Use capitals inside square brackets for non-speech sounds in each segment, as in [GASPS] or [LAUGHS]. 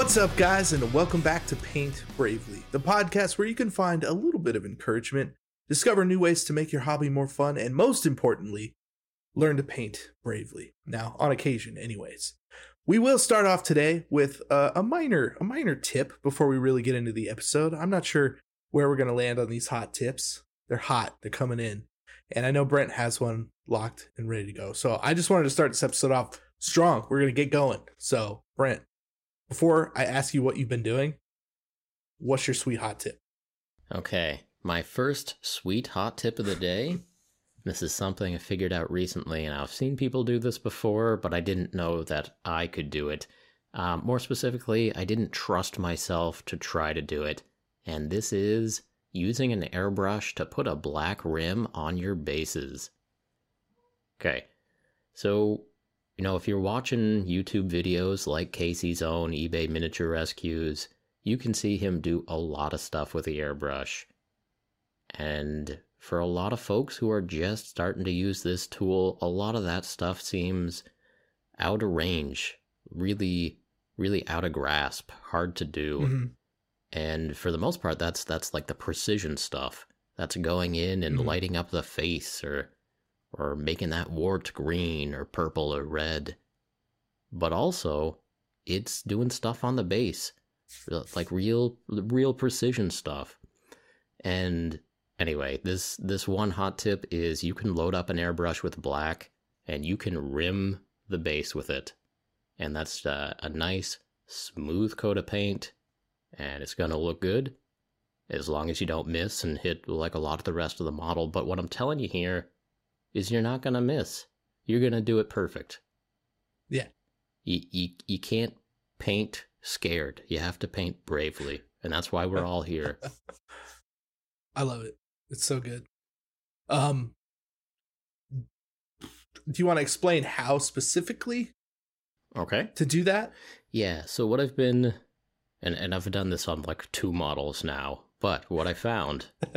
What's up, guys, and welcome back to Paint Bravely, the podcast where you can find a little bit of encouragement, discover new ways to make your hobby more fun, and most importantly, learn to paint bravely. Now, on occasion, anyways. We will start off today with uh, a minor, a minor tip before we really get into the episode. I'm not sure where we're gonna land on these hot tips. They're hot. They're coming in, and I know Brent has one locked and ready to go. So I just wanted to start this episode off strong. We're gonna get going. So Brent, before I ask you what you've been doing, what's your sweet hot tip? Okay, my first sweet hot tip of the day. [LAUGHS] This is something I figured out recently, and I've seen people do this before, but I didn't know that I could do it. Um, more specifically, I didn't trust myself to try to do it, and this is using an airbrush to put a black rim on your bases. Okay, so you know, if you're watching YouTube videos like Casey's own eBay Miniature Rescues, you can see him do a lot of stuff with the airbrush. And for a lot of folks who are just starting to use this tool, a lot of that stuff seems out of range, really, really out of grasp, hard to do. Mm-hmm. And for the most part, that's that's like the precision stuff. That's going in and Mhm. lighting up the face or or making that warped green or purple or red. But also, it's doing stuff on the base, like real real precision stuff. And anyway, this this one hot tip is you can load up an airbrush with black and you can rim the base with it. And that's uh, a nice smooth coat of paint and it's going to look good as long as you don't miss and hit like a lot of the rest of the model. But what I'm telling you here is you're not going to miss. You're going to do it perfect. Yeah. You, you, you can't paint scared. You have to paint bravely. And that's why we're all here. [LAUGHS] I love it. It's so good. Um, do you want to explain how specifically Okay. to do that? Yeah, so what I've been and and I've done this on like two models now, but what I found [LAUGHS]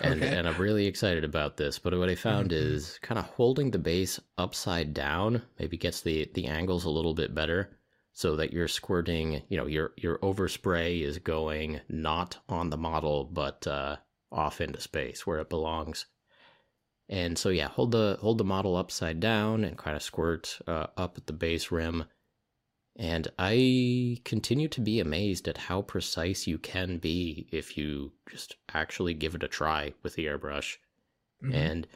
okay. and and I'm really excited about this, but what I found Mhm. is kind of holding the base upside down maybe gets the the angles a little bit better so that you're squirting, you know, your your overspray is going not on the model but uh off into space where it belongs. And so yeah, hold the hold the model upside down and kind of squirt uh, up at the base rim. And I continue to be amazed at how precise you can be if you just actually give it a try with the airbrush. Mhm. And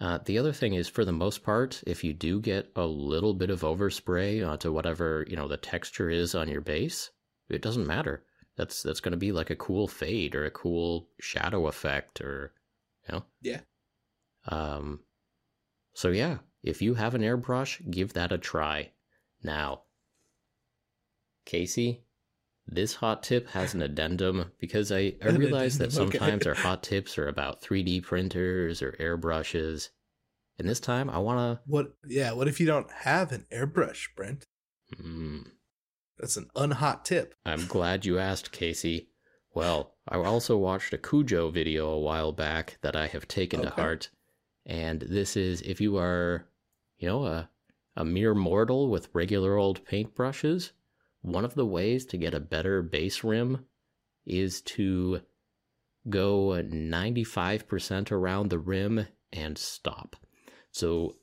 uh, the other thing is, for the most part, if you do get a little bit of overspray onto whatever you know the texture is on your base, it doesn't matter. That's that's going to be like a cool fade or a cool shadow effect, or you know. Yeah. Um. So yeah, if you have an airbrush, give that a try. Now, Casey, this hot tip has an addendum because I, I realize that addendum, okay. sometimes our hot tips are about 3D printers or airbrushes. And this time I want to. What? Yeah. What if you don't have an airbrush, Brent? Mm, That's an unhot tip. I'm glad you asked, Casey. Well, I also watched a Cujo video a while back that I have taken to heart. And this is if you are, you know, a, a mere mortal with regular old paintbrushes, one of the ways to get a better base rim is to go 95% around the rim and stop. So,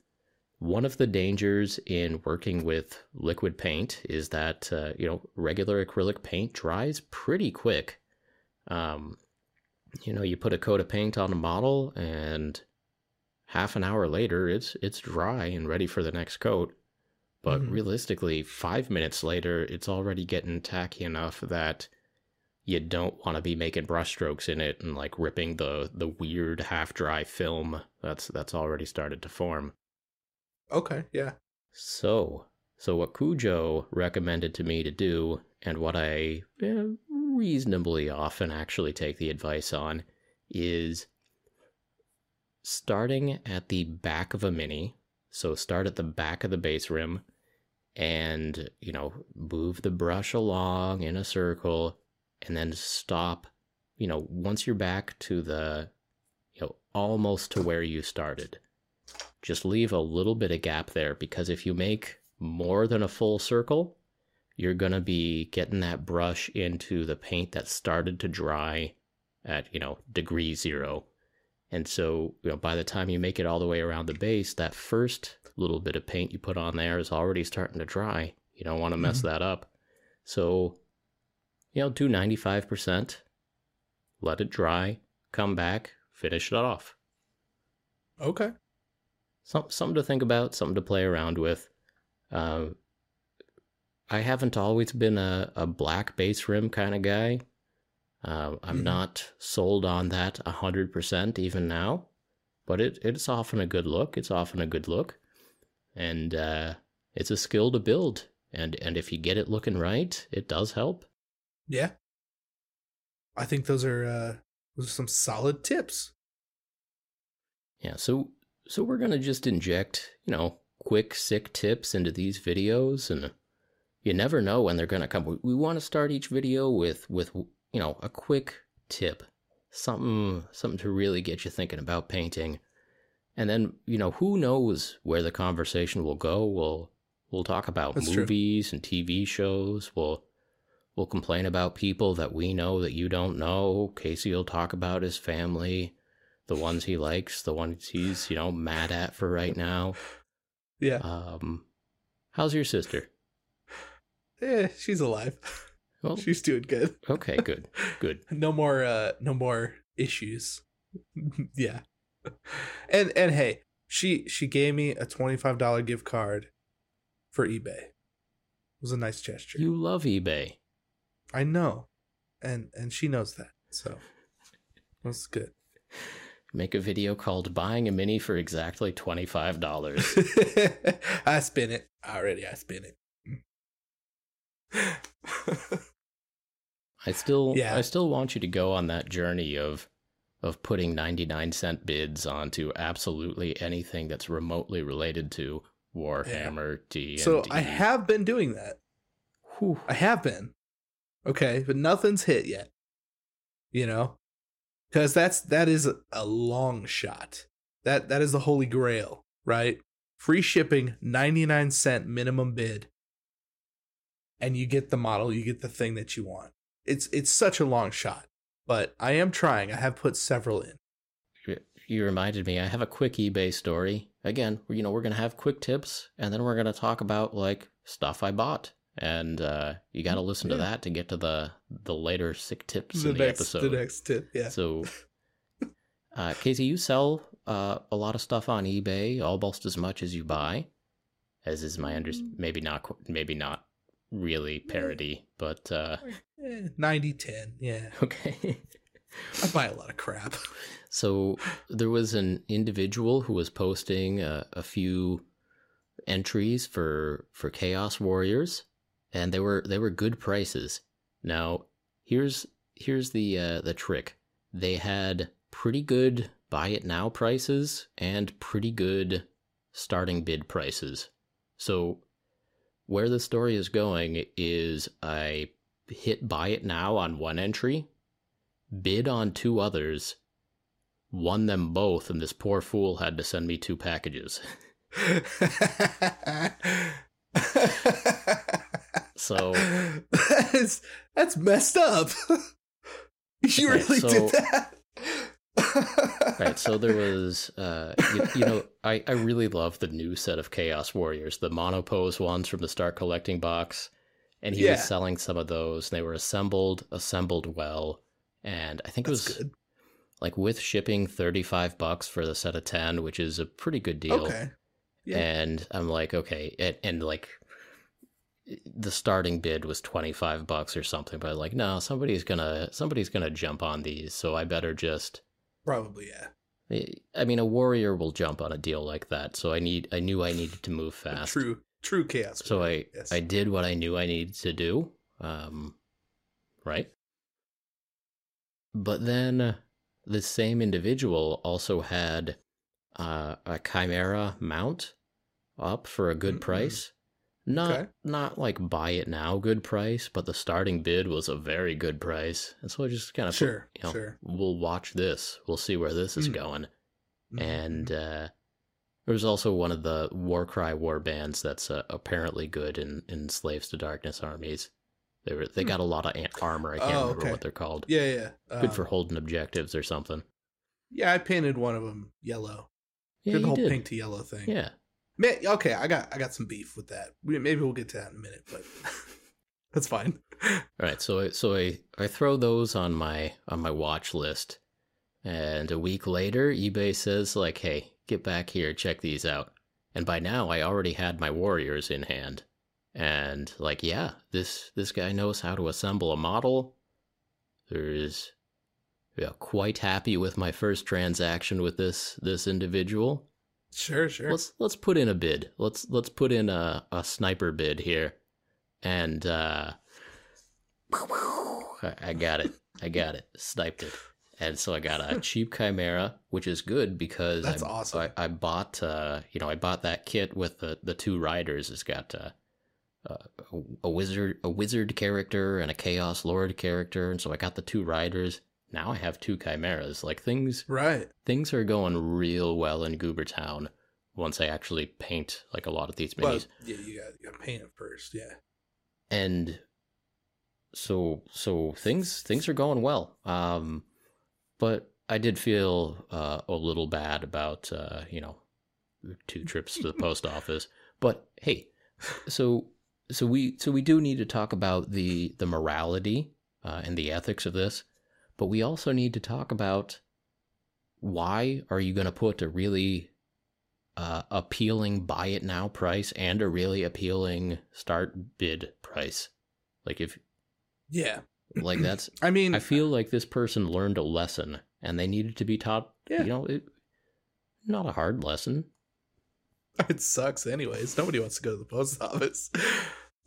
one of the dangers in working with liquid paint is that, uh, you know, regular acrylic paint dries pretty quick. Um, you know, you put a coat of paint on a model and half an hour later it's it's dry and ready for the next coat. But Mhm. realistically, five minutes later, it's already getting tacky enough that you don't want to be making brushstrokes in it and like ripping the the weird half dry film that's that's already started to form. Okay. Yeah. So, so what Cujo recommended to me to do, and what I eh, reasonably often actually take the advice on, is starting at the back of a mini. So start at the back of the base rim, and you know move the brush along in a circle, and then stop. You know, once you're back to the, you know, almost to where you started just leave a little bit of gap there because if you make more than a full circle, you're going to be getting that brush into the paint that started to dry at, you know, degree zero. And so, you know, by the time you make it all the way around the base, that first little bit of paint you put on there is already starting to dry. You don't want to mess Mhm. that up. So, you know, do 95%, let it dry, come back, finish it off. Okay. Some, something to think about, something to play around with. Uh, I haven't always been a, a black base rim kind of guy. Uh, I'm Mhm. not sold on that 100% even now, but it, it's often a good look. It's often a good look. And uh, it's a skill to build. And, and if you get it looking right, it does help. Yeah. I think those are uh those are some solid tips. Yeah, so so we're gonna just inject, you know, quick sick tips into these videos, and you never know when they're gonna come. We, we want to start each video with with you know a quick tip, something something to really get you thinking about painting, and then you know who knows where the conversation will go. We'll we'll talk about That's true. movies and TV shows. We'll we'll complain about people that we know that you don't know. Casey will talk about his family the ones he likes, the ones he's, you know, mad at for right now. Yeah. Um, how's your sister? Eh, she's alive. [LAUGHS] Well, she's doing good. okay, good, good. [LAUGHS] No more uh no more issues. [LAUGHS] yeah. And and hey, she she gave me a $25 gift card for eBay. It was a nice gesture. You love eBay. I know. And and she knows that. So that's good. Make a video called "Buying a Mini for Exactly Twenty Five Dollars." [LAUGHS] I spin it already. I spin it. I still, Yeah. I still want you to go on that journey of, of putting ninety nine cent bids onto absolutely anything that's remotely related to Warhammer D. so I have been doing that. Whew. I have been. Okay, but nothing's hit yet. You know? Cuz that's that is a, a long shot. That that is the holy grail, right? Free shipping, 99 cent minimum bid. And you get the model, you get the thing that you want. It's it's such a long shot, but I am trying. I have put several in. You reminded me. I have a quick eBay story. Again, you know, we're gonna have quick tips, and then we're gonna talk about like stuff I bought, and uh, you got to listen to Yeah. that to get to the the later sick tips The in the next episode. the next tip, yeah. So, [LAUGHS] uh, Casey, you sell uh, a lot of stuff on eBay, almost as much as you buy, as is my under. Mm. Maybe not. qu- Maybe not really parody, but uh, Eh, 90 10, yeah. okay. [LAUGHS] I buy a lot of crap. So there was an individual who was posting a, a few entries for for Chaos Warriors, and they were they were good prices. Now here's here's the uh, the trick. They had pretty good buy it now prices and pretty good starting bid prices. So where the story is going is I hit buy it now on one entry, bid on two others, won them both, and this poor fool had to send me two packages. [LAUGHS] So that's that's messed up. [LAUGHS] you Right, really so- did that. [LAUGHS] right, so there was, uh, you, you know, I, I really love the new set of Chaos Warriors, the monopose ones from the Start Collecting box, and he Yeah. was selling some of those. They were assembled, assembled well, and I think it was good. like with shipping, thirty five bucks for the set of ten, which is a pretty good deal. Okay. Yeah. And I'm like, okay, and, and like the starting bid was 25 bucks or something, but like, no, somebody's gonna somebody's gonna jump on these, so I better just Probably yeah. I mean, a warrior will jump on a deal like that, so I need I knew I needed to move fast. True true chaos. So I yes. I did what I knew I needed to do. Um right? But then the same individual also had uh, a chimera mount up for a good Mm-mm. price. Not Okay. not like buy it now good price, but the starting bid was a very good price. And so I just kind of Sure, you know, sure. we'll watch this. We'll see where this is Mm. going Mhm. and uh, There's also one of the Warcry war bands that's uh, apparently good in, in Slaves to Darkness armies. They were, they Hmm. got a lot of armor. I can't Oh, remember okay. what they're called. Yeah, yeah. Good Um, for holding objectives or something. Yeah, I painted one of them yellow. Yeah, Did the whole did. pink to yellow thing. Yeah. Man, okay, I got I got some beef with that. Maybe we'll get to that in a minute, but [LAUGHS] that's fine. All right, so I, so I, I throw those on my on my watch list, and a week later, eBay says like, "Hey, get back here, check these out." And by now, I already had my warriors in hand, and like, yeah, this this guy knows how to assemble a model. There's, yeah, quite happy with my first transaction with this this individual. Sure, sure. Let's let's put in a bid. Let's let's put in a, a sniper bid here, and uh, I, I got it. I got it. Sniped it. And so I got a [LAUGHS] cheap chimera, which is good because That's I, awesome. I, I bought uh, you know I bought that kit with the, the two riders. It's got uh, uh, a, a wizard a wizard character and a chaos lord character, and so I got the two riders. Now I have two chimeras. Like things right. things are going real well in Goobertown once I actually paint like a lot of these minis. But yeah, you got you got to paint it first. Yeah. and so so things things are going well. Um but I did feel uh, a little bad about uh, you know two trips to the [LAUGHS] post office. But hey, so so we so we do need to talk about the the morality uh, and the ethics of this, but we also need to talk about why are you going to put a really uh, appealing buy it now price and a really appealing start bid price. Like if Yeah. Like that's I mean, I feel like this person learned a lesson and they needed to be taught, Yeah. you know, it, not a hard lesson. [LAUGHS] it sucks anyways. Nobody wants to go to the post office.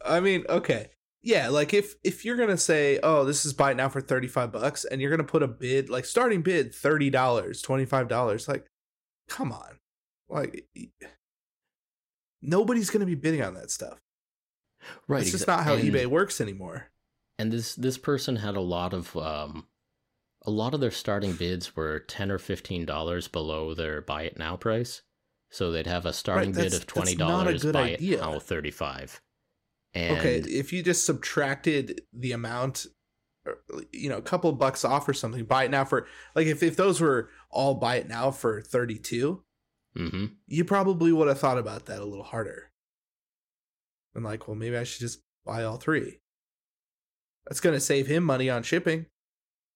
I mean, okay. Yeah, like if if you're going to say, "Oh, this is buy it now for 35 bucks," and you're going to put a bid like starting bid $30, $25, like come on. Like nobody's going to be bidding on that stuff. Right. It's just exa- not how eBay works anymore. And this this person had a lot of um a lot of their starting bids were 10 or 15 dollars below their buy it now price. So they'd have a starting bid of twenty that's not a dollars buy idea. it now 35. And okay, if you just subtracted the amount, you know, a couple bucks off or something, buy it now for like if if those were all buy it now for thirty two, Mhm. you probably would have thought about that a little harder. And like, well, maybe I should just buy all three. That's gonna save him money on shipping.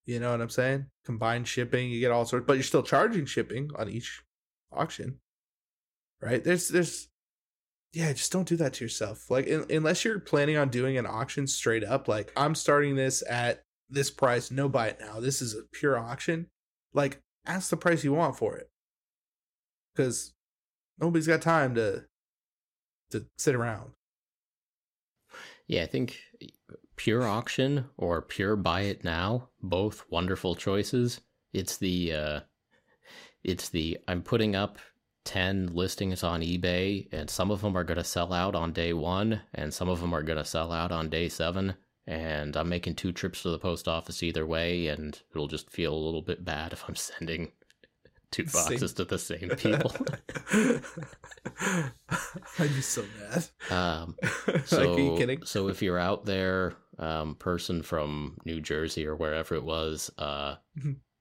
You know what I'm saying? Combined shipping, you get all sorts, but you're still charging shipping on each auction, right? There's, there's, yeah, just don't do that to yourself. Like, un- unless you're planning on doing an auction straight up, like I'm starting this at this price, no buy it now. This is a pure auction. Like, ask the price you want for it, because nobody's got time to to sit around. Yeah, I think pure auction or pure buy it now, both wonderful choices. It's the uh it's the I'm putting up 10 listings on eBay and some of them are going to sell out on day 1 and some of them are going to sell out on day 7 and I'm making two trips to the post office either way and it'll just feel a little bit bad if I'm [LAUGHS] sending two Same. boxes to the same people. [LAUGHS] I'd be so mad. um [LAUGHS] So, are you kidding? so if you're out there, um, person from New Jersey or wherever it was, uh,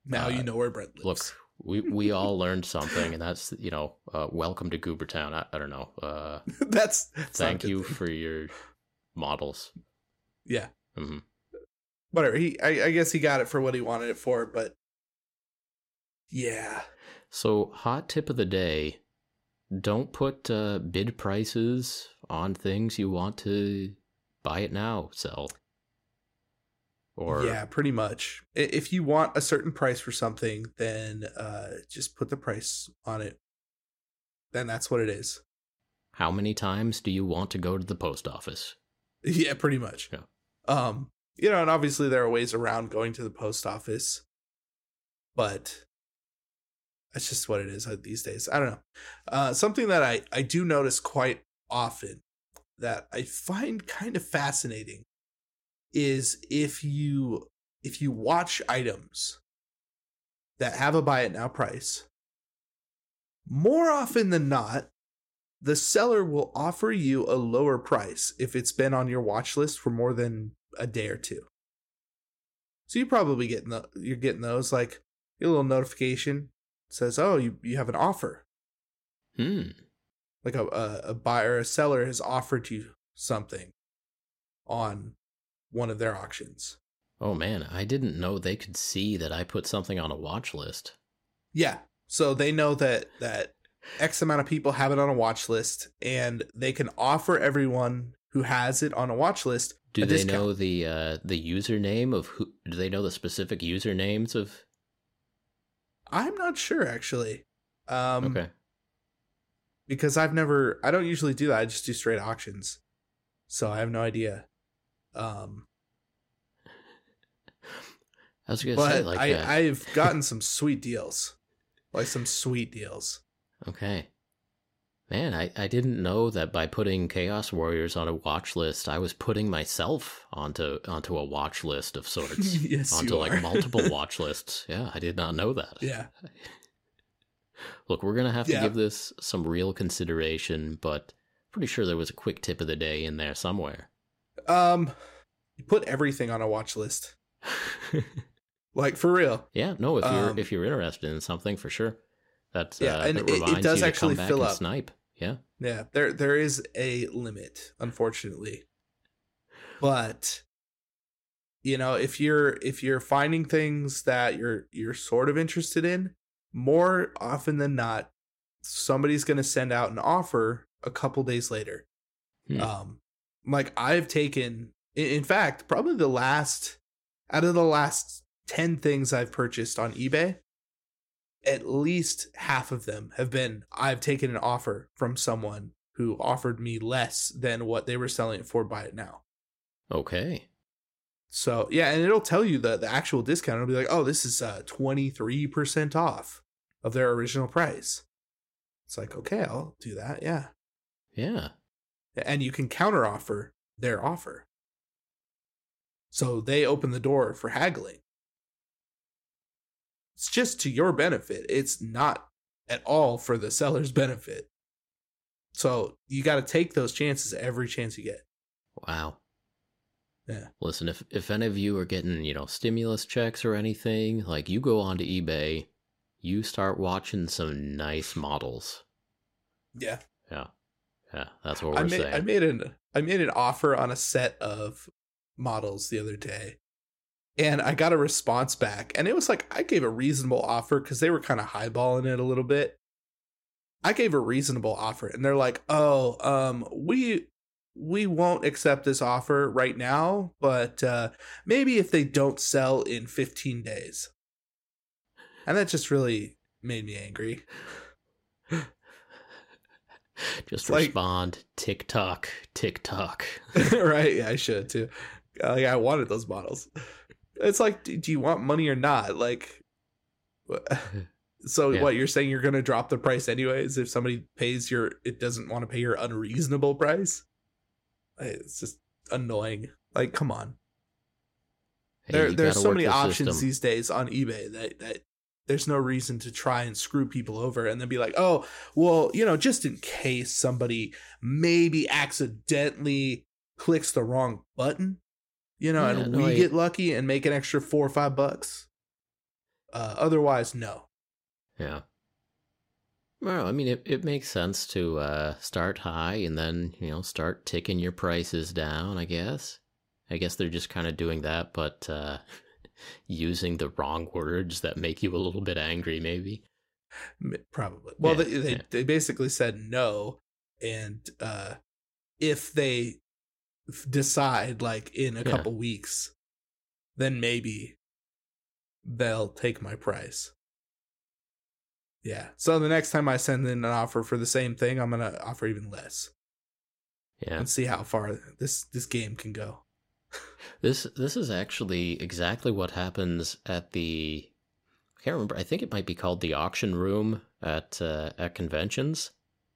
Now uh, you know where Brett lives. look, we we [LAUGHS] all learned something, and that's you know, uh, welcome to Goobertown. I, I don't know. Uh, [LAUGHS] that's, that's thank you thing. for your models. yeah. Mm-hmm. Whatever. He, I, I guess he got it for what he wanted it for, but yeah, So, hot tip of the day: don't put uh, bid prices on things you want to buy it now sell. Or yeah, pretty much. If you want a certain price for something, then uh, just put the price on it. Then that's what it is. how many times do you want to go to the post office? [LAUGHS] Yeah, pretty much. Yeah. Um, you know, and obviously there are ways around going to the post office, but that's just what it is uh, these days. I don't know. Uh, something that I I do notice quite often that I find kind of fascinating is if you if you watch items that have a buy it now price more often than not, the seller will offer you a lower price if it's been on your watch list for more than a day or two. So you probably getting the, you're getting those like a little notification says, "Oh, you you have an offer." Hmm. Like a, a a buyer, a seller has offered you something on one of their auctions. Oh man, I didn't know they could see that I put something on a watch list. Yeah. So they know that that X amount of people have it on a watch list and they can offer everyone who has it on a watch list Do they discount. know the uh the username of who do they know the specific usernames of I'm not sure actually. Um Okay. because I've never I don't usually do that. I just do straight auctions. So I have no idea. Um I was gonna say like I uh, I've [LAUGHS] gotten some sweet deals. Like some sweet deals. Okay. Man, I, I didn't know that by putting Chaos Warriors on a watch list, I was putting myself onto onto a watch list of [LAUGHS] sorts. yes, onto like multiple [LAUGHS] watch lists. Yeah, I did not know that. yeah. Look, we're gonna have to Yeah. give this some real consideration, but pretty sure there was a quick tip of the day in there somewhere. Um you put everything on a watch list. [LAUGHS] Like for real. yeah, no, if you're Um, if you're interested in something for sure. That's Yeah, uh, and that it- it does actually fill up. snipe. Yeah. Yeah, there there is a limit, unfortunately. But you know, if you're if you're finding things that you're you're sort of interested in, more often than not, somebody's going to send out an offer a couple days later. Hmm. Um like I've taken in fact, probably the last out of the last 10 things I've purchased on eBay, at least half of them have been I've taken an offer from someone who offered me less than what they were selling it for buy it now. Okay. So yeah, and it'll tell you the, the actual discount. It'll be like, oh, this is uh twenty three percent off of their original price. It's like, okay, I'll do that, yeah. Yeah. And you can counter offer their offer. So they open the door for haggling. It's just to your benefit. It's not at all for the seller's [LAUGHS] benefit. So you got to take those chances every chance you get. Wow. Yeah. Listen, if if any of you are getting, you know, stimulus checks or anything, like you go onto eBay, you start watching some nice models. Yeah. Yeah. Yeah, that's what I we're made, saying. I made an I made an offer on a set of models the other day. And I got a response back and it was like I gave a reasonable offer cuz they were kind of highballing it a little bit. I gave a reasonable offer and they're like, "Oh, um we we won't accept this offer right now, but uh maybe if they don't sell in 15 days." And that just really made me angry. [LAUGHS] [LAUGHS] Just like- respond, TikTok, TikTok. [LAUGHS] right? Yeah, I should too. Uh, yeah, I wanted those models. It's like, do, do you want money or not? Like, [LAUGHS] so Yeah. what? You're saying you're going to drop the price anyways if somebody pays your, it doesn't want to pay your unreasonable price. It's just annoying. Like, come on. Hey, there, you so many the options system. these days on eBay that that there's no reason to try and screw people over and then be like, oh, well, you know, just in case somebody maybe accidentally clicks the wrong button, you know, Yeah, and no, we get lucky and make an extra four or five bucks. Uh, otherwise, no. Yeah. Well, I mean, it, it makes sense to uh, start high and then, you know, start ticking your prices down, I guess. I guess they're just kind of doing that, but uh, using the wrong words that make you a little bit angry, maybe. Probably. Well, Yeah, they, they, yeah. they basically said no. And uh, if they decide, like, in a Yeah. couple weeks, then maybe they'll take my price. Yeah. So the next time I send in an offer for the same thing, I'm going to offer even less Yeah. and see how far this, this game can go. [LAUGHS] This this is actually exactly what happens at the I can't remember. I think it might be called the auction room at uh, at conventions.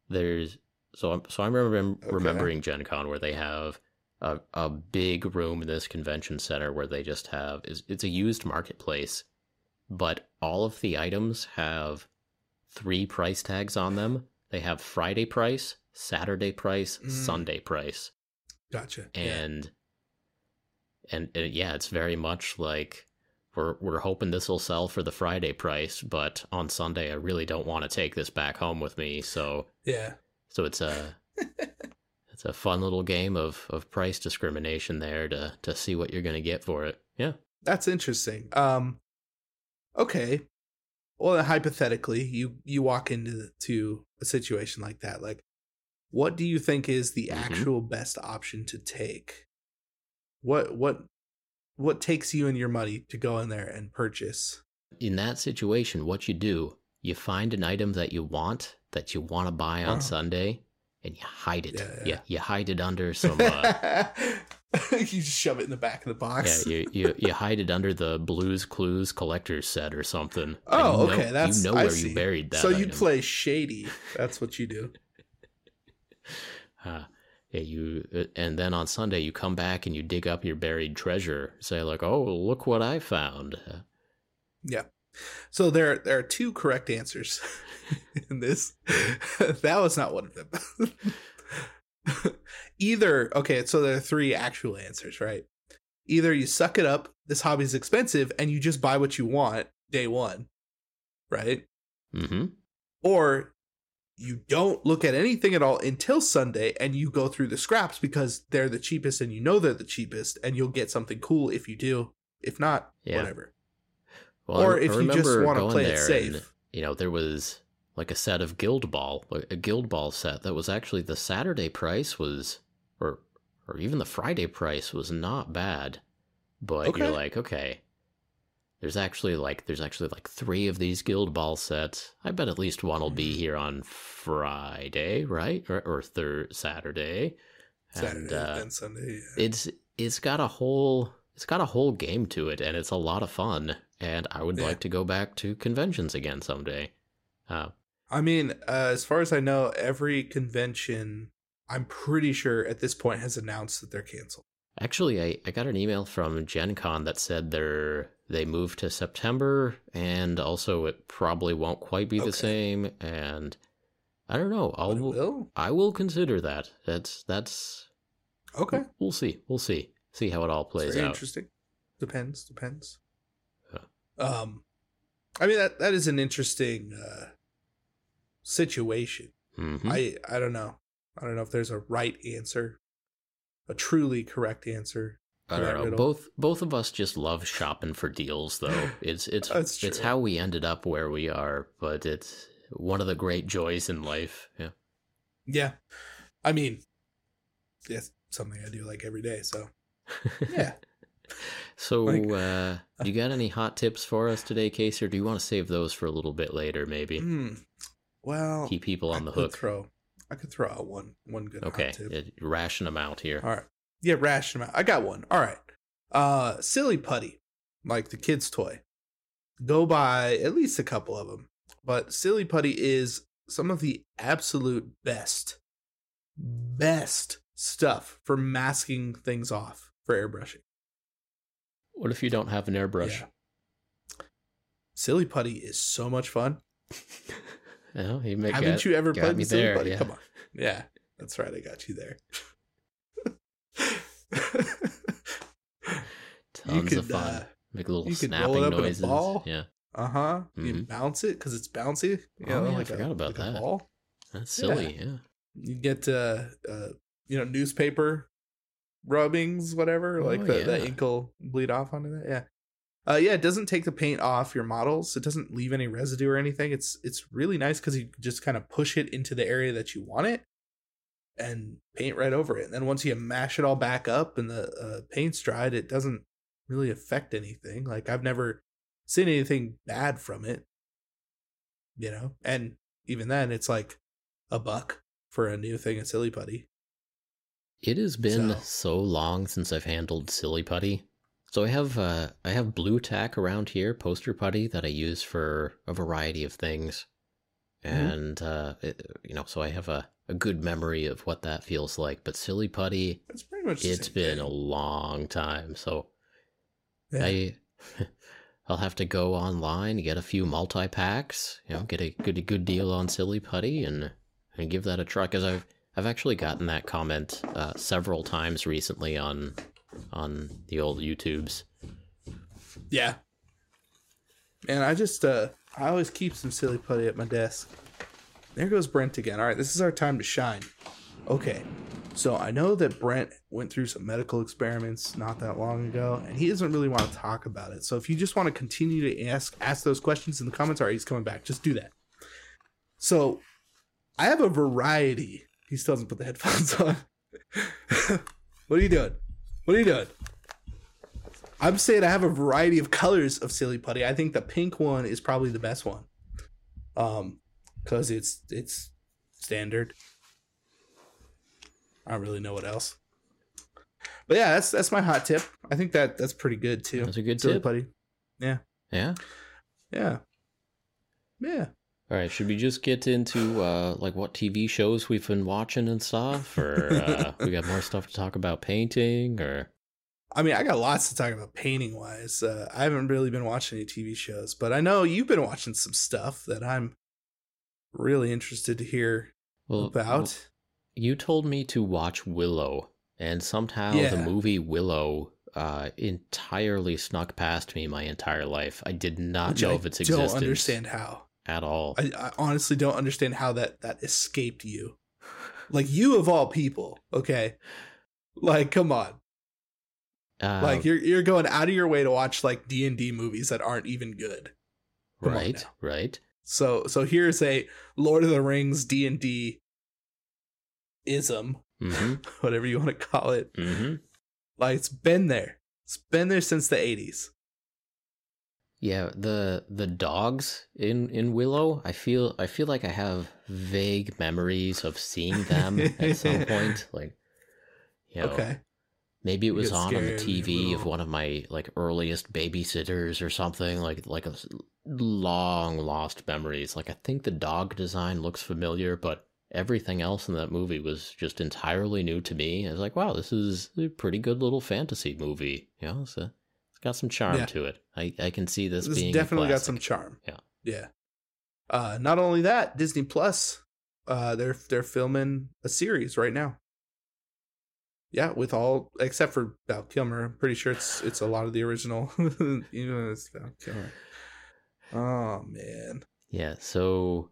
There's so I'm so I remember Okay. remembering Gen Con where they have a a big room in this convention center where they just have is it's a used marketplace, but all of the items have three price tags on them. They have Friday price, Saturday price, Mm. Sunday price, Gotcha. yeah. And uh, yeah, it's very much like we're we're hoping this will sell for the Friday price, but on Sunday I really don't want to take this back home with me, so Yeah. so it's a [LAUGHS] it's a fun little game of of price discrimination there to to see what you're gonna get for it. Yeah. That's interesting. Um okay. Well, hypothetically, you you walk into to a situation like that. Like what do you think is the Mhm. actual best option to take? What what what takes you and your money to go in there and purchase? In that situation, what you do, you find an item that you want that you want to buy on Oh. Sunday, and you hide it. Yeah, You, yeah. you hide it under [LAUGHS] some. Uh, you just shove it in the back of the box. yeah, you, you you hide it under the Blues Clues collector's set or something. Oh, you know- okay. That's you know where you buried that. So you item. play shady. That's what you do. [LAUGHS] Uh, you uh, and then on Sunday you come back and you dig up your buried treasure. Say like, "Oh, look what I found." Yeah. So there there are two correct answers [LAUGHS] in this. [LAUGHS] that was not one of them. [LAUGHS] Either okay, so there are three actual answers, right? Either you suck it up, this hobby's expensive, and you just buy what you want day one, right? mm-hmm. Or you don't look at anything at all until Sunday and you go through the scraps because they're the cheapest and you know they're the cheapest and you'll get something cool if you do. If not, Yeah. whatever. Well, I or re- if I you just want to play it safe. and, you know, there was like a set of Guild Ball, a Guild Ball set that was actually the Saturday price was, or or even the Friday price was not bad, but Okay. you're like, okay, there's actually like there's actually like three of these Guild Ball sets. I bet at least one will be Mhm. here on Friday, right, or, or third Saturday, Saturday and uh, and Sunday. yeah. it's it's got a whole it's got a whole game to it and it's a lot of fun and i would Yeah. like to go back to conventions again someday uh, I mean, uh, as far as I know, every convention, I'm pretty sure at this point has announced that they're canceled. actually I, I got an email from gen con that said they're they moved to september and also it probably won't quite be Okay. the same and i don't know i'll will? i will consider that that's that's Okay. we'll see we'll see see how it all plays very out interesting. Depends. Depends. Yeah. Um, I mean that that is an interesting uh, situation. Mhm. I I don't know. I don't know if there's a right answer, a truly correct answer. I don't know. riddle. Both both of us just love shopping for deals, though. It's [LAUGHS] it's it's how we ended up where we are, but it's one of the great joys in life. Yeah. Yeah, I mean, it's something I do like every day. So [LAUGHS] yeah. so, Like- uh, you got any hot tips for us today, Case, or do you want to save those for a little bit later? Maybe Hmm. Well, keep people on I the hook. Throw, I could throw out one one good Okay, ration them out here. All right. Yeah, ration out. I got one. All right. Uh, silly putty, like the kids' toy. Go buy at least a couple of them. But silly putty is some of the absolute best, best stuff for masking things off for airbrushing. What if you don't have an airbrush? Yeah. Silly putty is so much fun. [LAUGHS] Oh, you make Haven't it- you ever played with silly there, putty? yeah. Come on. Yeah, that's right. I got you there. [LAUGHS] Tons could, of fun. uh, make little you snapping it up in a noises. ball. Yeah, Uh huh. You Mhm. bounce it because it's bouncy. You Oh, know, yeah, I forgot a, about like that. ball. that's silly. yeah. You get uh, uh, you know, newspaper rubbings, whatever. Like Oh, the, the yeah. ink will bleed off onto that. Yeah. Uh, yeah, it doesn't take the paint off your models. It doesn't leave any residue or anything. It's it's really nice because you just kind of push it into the area that you want it, and paint right over it. And then once you mash it all back up and the uh, paint's dried, it doesn't really affect anything. Like I've never seen anything bad from it. You know, and even then, it's like a buck for a new thing of silly putty. It has been So- so. long since I've handled silly putty. So I have uh, I have Blu Tack around here, poster putty that I use for a variety of things, Mhm. and uh, it, you know, so I have a, a good memory of what that feels like. But silly putty, It's pretty much. it's been thing. a long time. So Yeah. I [LAUGHS] I'll have to go online, get a few multi packs, you know, get a good a good deal on Silly Putty, and and give that a try. Because I've I've actually gotten that comment uh, several times recently on on the old YouTubes. Yeah. And I just uh I always keep some silly putty at my desk. There goes Brent again. All right, this is our time to shine. Okay. So I know that Brent went through some medical experiments not that long ago, and he doesn't really want to talk about it. So if you just want to continue to ask ask those questions in the comments, all right, he's coming back. Just do that. So I have a variety. He still doesn't put the headphones [LAUGHS] on. what are you doing? What are you doing? I'm saying I have a variety of colors of silly putty. I think the pink one is probably the best one. Um, because it's it's standard. I don't really know what else. But yeah, that's that's my hot tip. I think that that's pretty good too. That's a good silly tip. putty. Yeah. Yeah. Yeah. Yeah. All right. Should we just get into uh, like what TV shows we've been watching and stuff, or uh, [LAUGHS] we got more stuff to talk about painting, or I mean, I got lots to talk about painting wise. Uh, I haven't really been watching any TV shows, but I know you've been watching some stuff that I'm really interested to hear well, about. well, you told me to watch Willow, and somehow the movie Willow uh, entirely snuck past me my entire life. I did not which know I of its don't existence understand how. at all. I, I honestly don't understand how that that escaped you. Like you of all people, okay? Like, come on. Uh, like you're you're going out of your way to watch like D and D movies that aren't even good. come right, right. So so here's a Lord of the Rings D and D ism, hmm [LAUGHS] whatever you want to call it. hmm Like it's been there. It's been there since the eighties. Yeah, the the dogs in in Willow, I feel I feel like I have vague memories of seeing them at some [LAUGHS] point. Like, you know, Okay. Maybe it was on on the TV of one of my like earliest babysitters or something. Like like a long lost memories. Like I think the dog design looks familiar, but everything else in that movie was just entirely new to me. I was like, wow, this is a pretty good little fantasy movie. You know, it's, got some charm Yeah. to it. I I can see this, This being definitely got some charm. Yeah. Yeah. Uh not only that, Disney Plus, uh they're they're filming a series right now. Yeah, with all except for Val Kilmer. I'm pretty sure it's it's a lot of the original. [LAUGHS] know, it's Val Kilmer. Oh man. Yeah, so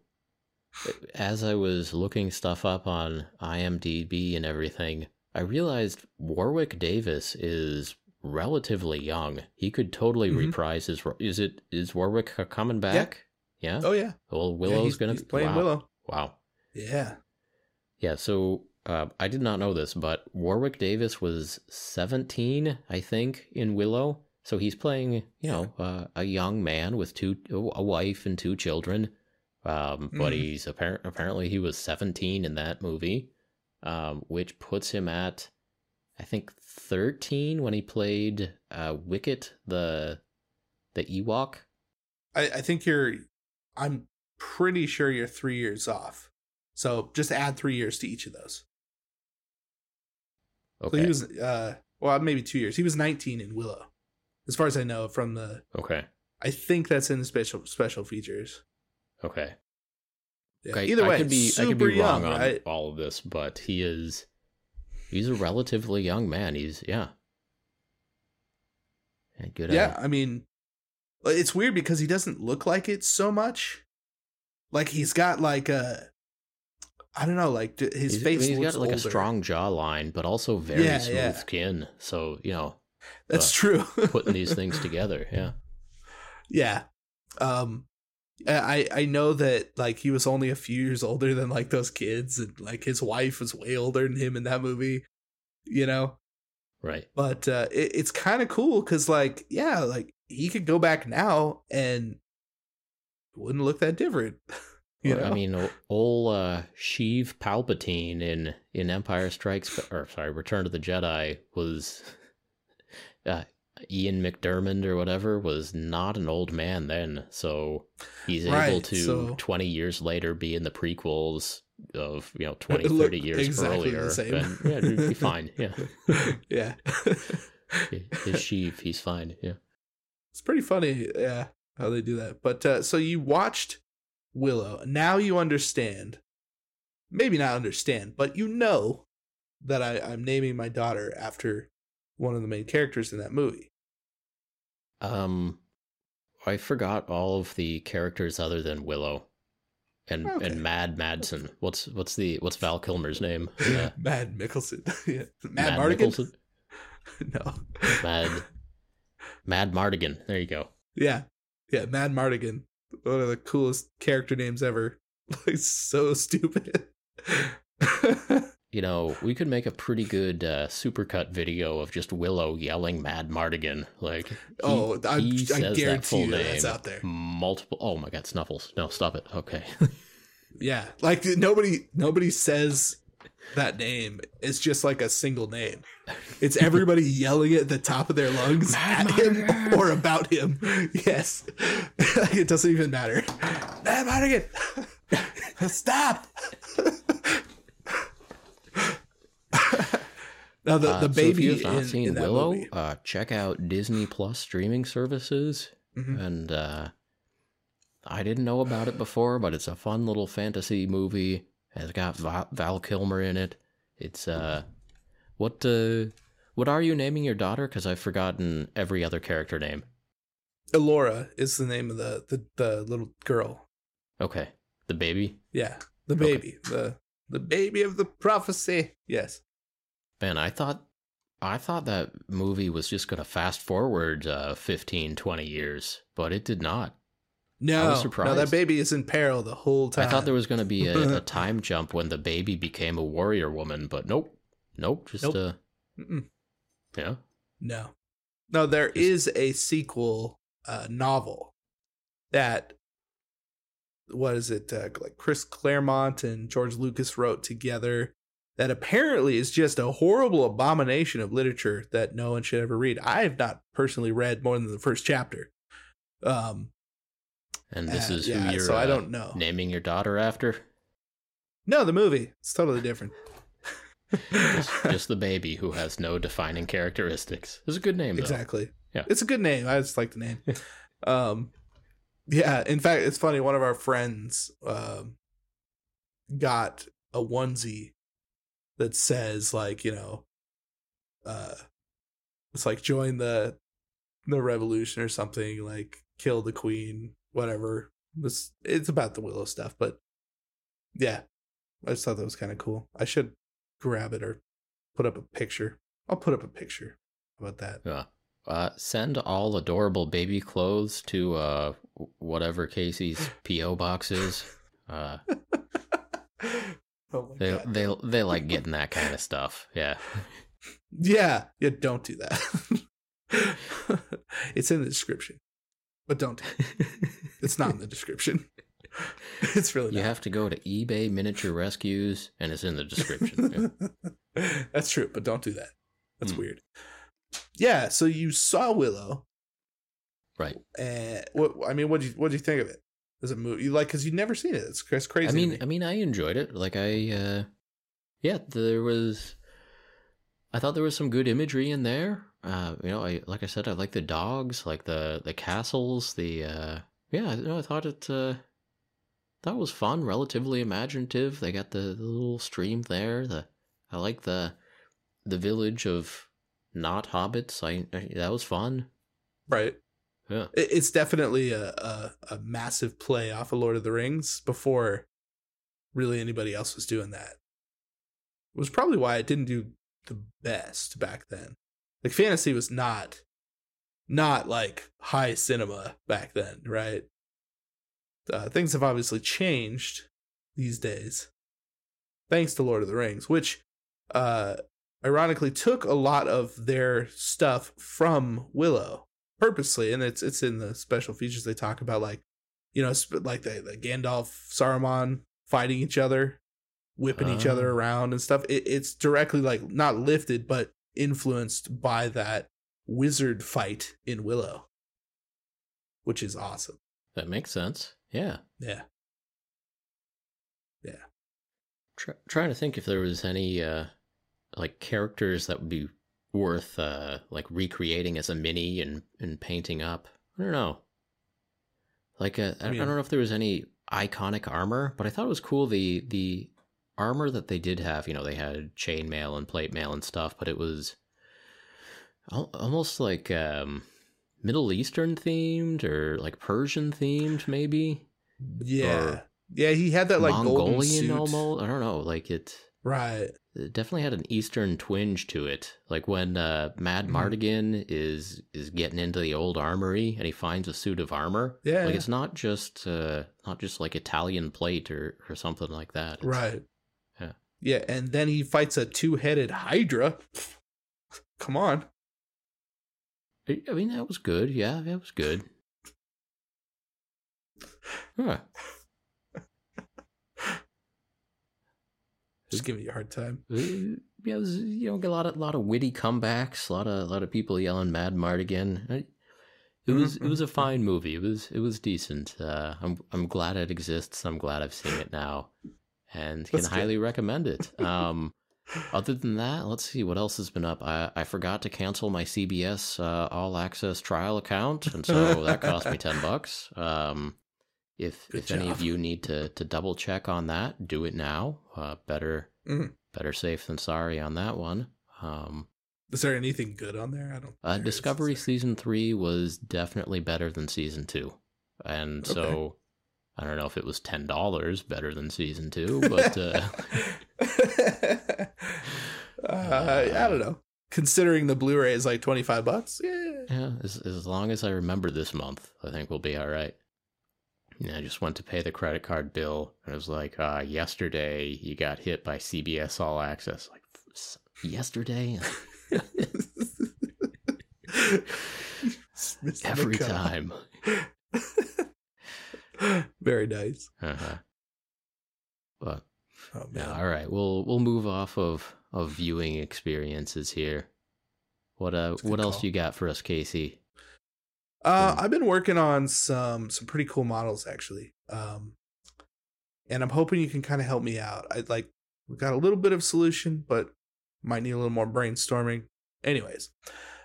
as I was looking stuff up on IMDb and everything, I realized Warwick Davis is relatively young. He could totally Mhm. reprise his. Is it is Warwick coming back? Yeah. Oh yeah. Well, Yeah, Willow's he's, gonna he's playing wow. Willow. Wow. Yeah. Yeah. So uh, I did not know this, but Warwick Davis was seventeen, I think, in Willow. So he's playing, you know, uh, a young man with two, a wife and two children. Um, but Mhm. he's apparent. Apparently, he was seventeen in that movie, um, which puts him at, I think, thirteen when he played uh, Wicket, the the Ewok. I, I think you're I'm pretty sure you're three years off. So just add three years to each of those. Okay. So he was uh well maybe two years. He was 19 in Willow, as far as I know from the. okay. I think that's in the special special features. Okay. Yeah. Okay, Either way, I could be super I could be wrong young, on right? all of this, but he is he's a relatively young man. He's yeah. And good Yeah. I mean, it's weird because he doesn't look like it so much. Like he's got like a, I don't know, like his He's, face he's looks got like older. a strong jawline, but also very Yeah, smooth yeah. skin. So, you know, That's uh, true. [LAUGHS] putting these things together, yeah. Yeah. Um I I know that like he was only a few years older than like those kids and like his wife was way older than him in that movie, you know. Right. But uh it, it's kind of cool cuz like yeah, like he could go back now and wouldn't look that different. [LAUGHS] you know? I mean, old uh, Sheev Palpatine in in Empire Strikes, or sorry, Return of the Jedi was [LAUGHS] uh, Ian McDiarmid or whatever was not an old man then, so he's able to so- 20 years later be in the prequels of you know 20 [LAUGHS] 30 years exactly earlier and, yeah it'd be [LAUGHS] fine yeah yeah. his Sheev he's fine yeah It's pretty funny, yeah, how they do that. But uh, so you watched Willow. Now you understand. Maybe not understand, but you know that I, I'm naming my daughter after one of the main characters in that movie. Um, I forgot all of the characters other than Willow, and Okay. and Mad Madsen. What's what's the what's Val Kilmer's name? [LAUGHS] Uh, Mad Mickelson. [LAUGHS] yeah. Mad, Mad Mardigan? [LAUGHS] No. Mad Madmartigan. There you go. Yeah. Yeah, Madmartigan. One of the coolest character names ever. [LAUGHS] Like so stupid. [LAUGHS] You know, we could make a pretty good uh, supercut video of just Willow yelling "Madmartigan." Like, he, oh, I, he I says that guarantee full you name that's out there. multiple. Oh my God, Snuffles! No, stop it. Okay, [LAUGHS] Yeah, like nobody nobody says that name. It's just like a single name. It's everybody yelling at the top of their lungs Mad at him or about him. Yes, [LAUGHS] it doesn't even matter. Madmartigan, [LAUGHS] stop. [LAUGHS] now the, Uh, the so if baby you have not in, seen in Willow, uh, check out Disney Plus streaming services. Mhm. And uh, I didn't know about it before, but it's a fun little fantasy movie. It's got Val, Val Kilmer in it. It's uh, what uh, what are you naming your daughter? Because I've forgotten every other character name. Elora is the name of the, the the little girl. Okay, the baby. Yeah, the Okay. baby, the the baby of the prophecy. Yes. Man, I thought I thought that movie was just going to fast forward uh, 15, 20 years, but it did not. No, no, that baby is in peril the whole time. I thought there was going to be a, a [LAUGHS] time jump when the baby became a warrior woman, but nope. Nope, just Nope. uh Mm-mm. yeah. no, no. There is a sequel uh, novel that what is it? Uh, like Chris Claremont and George Lucas wrote together. That apparently is just a horrible abomination of literature that no one should ever read. I have not personally read more than the first chapter. Um, And this uh, is yeah, who you're so I uh, don't know. naming your daughter after? No, the movie. It's totally different. Just, just [LAUGHS] the baby who has no defining characteristics. It's a good name though. exactly. Yeah. It's a good name. I just like the name. [LAUGHS] um yeah, in fact, it's funny one of our friends um got a onesie that says like, you know, uh it's like join the the revolution or something like kill the queen, whatever. It's it's about the Willow stuff, but yeah. I just thought that was kind of cool. I should grab it or put up a picture. I'll put up a picture. About that? Yeah. Uh, send all adorable baby clothes to uh, whatever Casey's PO box is. Uh, [LAUGHS] oh they god. they they like getting that kind of stuff. Yeah. Yeah, yeah, don't do that. [LAUGHS] it's in the description. But don't do it. It's not in the description. [LAUGHS] It's really You not. have to go to eBay Miniature Rescues, and it's in the description. Yeah. That's true, but don't do that. That's Hmm. weird. Yeah, so you saw Willow, Right. and what I mean, what do you what do you think of it? Is it? As a movie, you like because you've never seen it. It's, it's crazy. I mean, me. I mean, I enjoyed it. Like I, uh, yeah, there was. I thought there was some good imagery in there. Uh, you know, I like I said, I like the dogs, like the the castles, the uh, yeah. Know, I thought it. Uh, that was fun, relatively imaginative. They got the, the little stream there. The I like the the village of not hobbits. I, I that was fun. right? Yeah. It- It's definitely a, a a massive play off of Lord of the Rings before really anybody else was doing that. It was probably why it didn't do the best back then. Like fantasy was not not like high cinema back then, right? Uh, things have obviously changed these days, thanks to Lord of the Rings, which uh, ironically took a lot of their stuff from Willow purposely, and it's it's in the special features they talk about, like you know, sp- like the, the Gandalf, Saruman fighting each other, whipping each other Oh. around and stuff. It, it's directly like not lifted, but influenced by that wizard fight in Willow, which is awesome. That makes sense. Yeah. Yeah. Try, trying to think if there was any uh like characters that would be worth uh like recreating as a mini and and painting up. I don't know. Like uh, I, I, mean- I don't know if there was any iconic armor, but I thought it was cool the the armor that they did have. You know, they had chainmail and plate mail and stuff, but it was almost like um, Middle Eastern themed or like Persian themed, maybe Yeah. Or Yeah, he had that like golden Mongolian almost. I don't know. Like it. Right. It definitely had an Eastern twinge to it. Like when uh, Mad Mhm. Mardigan is is getting into the old armory and he finds a suit of armor. Yeah. Like it's not just uh, not just like Italian plate or or something like that. It's- right. Yeah. Yeah, and then he fights a two-headed hydra. [LAUGHS] Come on. I I mean that was good. Yeah, that was good. [LAUGHS] Huh. Just giving you a hard time. Uh, Yeah, was, you know, a lot of lot of witty comebacks, a lot of a lot of people yelling "Madmartigan." I- It was it was a Mhm. fine movie. It was it was decent. Uh, I'm I'm glad it exists. I'm glad I've seen it now, and can That's good. highly recommend it. [LAUGHS] Um, other than that, let's see what else has been up. I I forgot to cancel my CBS uh, All Access trial account, and so that cost me ten bucks. Um, if Good if any of you need to to double check on that, do it now. Uh, better Mhm. better safe than sorry on that one. Um, Is there anything good on there? I don't. uh, Discovery season three was definitely better than season two, and so I don't know if it was ten dollars better than season two, [LAUGHS] but uh, uh, I don't know. Considering the Blu-ray is like twenty-five bucks, yeah. yeah, as as long as I remember this month, I think we'll be all right. Yeah, I just went to pay the credit card bill, and it was like, uh, yesterday you got hit by CBS All Access. Like, "S- yesterday, [LAUGHS] Just missed the every time. [LAUGHS] Very nice. Uh-huh. But Oh. Yeah, all right. We'll we'll move off of of viewing experiences here. What uh That's a good what else call. you got for us, Casey? Uh. I've been working on some some pretty cool models actually, um, and I'm hoping you can kind of help me out. I like we got a little bit of solution, but might need a little more brainstorming. Anyways,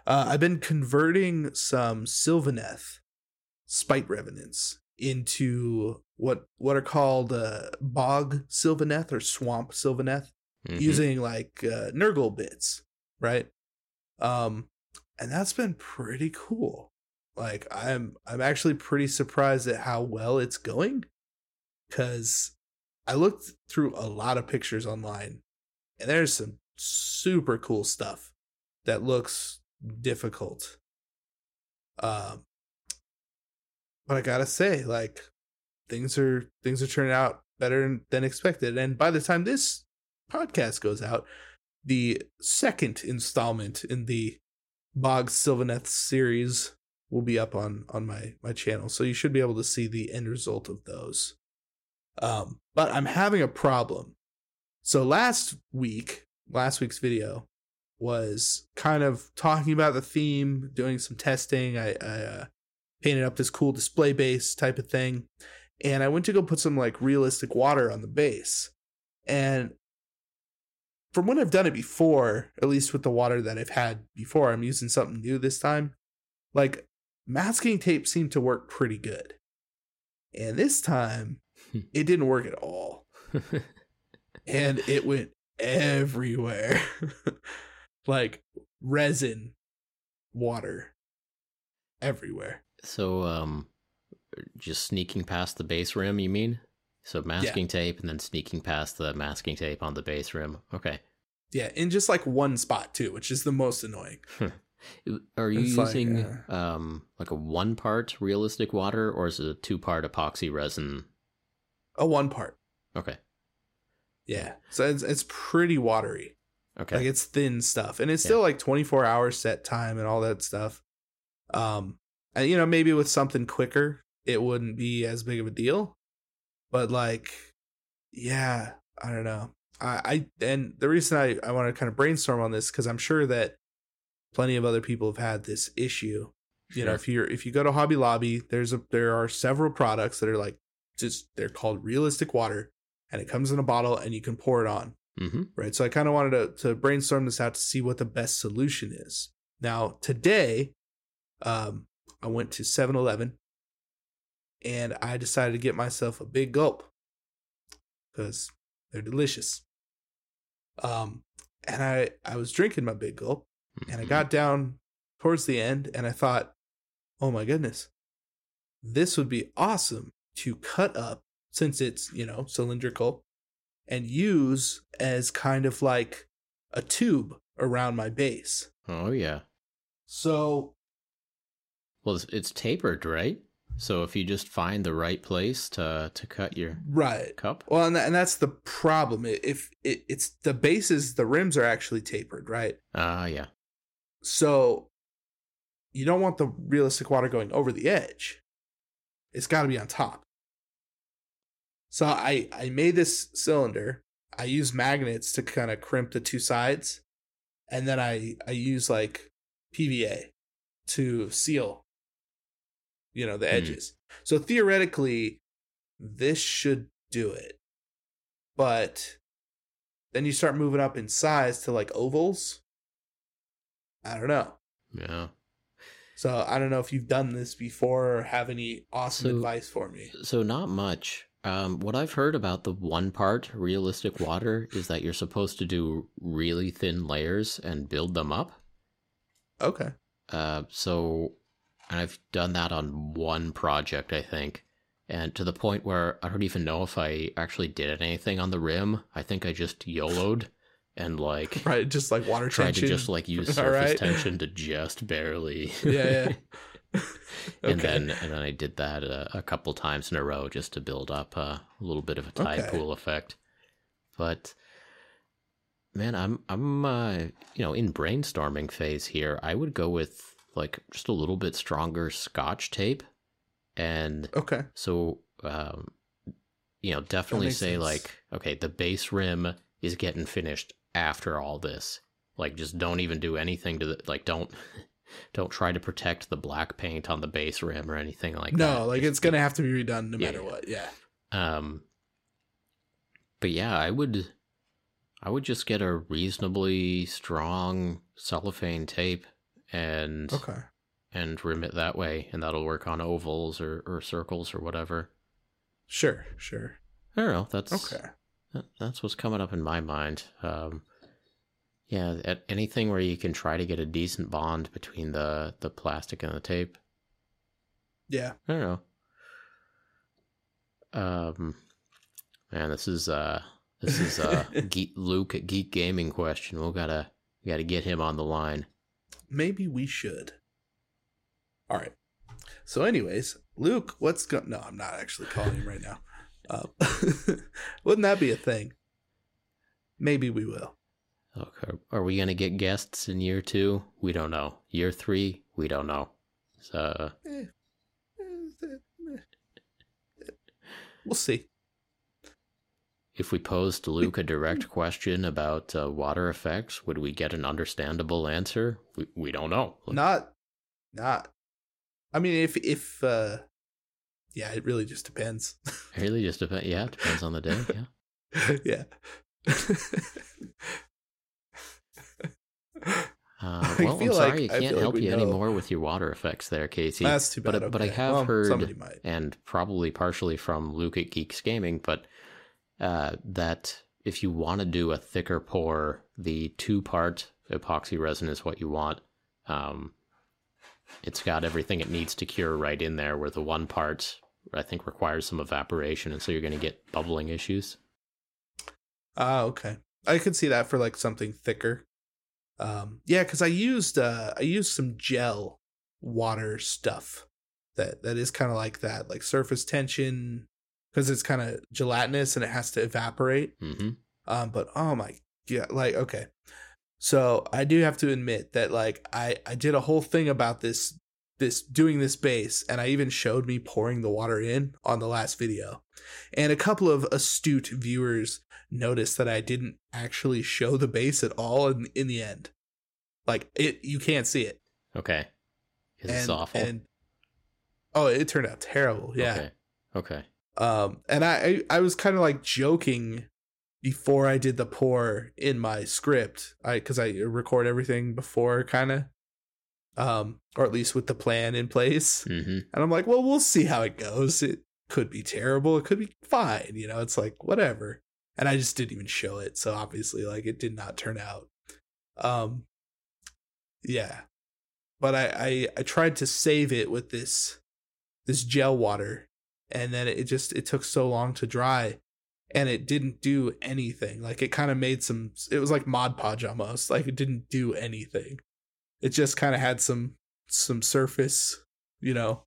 uh, I've been converting some Sylvaneth spite revenants into what what are called uh, bog Sylvaneth or swamp Sylvaneth Mhm. using like uh, Nurgle bits, right? Um, and that's been pretty cool. Like I'm I'm actually pretty surprised at how well it's going, because I looked through a lot of pictures online, and there's some super cool stuff that looks difficult. Um, but I gotta say, like things are things are turning out better than expected, and by the time this podcast goes out, the second installment in the Bog Sylvaneth series will be up on on my my channel, so you should be able to see the end result of those. Um, but I'm having a problem. So last week, last week's video was kind of talking about the theme, doing some testing. I, I uh, painted up this cool display base type of thing, and I went to go put some like realistic water on the base, and from when I've done it before, at least with the water that I've had before, I'm using something new this time. Like masking tape seemed to work pretty good. And this time, it didn't work at all. [LAUGHS] And it went everywhere. [LAUGHS] like resin, water, everywhere. so um just sneaking past the base rim, you mean? So masking tape and then sneaking past the masking tape on the base rim. Okay. Yeah, in just like one spot too, which is the most annoying. Are you It's like, using uh, um like a one part realistic water or is it a two part epoxy resin? A one part. Okay. Yeah. So it's, it's pretty watery. Okay. Like it's thin stuff, and it's Yeah. still like 24 hours set time and all that stuff. Um, and you know maybe with something quicker, it wouldn't be as big of a deal. But like, yeah, I don't know. I, I and the reason I I want to kind of brainstorm on this because I'm sure that plenty of other people have had this issue. You know, if you're if you go to Hobby Lobby, there's a there are several products that are like just they're called realistic water, and it comes in a bottle and you can pour it on mm-hmm. right? So I kind of wanted to, to brainstorm this out to see what the best solution is. Now, today, um, I went to 7-Eleven and I decided to get myself a big gulp because they're delicious. Um, and I I was drinking my big gulp, and I got down towards the end, and I thought, oh my goodness, this would be awesome to cut up since it's you know cylindrical, and use as kind of like a tube around my base. Oh yeah. So Well, it's, it's tapered, right? So if you just find the right place to to cut your right. cup. Well, and, and that's the problem. If it, it's the bases, the rims are actually tapered, right? Ah, yeah. So you don't want the realistic water going over the edge. It's got to be on top. So I I made this cylinder. I use magnets to kind of crimp the two sides, and then I I use like PVA to seal. You know the Hmm. edges. So theoretically, this should do it, but then you start moving up in size to like ovals. I don't know. Yeah. So I don't know if you've done this before or have any awesome So- advice for me. So not much. Um, what I've heard about the one part realistic water is that you're supposed to do really thin layers and build them up. Okay. Uh, so and I've done that on one project, I think, and to the point where I don't even know if I actually did anything on the rim. I think I just YOLO'd and like [LAUGHS] Right, just like water tried tension. to just like use [LAUGHS] surface right. tension to just barely. [LAUGHS] Yeah, yeah. and then and then I did that a, a couple times in a row just to build up a little bit of a tide Okay. pool effect. But man, I'm I'm uh, you know in brainstorming phase here. I would go with like just a little bit stronger Scotch tape, and Okay. so um, you know definitely say sense. like okay, the base rim is getting finished after all this. Like just don't even do anything to the like don't. [LAUGHS] Don't try to protect the black paint on the base rim or anything like that. no, like Just it's gonna have to be redone no Yeah, matter what. Yeah. um but yeah, I would I would just get a reasonably strong cellophane tape and Okay. and rim it that way and that'll work on ovals or, or circles or whatever. Sure. Sure. I don't know, that's Okay. That- that's what's coming up in my mind. Um yeah, at anything where you can try to get a decent bond between the the plastic and the tape. Yeah. I don't know. Um, man, this is uh, this is uh, [LAUGHS] Geek, Luke at Geek Gaming question. We'll gotta we gotta get him on the line. Maybe we should. All right. So, anyways, Luke, what's going? No, I'm not actually calling him right now. Uh, [LAUGHS] wouldn't that be a thing? Maybe we will. Okay, are we gonna get guests in year two? We don't know. Year three, we don't know. So eh, [LAUGHS] We'll see. if we posed Luke a direct [LAUGHS] question about uh, water effects, would we get an understandable answer? We we don't know. Not, not. I mean, if if uh, yeah, it really just depends. [LAUGHS] It really just depends. Yeah, it depends on the day. Yeah. [LAUGHS] yeah. [LAUGHS] Uh, I well, I'm feel sorry, like- I I can't like help we you know. anymore with your water effects there, Casey. That's too bad. But but I have Well, heard, and probably partially from Luke at Geeks Gaming, but uh, that if you want to do a thicker pour, the two-part epoxy resin is what you want. Um, it's got everything it needs to cure right in there, where the one part I think requires some evaporation, and so you're going to get bubbling issues. Ah, okay. I could see that for like something thicker. Um, yeah, because I used uh, I used some gel water stuff that that is kind of like that, like surface tension, because it's kind of gelatinous and it has to evaporate. hmm Um, but oh my god, like okay. So I do have to admit that like I I did a whole thing about this this doing this base and I even showed me pouring the water in on the last video. And a couple of astute viewers noticed that I didn't actually show the base at all in in the end. Like it you can't see it. Okay. And, awful? And oh, it turned out terrible. Yeah. Okay. Okay. Um, and I, I, I was kind of like joking before I did the pour in my script. I, cause I record everything before kind of. Um, or at least with the plan in place. Mm-hmm. And I'm like, well, we'll see how it goes. It could be terrible. It could be fine. You know, it's like whatever. And I just didn't even show it, so obviously, like, it did not turn out. Um, yeah, but I I, I tried to save it with this this gel water, and then it just it took so long to dry, and it didn't do anything. Like it kind of made some. It was like Mod Podge almost. Like it didn't do anything. It just kind of had some some surface, you know,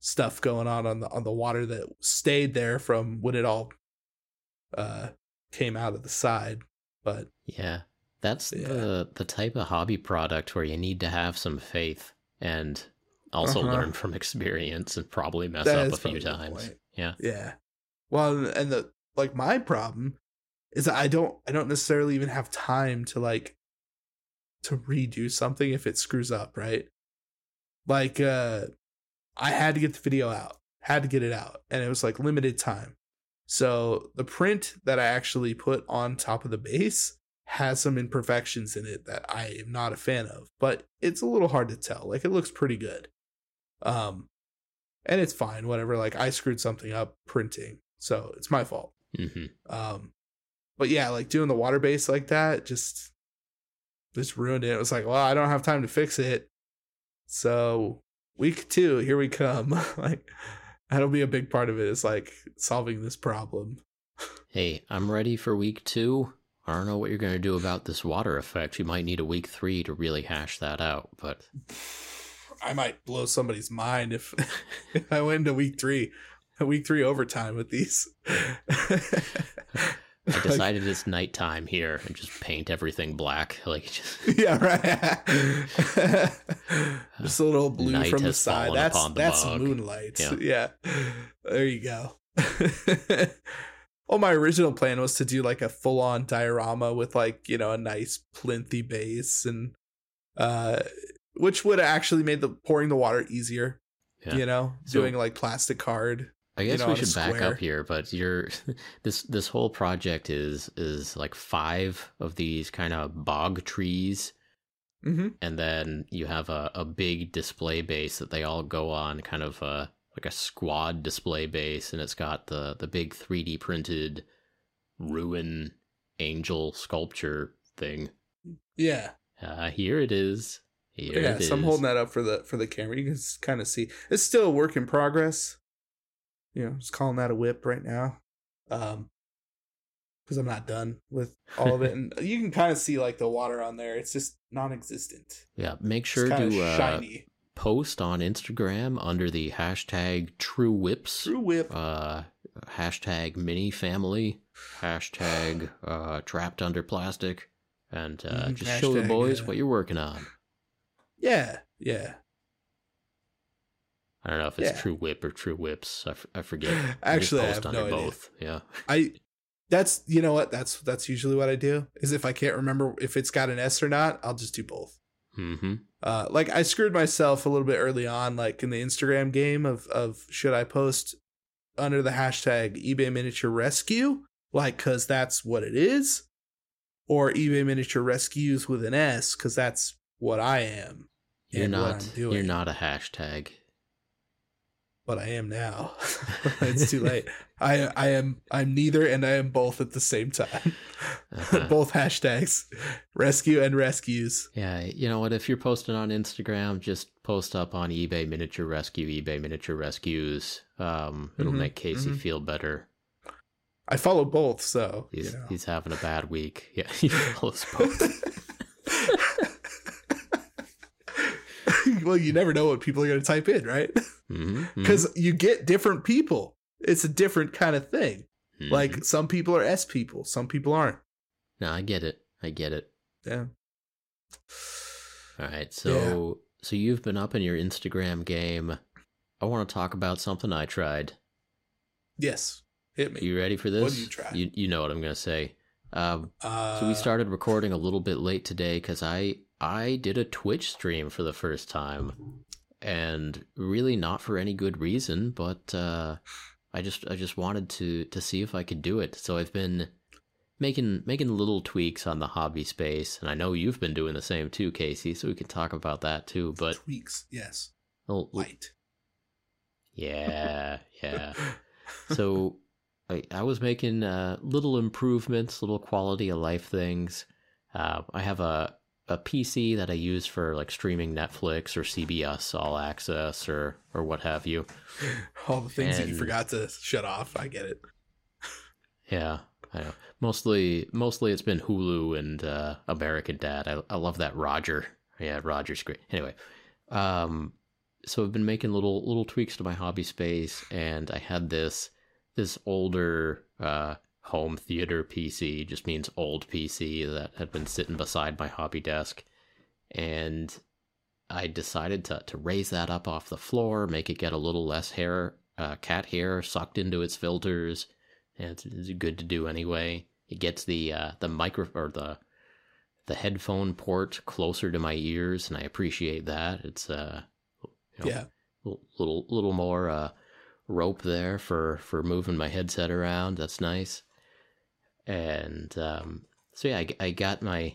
stuff going on on the on the water that stayed there from when it all uh came out of the side. But Yeah. That's Yeah. the the type of hobby product where you need to have some faith and also Uh-huh. learn from [LAUGHS] experience and probably mess That up a few times. Yeah. Yeah. Well, and the like my problem is that I don't I don't necessarily even have time to like to redo something if it screws up, right? Like uh I had to get the video out. Had to get it out and it was like limited time. So the print that I actually put on top of the base has some imperfections in it that I am not a fan of, but it's a little hard to tell. Like it looks pretty good. Um and it's fine, whatever. Like I screwed something up printing, so it's my fault. hmm Um, but yeah, like doing the water base like that just just ruined it. It was like, well, I don't have time to fix it, so week two, here we come. [LAUGHS] like that'll be a big part of it. it. Is like solving this problem. [LAUGHS] Hey, I'm ready for week two. I don't know what you're going to do about this water effect. You might need a week three to really hash that out, but I might blow somebody's mind if, [LAUGHS] if I went into week three, week three overtime with these. I [LAUGHS] decided it's nighttime here and just paint everything black. Like, just, [LAUGHS] yeah, right. [LAUGHS] Just a little blue Night from the side. That's the that's moonlight. Yeah. Yeah. There you go. well, my original plan was to do like a full on diorama with like, you know, a nice plinthy base and uh which would have actually made the pouring the water easier. Yeah. You know, So- doing like plastic card. I guess know, we should back up here, but you're [LAUGHS] this this whole project is is like five of these kind of bog trees, Mm-hmm. and then you have a, a big display base that they all go on, kind of a like a squad display base, and it's got the the big 3D printed ruin angel sculpture thing. Yeah. Uh, here it is. Here yeah, it so I'm holding that up for the for the camera. You can kind of see it's still a work in progress. You know, just calling that a whip right now, um, because I'm not done with all of it, and [LAUGHS] you can kind of see like the water on there. It's just non-existent. Yeah, make sure to uh, shiny. post on Instagram under the hashtag True Whips. True whip. uh, hashtag mini family, hashtag uh, trapped under plastic, and uh, Mhm, just show the boys uh, what you're working on. yeah, yeah. I don't know if it's yeah. True Whip or True Whips. I, f- I forget. [LAUGHS] Actually, I post have no idea. both. Yeah. I. That's you know what that's that's usually what I do is if I can't remember if it's got an S or not, I'll just do both. Mm-hmm. uh like i screwed myself a little bit early on like in the instagram game of of should i post under the hashtag ebay miniature rescue like because that's what it is or ebay miniature rescues with an s because that's what i am You're not. You're not a hashtag. But i am now [LAUGHS] [LAUGHS] it's too late i i am i'm neither and i am both at the same time Uh-huh. [LAUGHS] both hashtags rescue and rescues Yeah, you know what? If you're posting on Instagram, just post up on eBay Miniature Rescue, eBay Miniature Rescues. Um, it'll Mhm, make Casey mhm. feel better. i follow both so He's you know. he's having a bad week. Yeah, he follows both. Well, you never know what people are going to type in, right? [LAUGHS] Mhm, mhm, Because you get different people. It's a different kind of thing. mhm. Like some people are S people, some people aren't. no, I get it. I get it. Yeah. All right, so so you've been up in your Instagram game. I want to talk about something I tried. Yes. Hit me. You ready for this? What did you try? You you know what I'm gonna say. Um, uh, so we started recording a little bit late today because I I did a Twitch stream for the first time, and really not for any good reason, but uh, I just I just wanted to to see if I could do it. So I've been making making little tweaks on the hobby space, and I know you've been doing the same too, Casey. So we can talk about that too. But tweaks, yes, little, light. Yeah, yeah. [LAUGHS] so I, I was making uh, little improvements, little quality of life things. Uh, I have a a PC that I use for like streaming Netflix or CBS All Access or or what have you. [LAUGHS] All the things that you forgot to shut off. I get it. Yeah, I know. Mostly, mostly it's been Hulu and uh, American Dad. I, I love that Roger. Yeah, Roger's great. Anyway, um, so I've been making little little tweaks to my hobby space, and I had this this older uh, home theater PC. Just means old PC that had been sitting beside my hobby desk, and I decided to to raise that up off the floor, make it get a little less hair, uh, cat hair sucked into its filters and it's, it's good to do anyway. It gets the uh, the micro or the the headphone port closer to my ears, and I appreciate that. It's uh, you know, Yeah. little little, little more uh, rope there for for moving my headset around. That's nice. And um, so yeah, I, I got my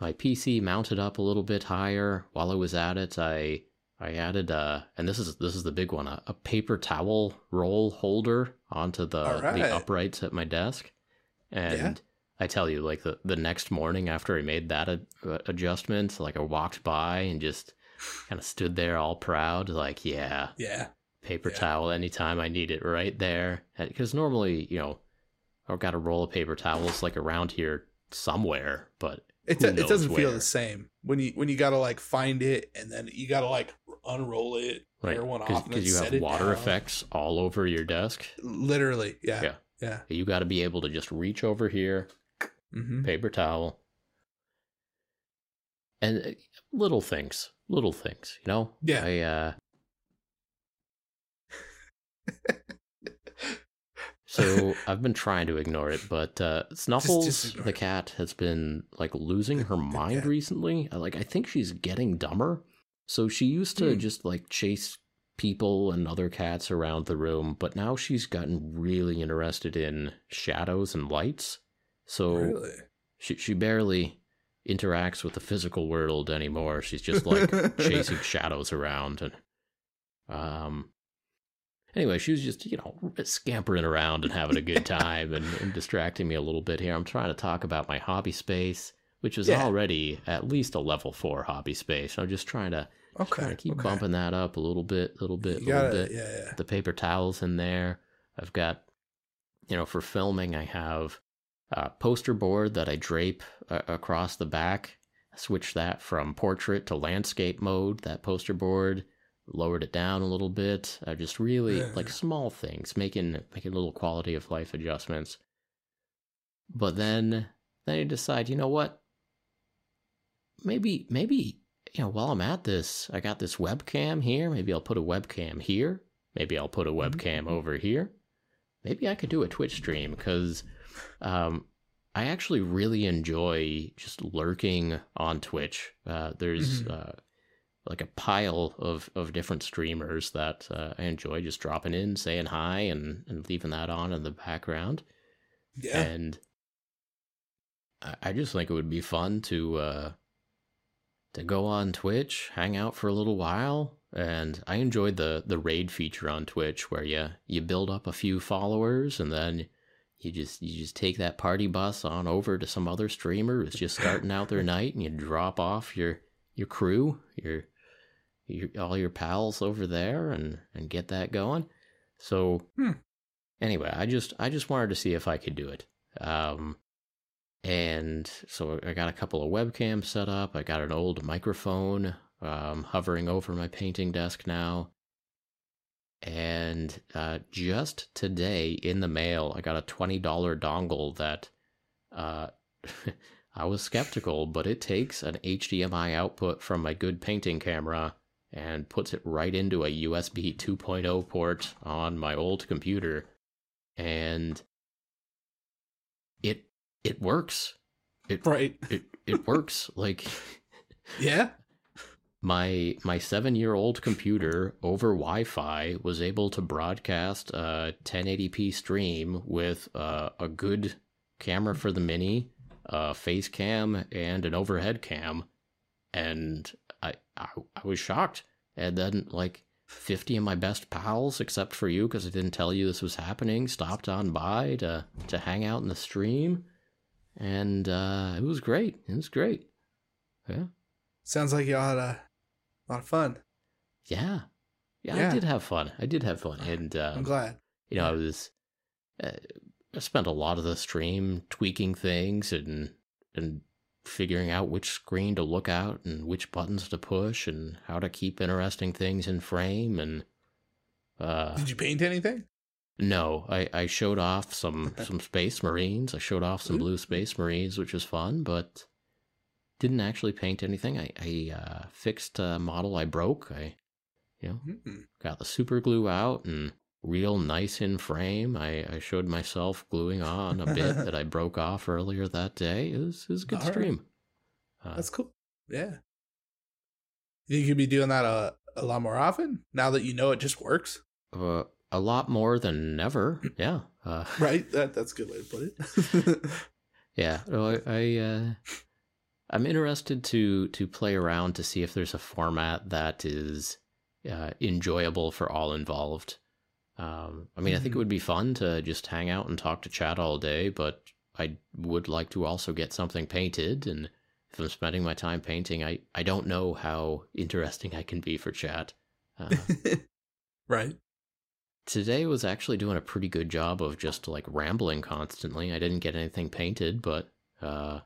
my PC mounted up a little bit higher. While I was at it, I I added uh and this is this is the big one a, a paper towel roll holder onto the right. the uprights at my desk, and Yeah. I tell you, like the the next morning after I made that ad- uh, adjustment, like I walked by and just kind of stood there all proud, like yeah, Yeah. paper Yeah. towel anytime I need it right there. Because normally, you know, I've got a roll of paper towels like around here somewhere, but It, do- it doesn't feel the same when you when you gotta like find it and then you gotta like unroll it, right tear one off, because you have water down. effects all over your desk. Literally, yeah, Yeah. yeah. You got to be able to just reach over here, hmm paper towel, and uh, little things, little things, you know. Yeah. I uh. [LAUGHS] So I've been trying to ignore it, but uh, Snuffles, just ignore the cat, has been like losing her mind recently. Like I think she's getting dumber. So she used to Hmm. just like chase people and other cats around the room, but now she's gotten really interested in shadows and lights. So really. she she barely interacts with the physical world anymore. She's just like [LAUGHS] chasing shadows around and um anyway she was just you know scampering around and having a good time and, and distracting me a little bit here i'm trying to talk about my hobby space which is Yeah. already at least a level four hobby space i'm just trying to, trying to keep okay. bumping that up a little bit little bit You little got bit. Yeah, yeah. the paper towels in there. I've got, you know, for filming, I have a poster board that I drape uh, across the back. I switched that from portrait to landscape mode. That poster board lowered it down a little bit. I just really like small things, making making little quality of life adjustments. But then, then I decide, you know what? Maybe, maybe you know, while I'm at this, I got this webcam here. Maybe I'll put a webcam here. Maybe I'll put a webcam over here. Maybe I could do a Twitch stream because um, I actually really enjoy just lurking on Twitch. Uh, there's Mhm. uh, like a pile of, of different streamers that uh, I enjoy just dropping in, saying hi, and, and leaving that on in the background. Yeah. And I, I just think it would be fun to uh, to go on Twitch, hang out for a little while, and I enjoyed the the raid feature on Twitch where you you build up a few followers and then you just you just take that party bus on over to some other streamer who's just starting out their [LAUGHS] night and you drop off your your crew, your your all your pals over there and and get that going. So Hmm. anyway, I just I just wanted to see if I could do it. Um and so I got a couple of webcams set up. I got an old microphone um, hovering over my painting desk now. And uh, just today in the mail, I got a $20 dongle that uh, [LAUGHS] I was skeptical, but it takes an HDMI output from my good painting camera and puts it right into a USB 2.0 port on my old computer. And it it works. It right. it it [LAUGHS] works. Like Yeah. my my seven year old computer over Wi-Fi was able to broadcast a 1080p stream with uh, a good camera for the mini, a face cam, and an overhead cam, and I, I, I was shocked. And then like 50 of my best pals, except for you, because I didn't tell you this was happening, stopped on by to to hang out in the stream, and uh, it was great. It was great. Yeah. Sounds like y'all had a lot of fun. Yeah. Yeah, Yeah. I did have fun. I did have fun, [SIGHS] and I'm um, glad. you know, I was uh, I spent a lot of the stream tweaking things and and figuring out which screen to look out and which buttons to push and how to keep interesting things in frame and uh Did you paint anything? no. I i showed off some [LAUGHS] some space marines. I showed off some blue space marines which was fun but didn't actually paint anything. I i uh fixed a model i broke. I you know Mm. got the super glue out and real nice in frame. I, I showed myself gluing on a bit that I [LAUGHS] broke off earlier that day. It was, it was a good All right. stream. Uh, That's cool. Yeah. You think you'd be doing that a, a lot more often now that you know it just works? uh, a lot more than never. [CLEARS THROAT] Yeah. Uh, [LAUGHS] Right? That that's a good way to put it. [LAUGHS] yeah. No, I, I uh, I'm interested to to play around to see if there's a format that is uh, enjoyable for all involved. Um, I mean, I think it Mhm. would be fun to just hang out and talk to chat all day, but I would like to also get something painted. And if I'm spending my time painting, I, I don't know how interesting I can be for chat. Uh, [LAUGHS] right. today was actually doing a pretty good job of just like rambling constantly. I didn't get anything painted, but uh,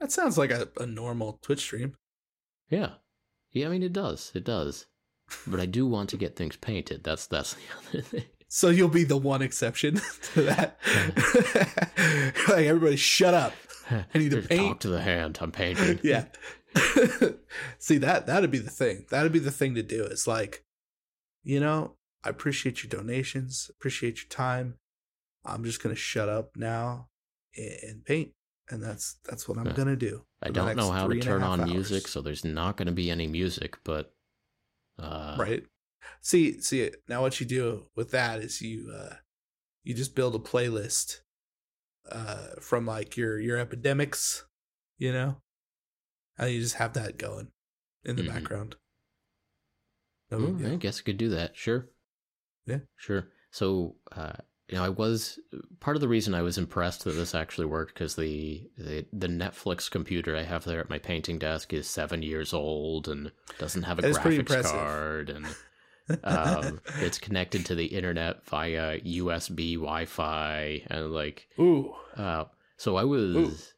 That sounds like a, a normal Twitch stream. yeah, yeah. I mean, it does, it does. But I do want to get things painted. That's that's the [LAUGHS] other thing. So you'll be the one exception [LAUGHS] to that. [LAUGHS] like everybody shut up. I need to Just paint. Talk to the hand. I'm painting. yeah. See that that'd be the thing. That'd be the thing to do. It's like, you know, I appreciate your donations, appreciate your time. I'm just gonna shut up now and, paint, and that's that's what I'm gonna do. I don't know how to three and a turn on hours. music, so there's not going to be any music. But uh, right. See, see now what you do with that is you uh you just build a playlist uh from like your your epidemics, you know, and you just have that going in the Mhm. background. Mm, big I guess I could do that. Sure. Yeah. Sure. So, uh, you know, I was part of the reason I was impressed that this actually worked because the, the the Netflix computer I have there at my painting desk is seven years old and doesn't have a That graphics card and [LAUGHS] um, it's connected to the internet via USB Wi-Fi and like Ooh. uh, so I was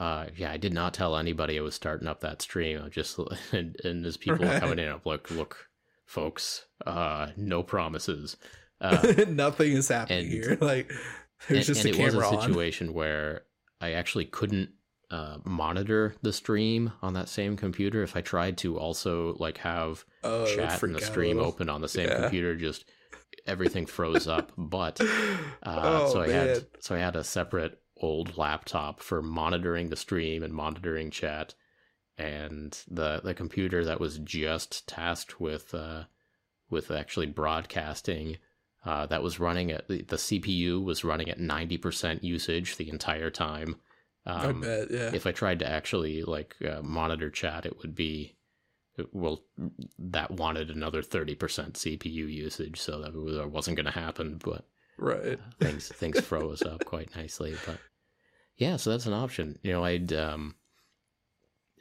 uh yeah I did not tell anybody I was starting up that stream I just [LAUGHS] and, and as people Right. coming in I'm like look folks uh no promises uh, [LAUGHS] Nothing is happening and- here. [LAUGHS] Like there's and, just and a it was camera a on. situation where I actually couldn't uh, monitor the stream on that same computer if I tried to also like have Oh, chat and the stream open on the same Yeah. computer just everything froze up [LAUGHS] but uh, oh, so I man. had so I had a separate old laptop for monitoring the stream and monitoring chat and the the computer that was just tasked with uh with actually broadcasting uh that was running at the, the CPU was running at 90% usage the entire time I um, bet, yeah. if I tried to actually like uh, monitor chat, it would be well that wanted another thirty percent CPU usage, so that wasn't going to happen. But right. uh, [LAUGHS] things things froze up quite nicely. But yeah, so that's an option. You know, I'd um,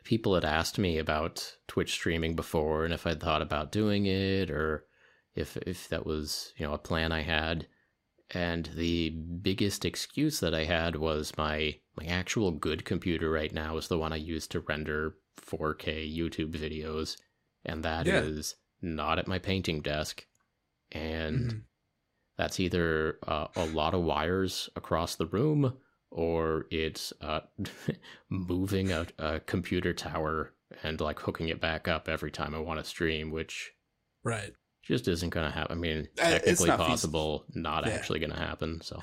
people had asked me about Twitch streaming before, and if I'd thought about doing it, or if if that was you know a plan I had. And the biggest excuse that I had was my my actual good computer right now is the one I use to render 4K YouTube videos, and that is Yeah. not at my painting desk. And Mhm. that's either uh, a lot of wires across the room or it's uh, [LAUGHS] moving a, a computer tower and like hooking it back up every time I want to stream, which Right. Just isn't going to happen. I mean, Uh, technically not possible, not Yeah. actually going to happen. So,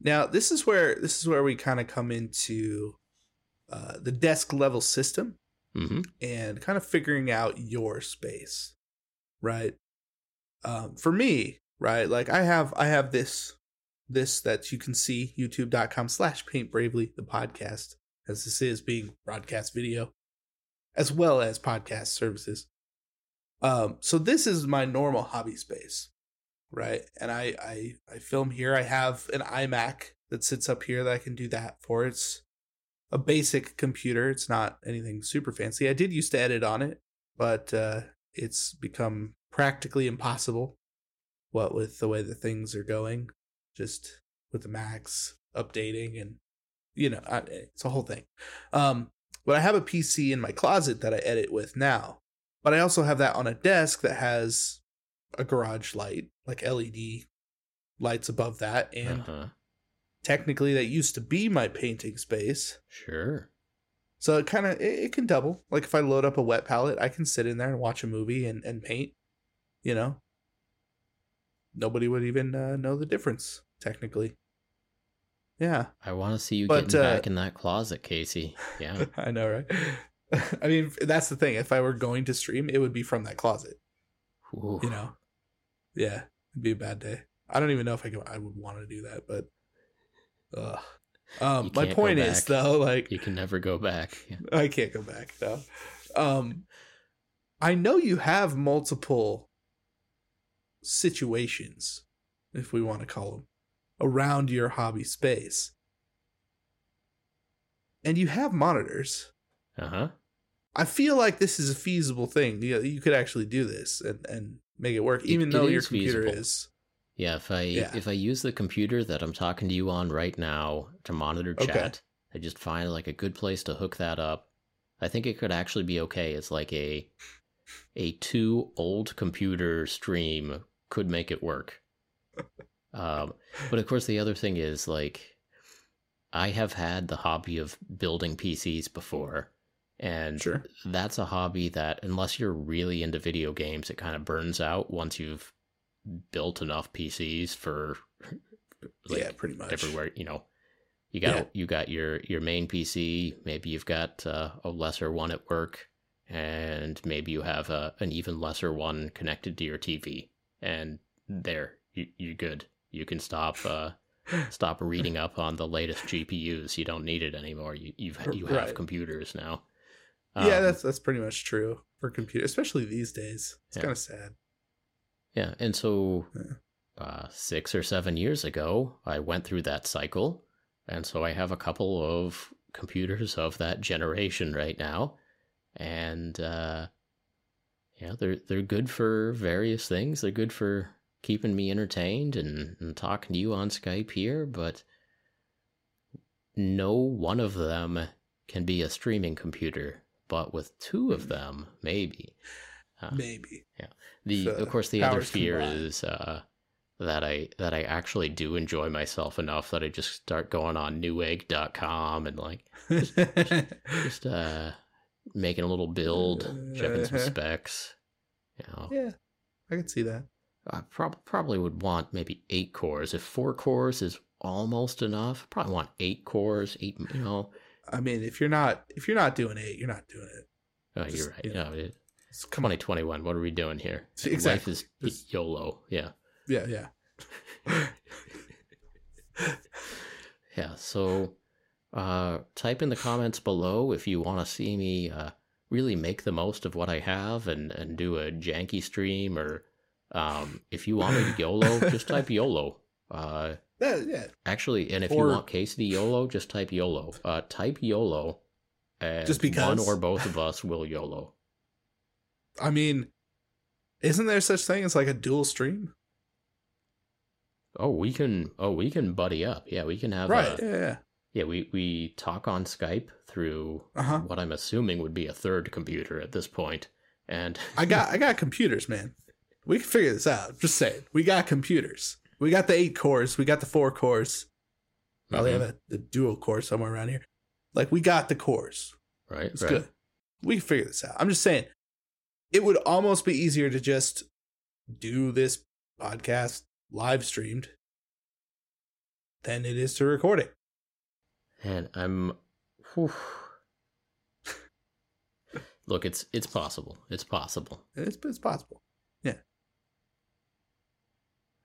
Now this is where this is where we kind of come into uh, the desk level system hmm and kind of figuring out your space, right? Um, for me, right, like I have I have this this that you can see youtube.com slash paint bravely the podcast as this is being broadcast video as well as podcast services um so this is my normal hobby space right? And i i i film here. I have an imac that sits up here that i can do that for. It's a basic computer. It's not anything super fancy. I did used to edit on it but uh it's become practically impossible what with the way that things are going just with the Macs updating and you know I, it's a whole thing. Um but i have a pc in my closet that i edit with now but i also have that on a desk that has a garage light like led lights above that and uh-huh. technically that used to be my painting space Sure. so it kind of it, it can double like if i load up a wet palette i can sit in there and watch a movie and, and paint you know nobody would even uh, know the difference technically yeah I want to see you But, getting uh, back in that closet, Casey. Yeah. [LAUGHS] i know right [LAUGHS] i mean that's the thing if i were going to stream it would be from that closet Ooh. you know yeah it'd be a bad day i don't even know if i could i would want to do that but Ugh. um my point is though like You can never go back. [LAUGHS] Yeah. I can't go back now. Um, I know you have multiple situations, if we want to call them, around your hobby space, and you have monitors. Uh huh. I feel like this is a feasible thing. You, you could actually do this and, and make it work, even it though your is computer feasible. is. Yeah. If I Yeah. if I use the computer that I'm talking to you on right now to monitor Okay. chat, I just find like a good place to hook that up. I think it could actually be okay. It's like a a two old computer stream could make it work. Um, but of course, the other thing is like I have had the hobby of building PCs before, and Sure. that's a hobby that unless you're really into video games, it kind of burns out once you've built enough PCs for [LAUGHS] like yeah, pretty much. everywhere. You know, you got Yeah. you got your your main PC. Maybe you've got uh, a lesser one at work, and maybe you have a, an even lesser one connected to your TV. And there, you, you're good. You can stop uh, [LAUGHS] stop reading up on the latest GPUs. You don't need it anymore. You you've you have Right. computers now. Yeah, Um, that's that's pretty much true for computer, especially these days. It's Yeah. kind of sad. Yeah, and so Yeah. uh, six or seven years ago, I went through that cycle, and so I have a couple of computers of that generation right now, and uh, yeah, they're they're good for various things. They're good for keeping me entertained and, and talking to you on Skype here, but no one of them can be a streaming computer. But with two of them, maybe. Uh, Maybe. the the of course the other fear combine. is uh that I that I actually do enjoy myself enough that I just start going on newegg.com and like [LAUGHS] just uh making a little build, checking some Uh-huh. specs. You know, yeah, I can see that. I prob- probably would want maybe eight cores. If four cores is almost enough, probably want eight cores. Eight, you know. I mean, if you're not if you're not doing it, you're not doing it. Oh, Just, you're right. you know, no, it, It's- Come on. 2021. What are we doing here? Exactly. Life is YOLO. Yeah. Yeah, yeah. [LAUGHS] Yeah, so uh, type in the comments below if you want to see me uh, really make the most of what I have and, and do a janky stream, or um, if you want me to YOLO, just type YOLO. Uh, Yeah, yeah. actually, and if Or- you want Casey to YOLO, just type YOLO. Uh, type YOLO. And Just because. one or both of us will YOLO. I mean, isn't there such thing as like a dual stream? Oh, we can. Oh, we can buddy up. Yeah, we can have. right. A, Yeah, yeah. we we talk on Skype through Uh huh. what I'm assuming would be a third computer at this point. point, and I got [LAUGHS] I got computers, man. We can figure this out. Just saying. We got computers. We got the eight cores. We got the four cores. Probably Mhm. have a, the dual core somewhere around here. Like we got the cores. right, It's right. good. We can figure this out. I'm just saying, it would almost be easier to just do this podcast live streamed than it is to record it. And I'm. whew. Look, it's it's possible. It's possible. It's, it's possible.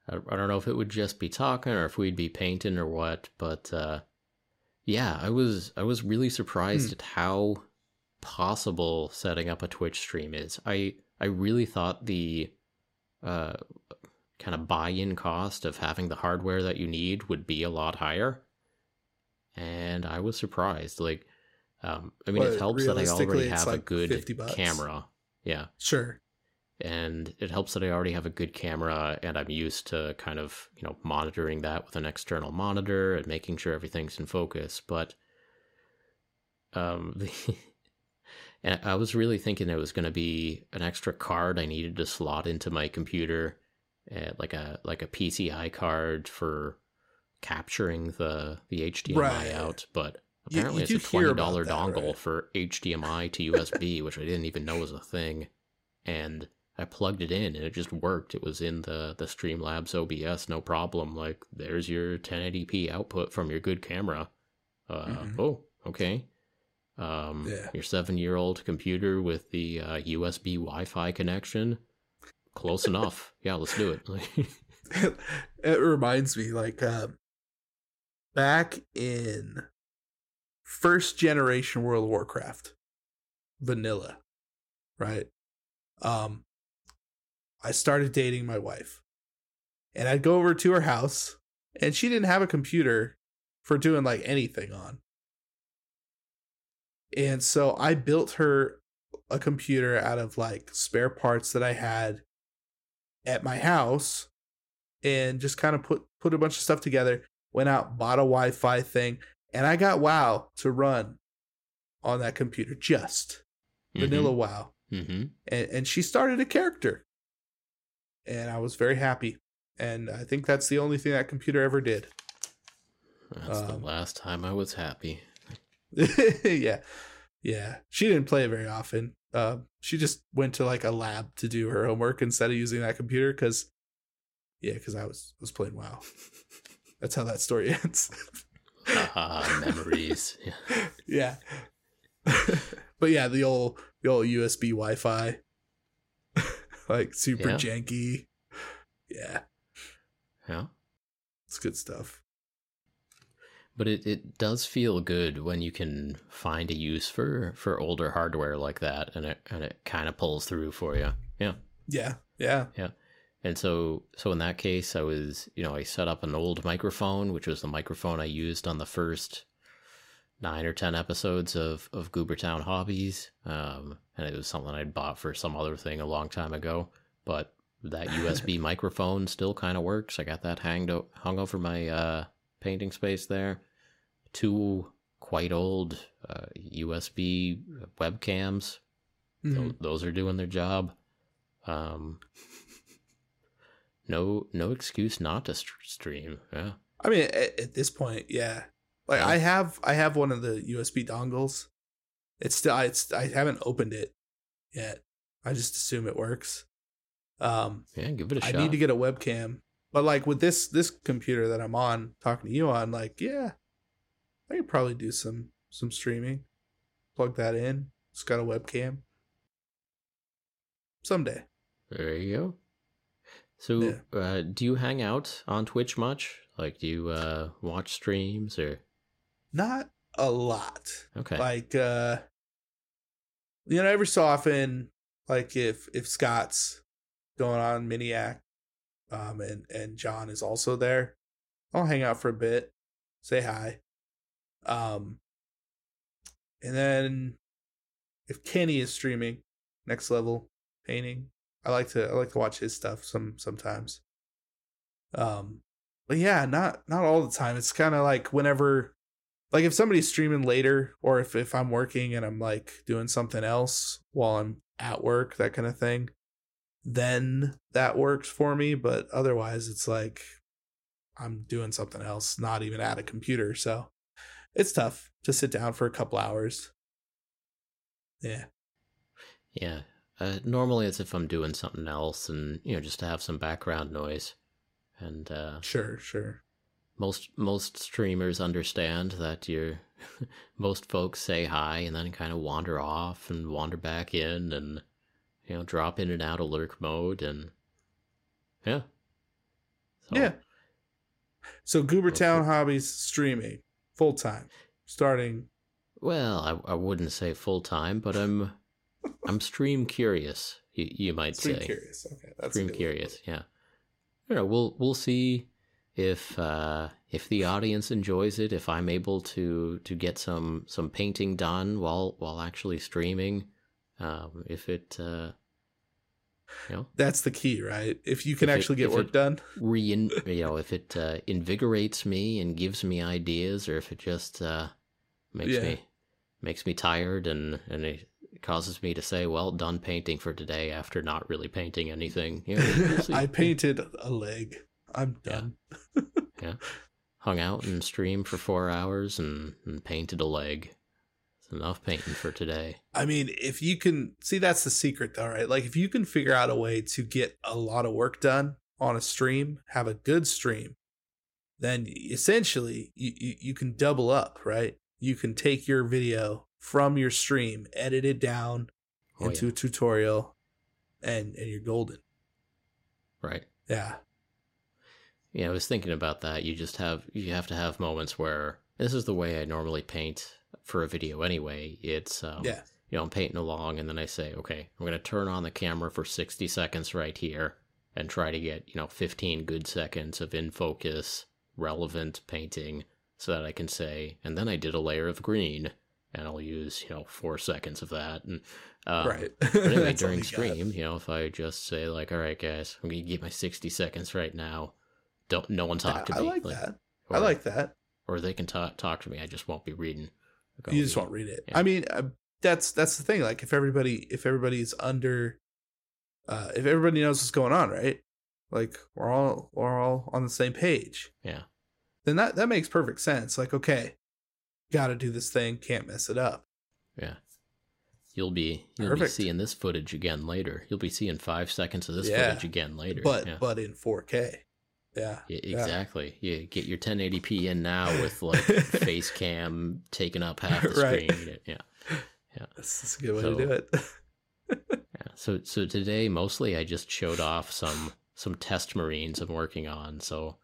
I, I don't know if it would just be talking or if we'd be painting or what, but uh, yeah, I was I was really surprised Hmm. at how possible setting up a Twitch stream is. I I really thought the uh, kind of buy-in cost of having the hardware that you need would be a lot higher, and I was surprised. Like, um, I mean, But it helps that I already have a good 50 camera. Yeah, Sure. And it helps that I already have a good camera and I'm used to kind of, you know, monitoring that with an external monitor and making sure everything's in focus. But um the [LAUGHS] and I was really thinking it was going to be an extra card I needed to slot into my computer, uh, like a like a PCI card for capturing the the HDMI Right. out, but apparently you it's a twenty dollar dongle right? for HDMI to USB, which I didn't even know was a thing. And I plugged it in and it just worked. It was in the the Streamlabs OBS, no problem. Like there's your 1080p output from your good camera. Uh, Mhm. Oh, okay. Um, Yeah. Your seven year old computer with the uh, USB Wi Fi connection. Close enough. [LAUGHS] Yeah, let's do it. [LAUGHS] it reminds me like um back in first generation World of Warcraft vanilla, right? Um I started dating my wife. And I'd go over to her house and she didn't have a computer for doing like anything on. And so I built her a computer out of like spare parts that I had at my house and just kind of put put a bunch of stuff together. Went out, bought a Wi-Fi thing, and I got WoW to run on that computer. Just vanilla WoW, Mm-hmm. and and she started a character, and I was very happy. And I think that's the only thing that computer ever did. That's the Um, last time I was happy. [LAUGHS] yeah, yeah. She didn't play it very often. Uh, she just went to like a lab to do her homework instead of using that computer because, yeah, because I was was playing WoW. [LAUGHS] That's how that story [LAUGHS] ends. Ah, memories. Yeah. yeah. but yeah, the old the old USB Wi-Fi, like super Yeah. janky. Yeah, yeah. it's good stuff. But it, it does feel good when you can find a use for, for older hardware like that and it and it kind of pulls through for you. Yeah. Yeah, yeah. Yeah. And so so in that case I was, you know, I set up an old microphone, which was the microphone I used on the first nine or ten episodes of, of Goobertown Hobbies. Um, and it was something I'd bought for some other thing a long time ago. But that USB [LAUGHS] microphone still kind of works. I got that hanged o- hung over my uh, painting space there. Two quite old uh, USB webcams. Mhm. Tho- those are doing their job. Um, no, no excuse not to st- stream. Yeah. I mean, at, at this point, yeah. Like Yeah. I have, I have one of the USB dongles. It's still, it's, I haven't opened it yet. I just assume it works. Um, Yeah, give it a I shot. I need to get a webcam, but like with this this computer that I'm on, talking to you on, like, yeah, I could probably do some some streaming. Plug that in. It's got a webcam. Someday. There you go. So, Yeah. uh, do you hang out on Twitch much? Like, do you uh, watch streams or? Not a lot. Okay. like uh you know every so often like if if scott's going on Miniac, um and and john is also there i'll hang out for a bit say hi. Um and then if kenny is streaming next level painting i like to i like to watch his stuff some sometimes. Um but yeah not not all the time. It's kind of like whenever like if somebody's streaming later or if, if i'm working and i'm like doing something else while i'm at work that kind of thing then that works for me but otherwise it's like i'm doing something else not even at a computer so it's tough to sit down for a couple hours yeah Yeah. Uh, normally, it's if I'm doing something else, and you know, just to have some background noise. And uh, sure sure most most streamers understand that you're. [LAUGHS] most folks say hi and then kind of wander off and wander back in, and you know, drop in and out of lurk mode, and yeah, So, Yeah. So Goobertown Okay. Hobbies streaming full time, starting. Well, I, I wouldn't say full time, but I'm I'm stream curious. You, you might Stream say curious. Okay, that's stream good way to put curious. Yeah. You know, we'll we'll see if uh, if the audience enjoys it. If I'm able to to get some some painting done while while actually streaming. Um, if it uh, you know That's the key, right? If you can If it- actually get work done. rein [LAUGHS] you know if it uh, invigorates me and gives me ideas or if it just uh, makes Yeah. me makes me tired and and it causes me to say well done painting for today after not really painting anything you know. [LAUGHS] I painted a leg. I'm done. Yeah. done. hung out and streamed for four hours and, and painted a leg it's enough painting for today I mean, if you can see, that's the secret, though, right? Like, if you can figure out a way to get a lot of work done on a stream, have a good stream, then essentially you, you, you can double up, right? You can take your video from your stream, edit it down Oh, into yeah. a tutorial, and and you're golden. right Yeah, Yeah, I was thinking about that. You just have you have to have moments where this is the way I normally paint for a video anyway. It's um, yeah, you know I'm painting along and then I say, okay, I'm gonna turn on the camera for 60 seconds right here and try to get you know 15 good seconds of in focus, relevant painting so that I can say, and then I did a layer of green and I'll use you know four seconds of that and um, right. but anyway, [LAUGHS] during stream, you know, if I just say like, "All right, guys, I'm gonna get my 60 seconds right now," don't no one talk to me. I me. like that. Or, I like that. or they can talk talk to me. I just won't be reading. Like, you just be- won't read it. yeah. I mean, uh, that's that's the thing. Like, if everybody if everybody's under, uh, if everybody knows what's going on, right? Like, we're all we're all on the same page. Yeah, Then that that makes perfect sense. Like, okay, got to do this thing. Can't mess it up. yeah. You'll be you'll Perfect. be seeing this footage again later. You'll be seeing five seconds of this Yeah. footage again later. But yeah. but in 4K. Yeah. Yeah, yeah. exactly. You get your 1080p in now [LAUGHS] with like face cam taking up half the Right. screen. Yeah. That's, that's a good way So- to do it. [LAUGHS] Yeah. So so today mostly I just showed off some some test marines I'm working on. So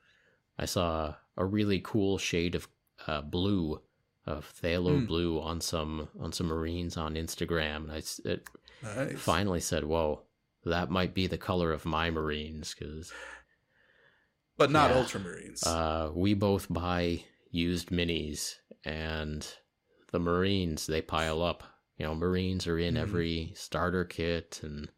I saw a really cool shade of uh, blue of phthalo Hmm. blue on some on some marines on Instagram, and I it nice. finally said, "Whoa, that might be the color of my marines," because But not Yeah. ultramarines. uh, we both buy used minis, and the marines they pile up. You know, marines are in Mhm. every starter kit and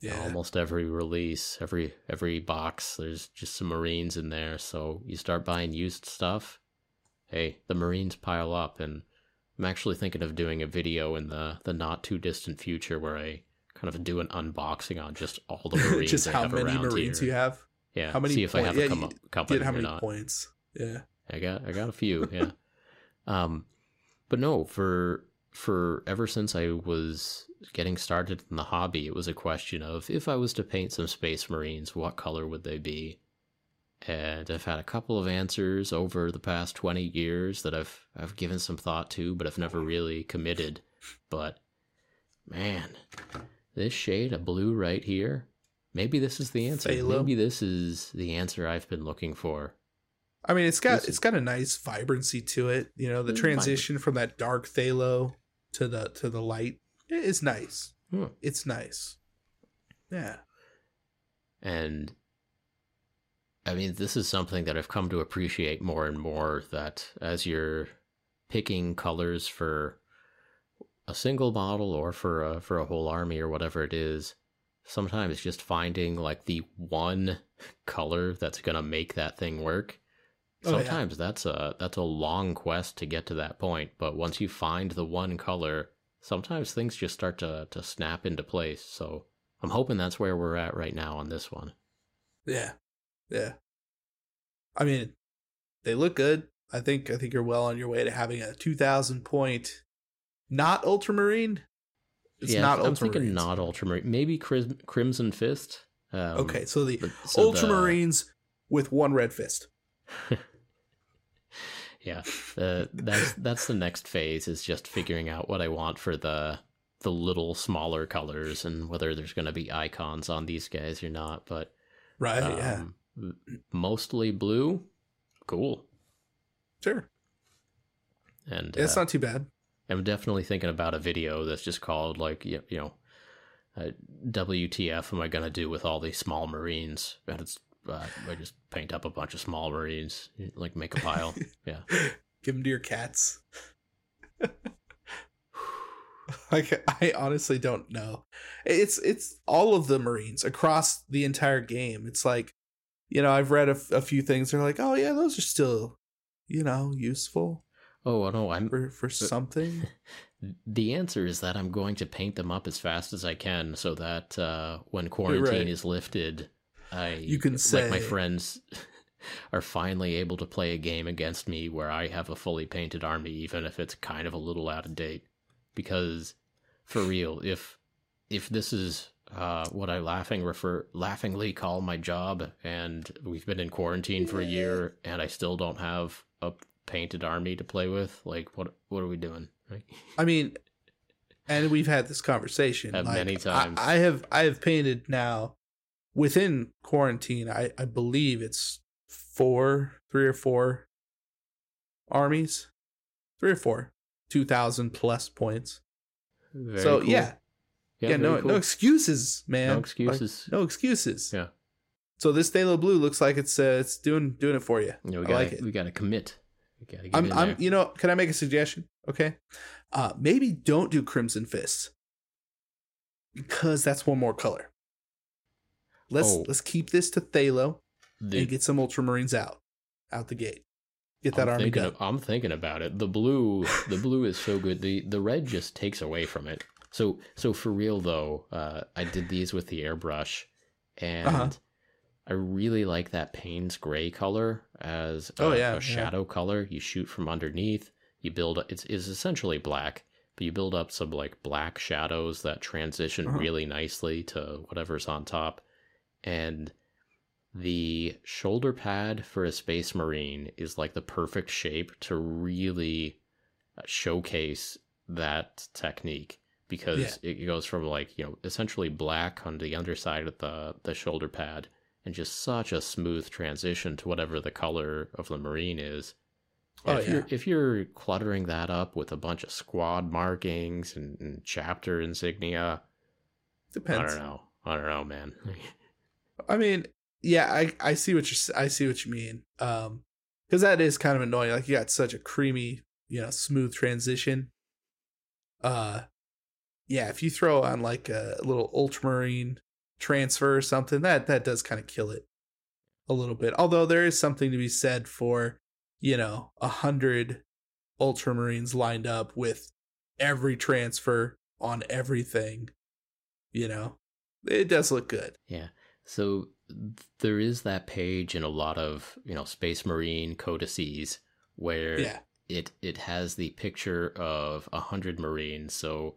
yeah. almost every release, every every box, there's just some Marines in there. So you start buying used stuff. Hey, the Marines pile up, and I'm actually thinking of doing a video in the the not too distant future where I kind of do an unboxing on just all the [LAUGHS] Marines Just I how many marines here. you have. Yeah, how many see if I have yeah, a come you up couple Get how many not. points. Yeah. I got I got a few, yeah. [LAUGHS] um but no, for for ever since I was getting started in the hobby, it was a question of if I was to paint some space marines, what color would they be? And I've had a couple of answers over the past 20 years that I've I've given some thought to, but I've never really committed. But man, this shade of blue right here, maybe this is the answer. Phthalo. Maybe this is the answer I've been looking for. I mean, it's got This is- it's got a nice vibrancy to it. You know, the Mm, transition from that dark Phthalo to the to the light is nice. Hmm. It's nice. Yeah. And I mean, this is something that I've come to appreciate more and more that as you're picking colors for a single model or for a, for a whole army or whatever it is, sometimes just finding like the one color that's going to make that thing work. Oh, yeah. Sometimes that's a that's a long quest to get to that point, but once you find the one color, sometimes things just start to to snap into place. So, I'm hoping that's where we're at right now on this one. Yeah. Yeah. I mean, they look good. I think I think you're well on your way to having a 2000 point not ultramarine. It's yeah, not I'm ultramarine. thinking not ultramarine. Maybe Crim- Crimson Fist. Um, okay, so the but- so the- ultramarines with one red fist. [LAUGHS] yeah, uh, that's that's the next phase is just figuring out what I want for the the little smaller colors and whether there's going to be icons on these guys or not. But Right, um, yeah. mostly blue. Cool. Sure. And It's uh, not too bad. I'm definitely thinking about a video that's just called like you know, uh, WTF am I gonna do with all these small Marines? And it's uh, I just paint up a bunch of small Marines, like make a pile. [LAUGHS] yeah. Give them to your cats. [LAUGHS] like I honestly don't know. It's it's all of the Marines across the entire game. It's like, you know, I've read a, f- a few things. They're like, oh yeah, those are still, you know, useful Oh no, I'm for for something. [LAUGHS] The answer is that I'm going to paint them up as fast as I can so that uh, when quarantine right. is lifted, I You can like my friends [LAUGHS] are finally able to play a game against me where I have a fully painted army, even if it's kind of a little out of date. Because for real, if if this is uh, what I laughing refer laughingly call my job, and we've been in quarantine for a year, and I still don't have a painted army to play with, like what what are we doing? Right? I mean, and we've had this conversation Uh, many times. I, have I have painted now within quarantine. I I believe it's four, three or four armies, three or four, two thousand plus points. Very so cool. yeah, yeah, no cool. no excuses, man. No Like, excuses. no excuses. Yeah. So this Phthalo Blue looks like it's uh, it's doing doing it for you. We I gotta like it. we gotta commit. I'm, I'm, you know, can I make a suggestion? Okay, uh, maybe don't do Crimson Fists because that's one more color. Let's Oh. let's keep this to Phthalo and get some Ultramarines out, out the gate. Get that I'm army done. of- I'm thinking about it. The blue, the blue is so good. The the red just takes away from it. So so for real though, uh, I did these with the airbrush, and Uh-huh. I really like that Payne's gray color as a, Oh, yeah, a yeah. shadow color. You shoot from underneath. You build it's is essentially black, but you build up some like black shadows that transition Uh-huh. really nicely to whatever's on top, and the shoulder pad for a space marine is like the perfect shape to really uh, showcase that technique because it goes from like you know essentially black on the underside of the the shoulder pad and just such a smooth transition to whatever the color of the marine is Oh, if you're if you're cluttering that up with a bunch of squad markings and, and chapter insignia Depends. i don't know i don't know man [LAUGHS] I mean, yeah, I I see what you I see what you mean. Um, because that is kind of annoying. Like you got such a creamy, you know, smooth transition. Uh, yeah, if you throw on like a little ultramarine transfer or something, that that does kind of kill it a little bit. Although there is something to be said for, you know, a hundred ultramarines lined up with every transfer on everything. You know, it does look good. Yeah. So there is that page in a lot of, you know, Space Marine codices where Yeah. it it has the picture of a hundred Marines. So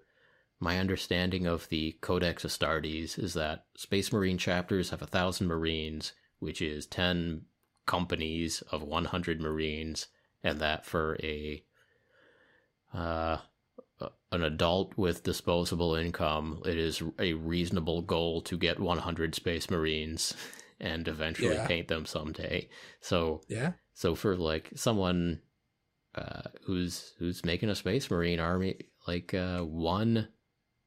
my understanding of the Codex Astartes is that Space Marine chapters have a thousand Marines, which is ten companies of one hundred Marines, and that for a uh an adult with disposable income, it is a reasonable goal to get 100 Space Marines [LAUGHS] and eventually Yeah. paint them someday. So, Yeah. so for like someone uh, who's who's making a Space Marine army, like uh, one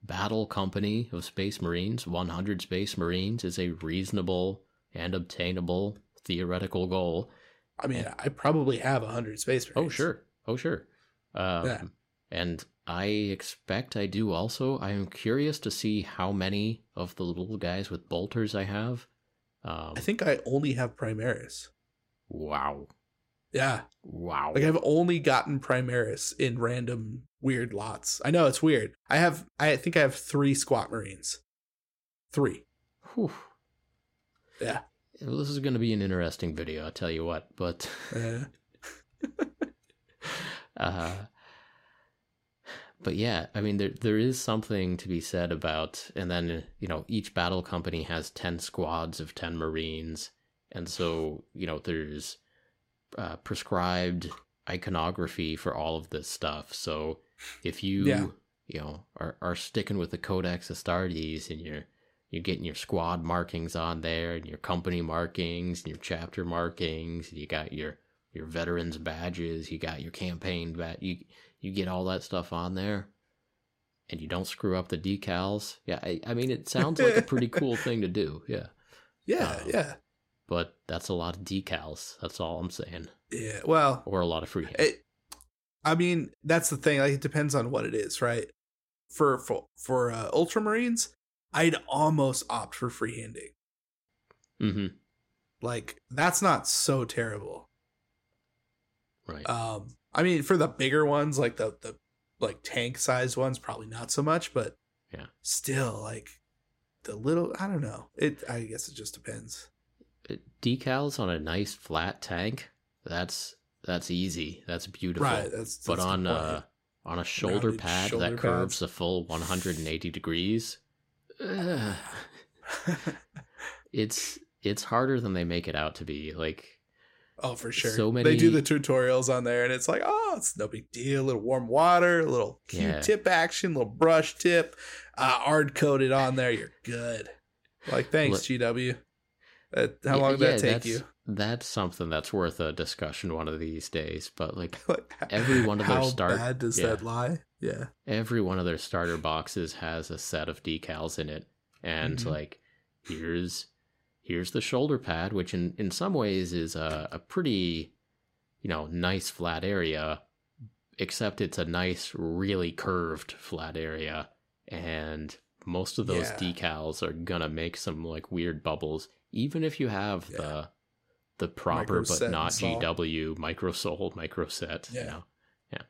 battle company of Space Marines, 100 Space Marines is a reasonable and obtainable theoretical goal. I mean, I probably have a hundred space Marines. Oh sure, oh sure. Um, Yeah. And I expect I do also. I am curious to see how many of the little guys with bolters I have. Um, I think I only have Primaris. wow, Yeah. wow. Like I've only gotten Primaris in random weird lots. I know it's weird. I have I think I have three squat marines. Three. Whew. Yeah. Well, this is going to be an interesting video. I'll tell you what. But Uh, [LAUGHS] uh, but yeah, I mean, there there is something to be said about, and then you know, each battle company has ten squads of ten Marines, and so you know, there's uh, prescribed iconography for all of this stuff. So if you Yeah. you know are are sticking with the Codex Astartes and you're you're getting your squad markings on there and your company markings and your chapter markings. And you got your your veterans badges. You got your campaign badge. You you get all that stuff on there, and you don't screw up the decals. Yeah, I, I mean it sounds like a pretty cool [LAUGHS] thing to do. Yeah, Yeah, Um, yeah, but that's a lot of decals. That's all I'm saying, yeah. Well, or a lot of freehand. it, I mean, that's the thing. Like, it depends on what it is, right? For for for uh, Ultramarines, I'd almost opt for freehanding. mm-hmm. Like, that's not so terrible. Right. Um, I mean, for the bigger ones, like the the like tank sized ones, probably not so much, but Yeah. still like the little. I don't know. It. I guess it just depends. Decals on a nice flat tank. That's that's easy. That's beautiful. Right. That's, but that's a on good uh on a shoulder Rounded pad shoulder that curves pads. a full 180 degrees point. [SIGHS] it's it's harder than they make it out to be like Oh, for sure. So many They do the tutorials on there, and it's like, oh, it's no big deal. A little warm water, a little Q-tip action, little brush tip, uh, hard coated on there. You're good. Like, thanks, GW. Uh, how Yeah, long did that yeah, take you? That's something that's worth a discussion one of these days but like [LAUGHS] every one of their how start- bad does yeah. that lie? Yeah. every one of their starter boxes has a set of decals in it and Mhm. like here's here's the shoulder pad which in in some ways is a, a pretty you know nice flat area except it's a nice really curved flat area and most of those Yeah. decals are gonna make some like weird bubbles even if you have Yeah. the the proper but not gw microsol microset you Yeah. know Yeah,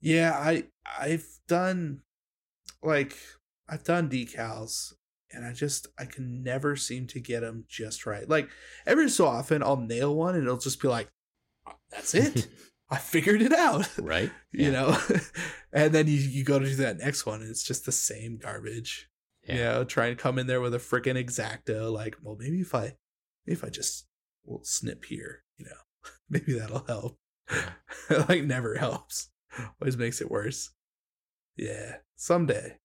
Yeah, I I've done like I've done decals and I just I can never seem to get them just right. Like every so often I'll nail one and it'll just be like "Oh, that's it. [LAUGHS] I figured it out. right [LAUGHS] You Yeah. know. [LAUGHS] and then you you go to do that next one and it's just the same garbage. Yeah. You know, try and come in there with a freaking exacto like, well maybe if I if I just will snip here, you know. [LAUGHS] maybe that'll help. [LAUGHS] like never helps. Always makes it worse. Yeah, someday.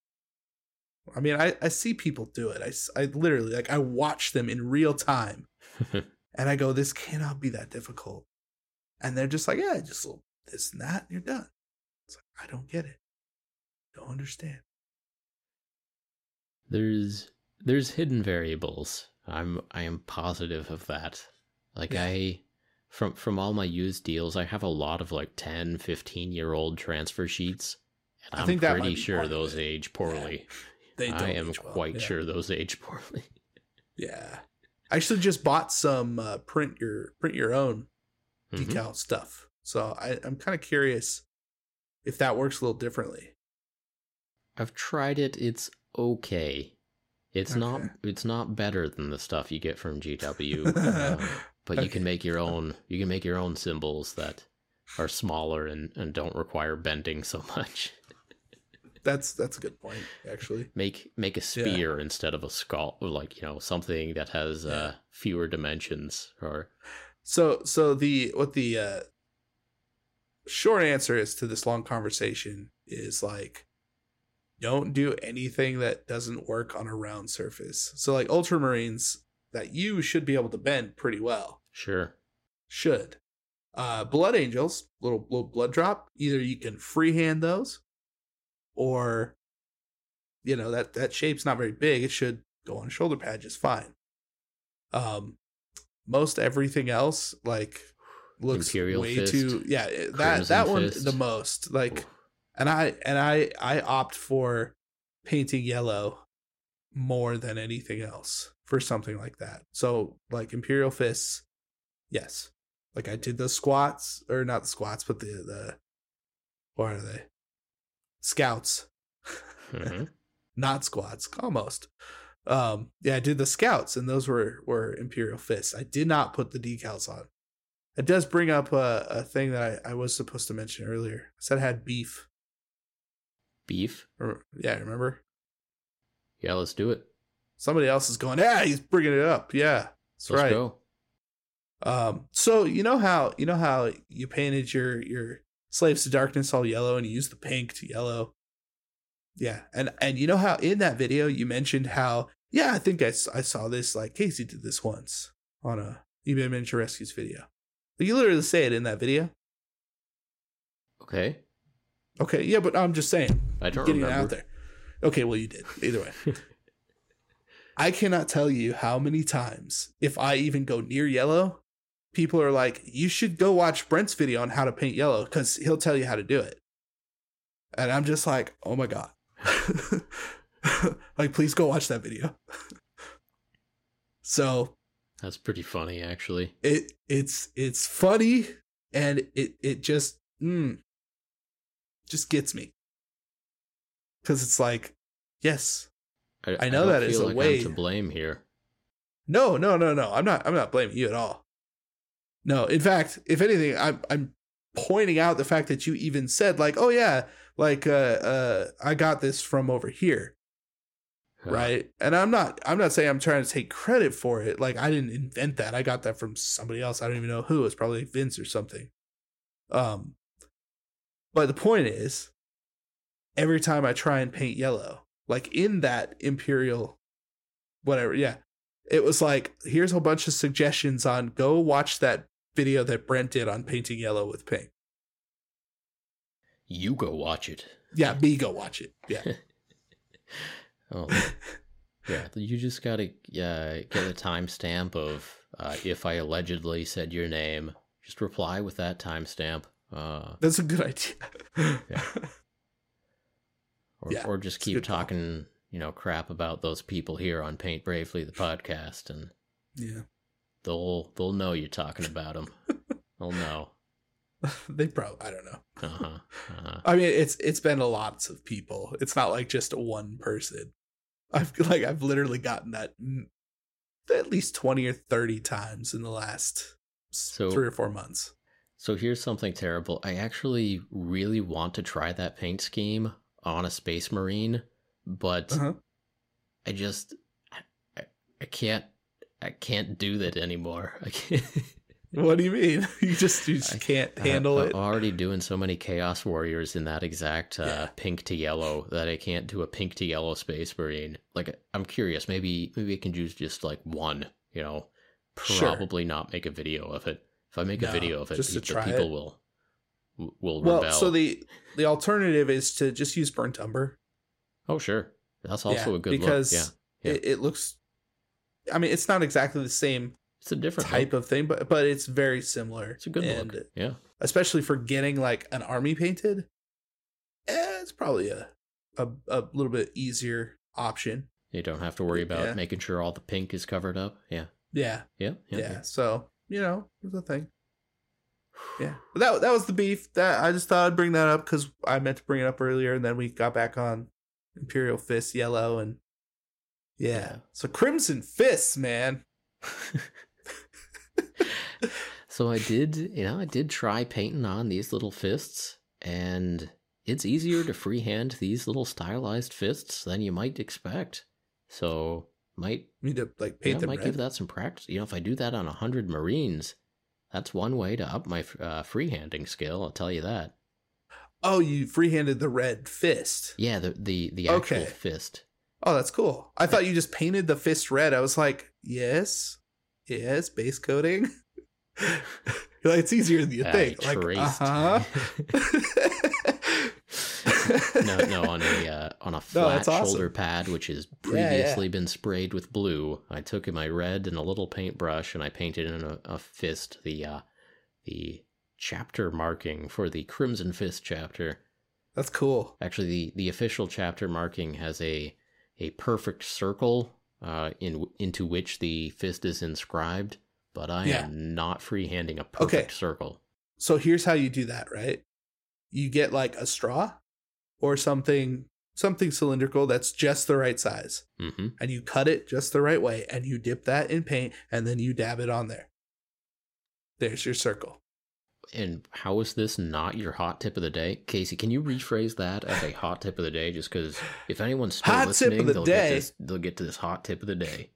I mean, I, I see people do it. I, I literally, like, I watch them in real time [LAUGHS] and I go, this cannot be that difficult. And they're just like, yeah, just a little this and that, and you're done. It's like, I don't get it. Don't understand. there's there's hidden variables i'm i am positive of that like Yeah. i from from all my used deals i have a lot of like 10 15 year old transfer sheets and I i'm think pretty sure those age poorly [LAUGHS] They don't i am well. quite Yeah. sure those age poorly Yeah. I actually just bought some uh, print your print your own Mhm. decal stuff. So I, I'm kind of curious if that works a little differently. i've tried it it's okay it's not it's not better than the stuff you get from gw [LAUGHS] uh, but you can make your own you can make your own symbols that are smaller and, and don't require bending so much That's that's a good point, actually. make make a spear instead of a skull or like you know something that has uh fewer dimensions or So so the what the uh short answer is to this long conversation is like don't do anything that doesn't work on a round surface. So like ultramarines that you should be able to bend pretty well. sure Should. Uh blood angels, little little blood drop, either you can freehand those or you know that that shape's not very big. It should go on shoulder pad just fine. Um most everything else like looks Imperial way Fist, too yeah it- that Crimson that one Fist. the most like and i and i i opt for painting yellow more than anything else for something like that. So like imperial fists yes. Like i did the squats or not the squats but the the what are they? Scouts. Mhm. [LAUGHS] not squats almost. Um yeah i did the scouts and those were were imperial fists. I did not put the decals on. It does bring up a, a thing that I, I was supposed to mention earlier. I said i had beef. Beef? Or, yeah remember? Yeah let's do it somebody else is going yeah he's bringing it up yeah that's let's right go um so you know how you know how you painted your your slaves to darkness all yellow and you used the pink to yellow Yeah, and and you know how in that video you mentioned how yeah I think I, I saw this like Casey did this once on a eBay miniature rescues video. You literally say it in that video. Okay. Okay, yeah, but I'm just saying I don't getting it remember. out there. Okay, well you did either way. [LAUGHS] I cannot tell you how many times if I even go near yellow, people are like, "You should go watch Brent's video on how to paint yellow because he'll tell you how to do it." And I'm just like, "Oh my god!" [LAUGHS] like, please go watch that video. so That's pretty funny, actually. it it's it's funny and it it just mm, just gets me because it's like, yes, I know don't that is feel a way- I'm to blame here. No, no, no, no. I'm not. I'm not blaming you at all. No, in fact, if anything, I'm I'm pointing out the fact that you even said like, "Oh yeah, like uh uh I got this from over here." Huh. Right? And I'm not I'm not saying I'm trying to take credit for it. Like I didn't invent that. I got that from somebody else. I don't even know who. It's probably Vince or something. Um but the point is every time I try and paint yellow, like in that imperial whatever, yeah. It was like, here's a bunch of suggestions on go watch that video that Brent did on painting yellow with pink. You go watch it. Yeah, me go watch it. Yeah. [LAUGHS] Oh, [LAUGHS] yeah. You just gotta uh, get a timestamp of uh, if I allegedly said your name. Just reply with that timestamp. Uh, That's a good idea. Yeah. [LAUGHS] or, Yeah, or just keep call. talking, you know, crap about those people here on Paint Bravely, the podcast, and yeah. they'll they'll know you're talking about them. [LAUGHS] they'll know. they probably I don't know. Uh huh. Uh-huh. I mean, it's it's been lots of people. It's not like just one person. I've [LAUGHS] like I've literally gotten that at least 20 or 30 times in the last So- 3 or 4 months. So here's something terrible. I actually really want to try that paint scheme on a Space Marine, but Uh-huh. I just I, I can't I can't do that anymore. [LAUGHS] I can't. What do you mean? [LAUGHS] You just you just I- can't handle I, it. I'm already doing so many Chaos Warriors in that exact uh, Yeah. pink to yellow that I can't do a pink to yellow Space Marine. Like I'm curious, maybe maybe I can use just like one. You know, Sure. probably not make a video of it. If I make No, a video of it, just people it. will will Well, rebel. so the the alternative is to just use burnt umber. oh sure, that's also Yeah, a good because look. Yeah, yeah. It, it looks I mean, it's not exactly the same it's a different type look. of thing, but but it's very similar. It's a good and look. Yeah, especially for getting like an army painted. Eh, it's probably a, a a little bit easier option. you don't have to worry about Yeah. making sure all the pink is covered up. Yeah, Yeah, yeah, yeah. yeah. So you know, it's a thing. Yeah, that that was the beef. That I just thought I'd bring that up because I meant to bring it up earlier, and then we got back on Imperial Fist Yellow, and yeah. Yeah. So Crimson Fists, man. [LAUGHS] so I did, you know, I did try painting on these little fists, and it's easier to freehand these little stylized fists than you might expect. So might need to like yeah, paint them might red. give that some practice. You know, if I do that on a hundred Marines, that's one way to up my uh, freehanding skill. I'll tell you that. oh, you freehanded the red fist. Yeah, the the the actual Okay. fist. Oh, that's cool. I thought you just painted the fist red. I was like, yes, yes, base coating. [LAUGHS] Like, it's easier than you I think. Like, uh huh. [LAUGHS] [LAUGHS] no, no, on a uh, on a [LAUGHS] No, flat awesome. shoulder pad, which has Yeah, yeah. previously been sprayed with blue. I took my red and a little paintbrush, and I painted in a, a fist the uh, the chapter marking for the Crimson Fist chapter. That's cool. Actually, the the official chapter marking has a a perfect circle uh, in into which the fist is inscribed, but I Yeah. am not freehanding a perfect circle. So here's how you do that, right? You get like a straw or something something cylindrical that's just the right size hmm and you cut it just the right way and you dip that in paint and then you dab it on there. There's your circle. And how is this not your hot tip of the day, Casey? Can you rephrase that as a hot tip of the day? Just because if anyone's still Hot listening, the they'll day. get this. They'll get to this hot tip of the day.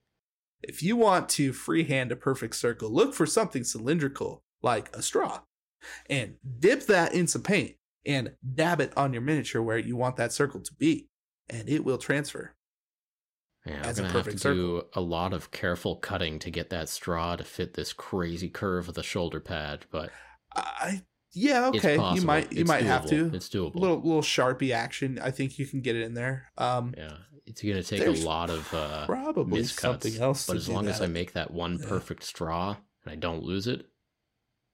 If you want to freehand a perfect circle, look for something cylindrical like a straw and dip that in some paint and dab it on your miniature where you want that circle to be. and it will transfer. Yeah, I'm gonna have to perfect do a lot of careful cutting to get that straw to fit this crazy curve of the shoulder pad, but I yeah, okay. You might you It's might have doable. to. It's doable. little little sharpie action. I think you can get it in there. Um, yeah, it's gonna take a lot of uh, probably miscuts, something else. but as long as I make that one Yeah. perfect straw and I don't lose it,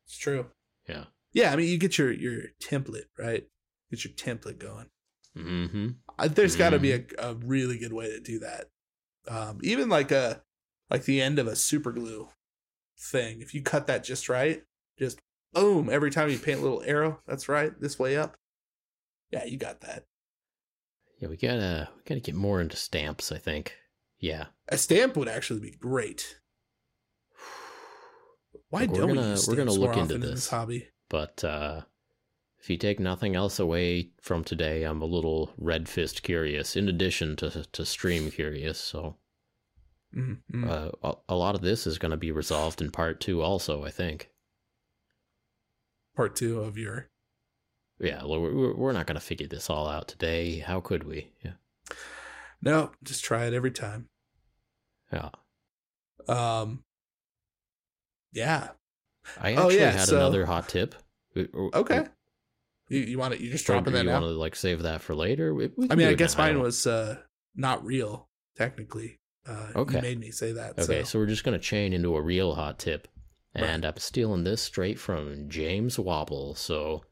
it's true. yeah. Yeah, I mean, you get your your template right. Get your template going. Mm-hmm. Uh, there's got to be a, Mm-hmm. a really good way to do that. Um, even like a like the end of a super glue thing. If you cut that just right, just boom. Every time you paint a little arrow, that's right. This way up. Yeah, you got that. Yeah, we gotta we gotta get more into stamps. I think. Yeah. A stamp would actually be great. [SIGHS] Why we're don't we gonna- use we're gonna look into often in this. this hobby? But uh, if you take nothing else away from today, I'm a little red fist curious. In addition to to stream curious, so Mhm, mhm. uh, a, a lot of this is going to be resolved in part two. Also, I think. Part two of your Yeah, well, we're we're not going to figure this all out today. How could we? Yeah. no, just try it every time. Yeah. Um, yeah. I Oh, actually yeah, had so- another hot tip. Okay. You you want it? You just dropping that you want to like save that for later? We, we I mean, I guess mine was uh not real technically. Uh, Okay. You made me say that. Okay, so. so we're just gonna chain into a real hot tip, Right. and I'm stealing this straight from James Wappel. So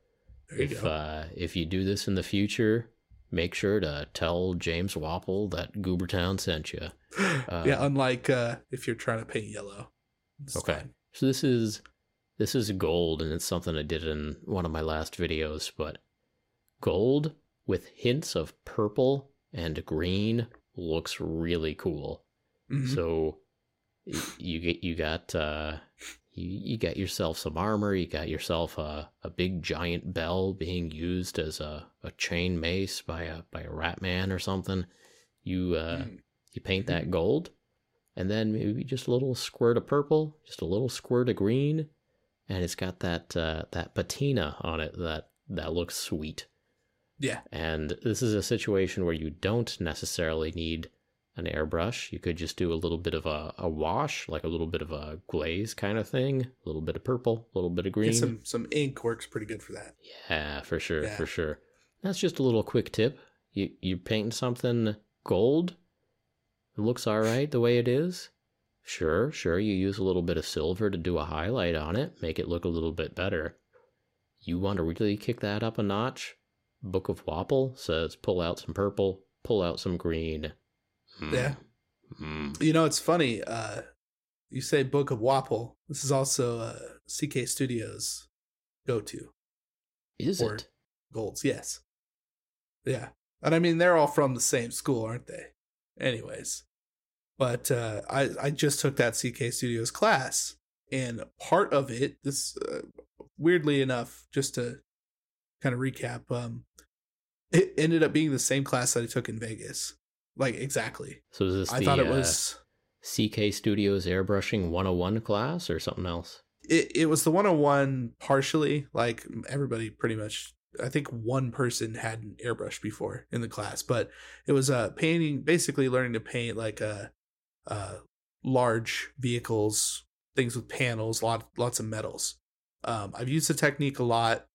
if go. uh, if you do this in the future, make sure to tell James Wappel that Goobertown sent you. [GASPS] uh, yeah, unlike uh, if you're trying to paint yellow. It's Okay. fine. So this is this is gold, and it's something I did in one of my last videos. But gold with hints of purple and green looks really cool. Mhm. So you get you got uh you, you got yourself some armor, you got yourself a, a big giant bell being used as a, a chain mace by a by a rat man or something. You uh Mm. you paint that gold and then maybe just a little squirt of purple, just a little squirt of green, and it's got that uh that patina on it that that looks sweet. Yeah. And this is a situation where you don't necessarily need an airbrush. You could just do a little bit of a, a wash, like a little bit of a glaze kind of thing, a little bit of purple, a little bit of green. Get some some ink works pretty good for that. Yeah, for sure, Yeah. for sure. That's just a little quick tip. You you paint something gold, it looks all right the way it is. Sure, sure. You use a little bit of silver to do a highlight on it, make it look a little bit better. You want to really kick that up a notch? Book of Wappel says pull out some purple, pull out some green. Mm. Yeah. Mm. You know, it's funny. Uh, you say Book of Wappel. This is also uh, CK Studios go to Is Or- it? golds. Yes. Yeah, and I mean they're all from the same school, aren't they? Anyways, but uh, I I just took that CK Studios class, and part of it, this uh, weirdly enough, just to kind of recap, um, it ended up being the same class that I took in Vegas, like exactly. So is this I the thought it uh, was. CK Studios airbrushing 101 class or something else? it, it was the 101 partially like everybody pretty much i think one person had an airbrush before in the class but it was uh painting basically learning to paint like uh uh large vehicles things with panels lot lots of metals. Um i've used the technique a lot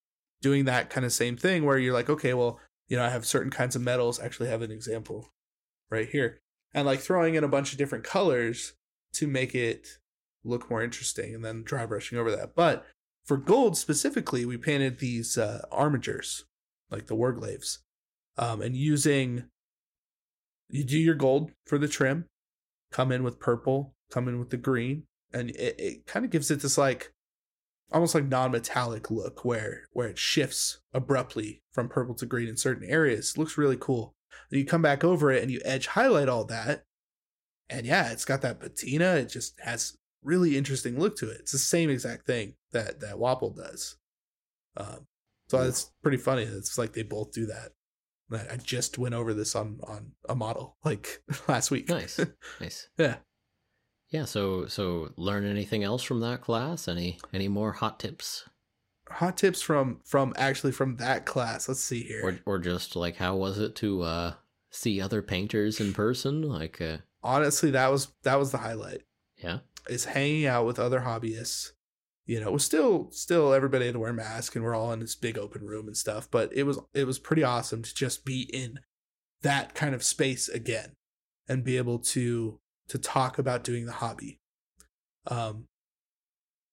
doing that kind of same thing where you're like okay well you know i have certain kinds of metals. Actually have an example right here. And like throwing in a bunch of different colors to make it look more interesting and then dry brushing over that. But for gold specifically, we painted these uh, Armigers, like the Warglaives, um, and using you do your gold for the trim, come in with purple, come in with the green, and it, it kind of gives it this like almost like non-metallic look where where it shifts abruptly from purple to green in certain areas. looks really cool. Then you come back over it and you edge highlight all that, and yeah, it's got that patina. It just has really interesting look to it. It's the same exact thing that that Wappel does. Um, so it's pretty funny. It's like they both do that. I just went over this on on a model like [LAUGHS] last week. Nice. [LAUGHS] Nice. yeah. Yeah, so so learn anything else from that class? Any any more hot tips? Hot tips from from actually from that class. Let's see here. Or or just like how was it to uh see other painters in person? Like, uh, Honestly, that was that was the highlight. yeah, Is hanging out with other hobbyists. You know, it was still still everybody had to wear masks and we're all in this big open room and stuff, but it was it was pretty awesome to just be in that kind of space again and be able to to talk about doing the hobby. Um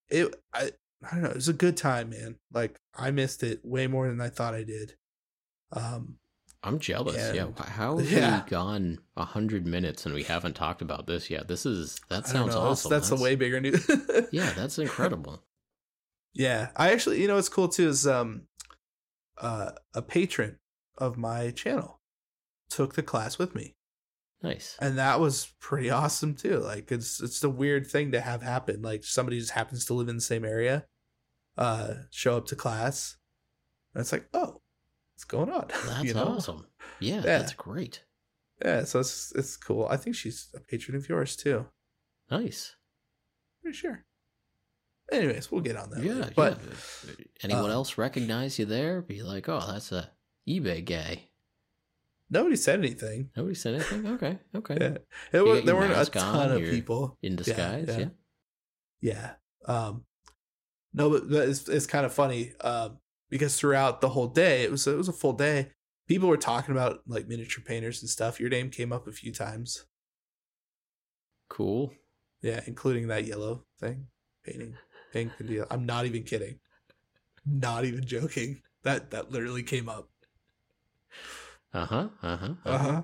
it I I don't know, it was a good time, man. Like I missed it way more than I thought I did. Um I'm jealous. Yeah, And- wh- how [LAUGHS] have Yeah. we gone a hundred minutes and we haven't talked about this yet? This is that sounds know, that's- awesome. That's, a way bigger news. [LAUGHS] yeah, that's incredible. Yeah, I actually, you know, what's cool too is um, uh, a patron of my channel took the class with me, Nice. and that was pretty awesome too. Like, it's it's a weird thing to have happen. Like, somebody just happens to live in the same area, uh, show up to class, and it's like, oh, what's going on? [LAUGHS] That's You know? awesome. Yeah, Yeah. that's great. Yeah, so it's it's cool. I think she's a patron of yours too. Nice. Pretty sure. Anyways, we'll get on that. Yeah, later. but yeah. Anyone um, else recognize you there? Be like, oh, that's a eBay guy. nobody said anything. Nobody said anything. Okay, okay. Yeah, it was, there weren't a ton on, of people. In disguise. yeah. Yeah. Yeah. Um no, but but it's it's kind of funny um because throughout the whole day, it was it was a full day. People were talking about like miniature painters and stuff. Your name came up a few times. Cool. Yeah, including that yellow thing, painting yellow. I'm not even kidding. Not even joking. That that literally came up. Uh huh. Uh huh. Uh huh.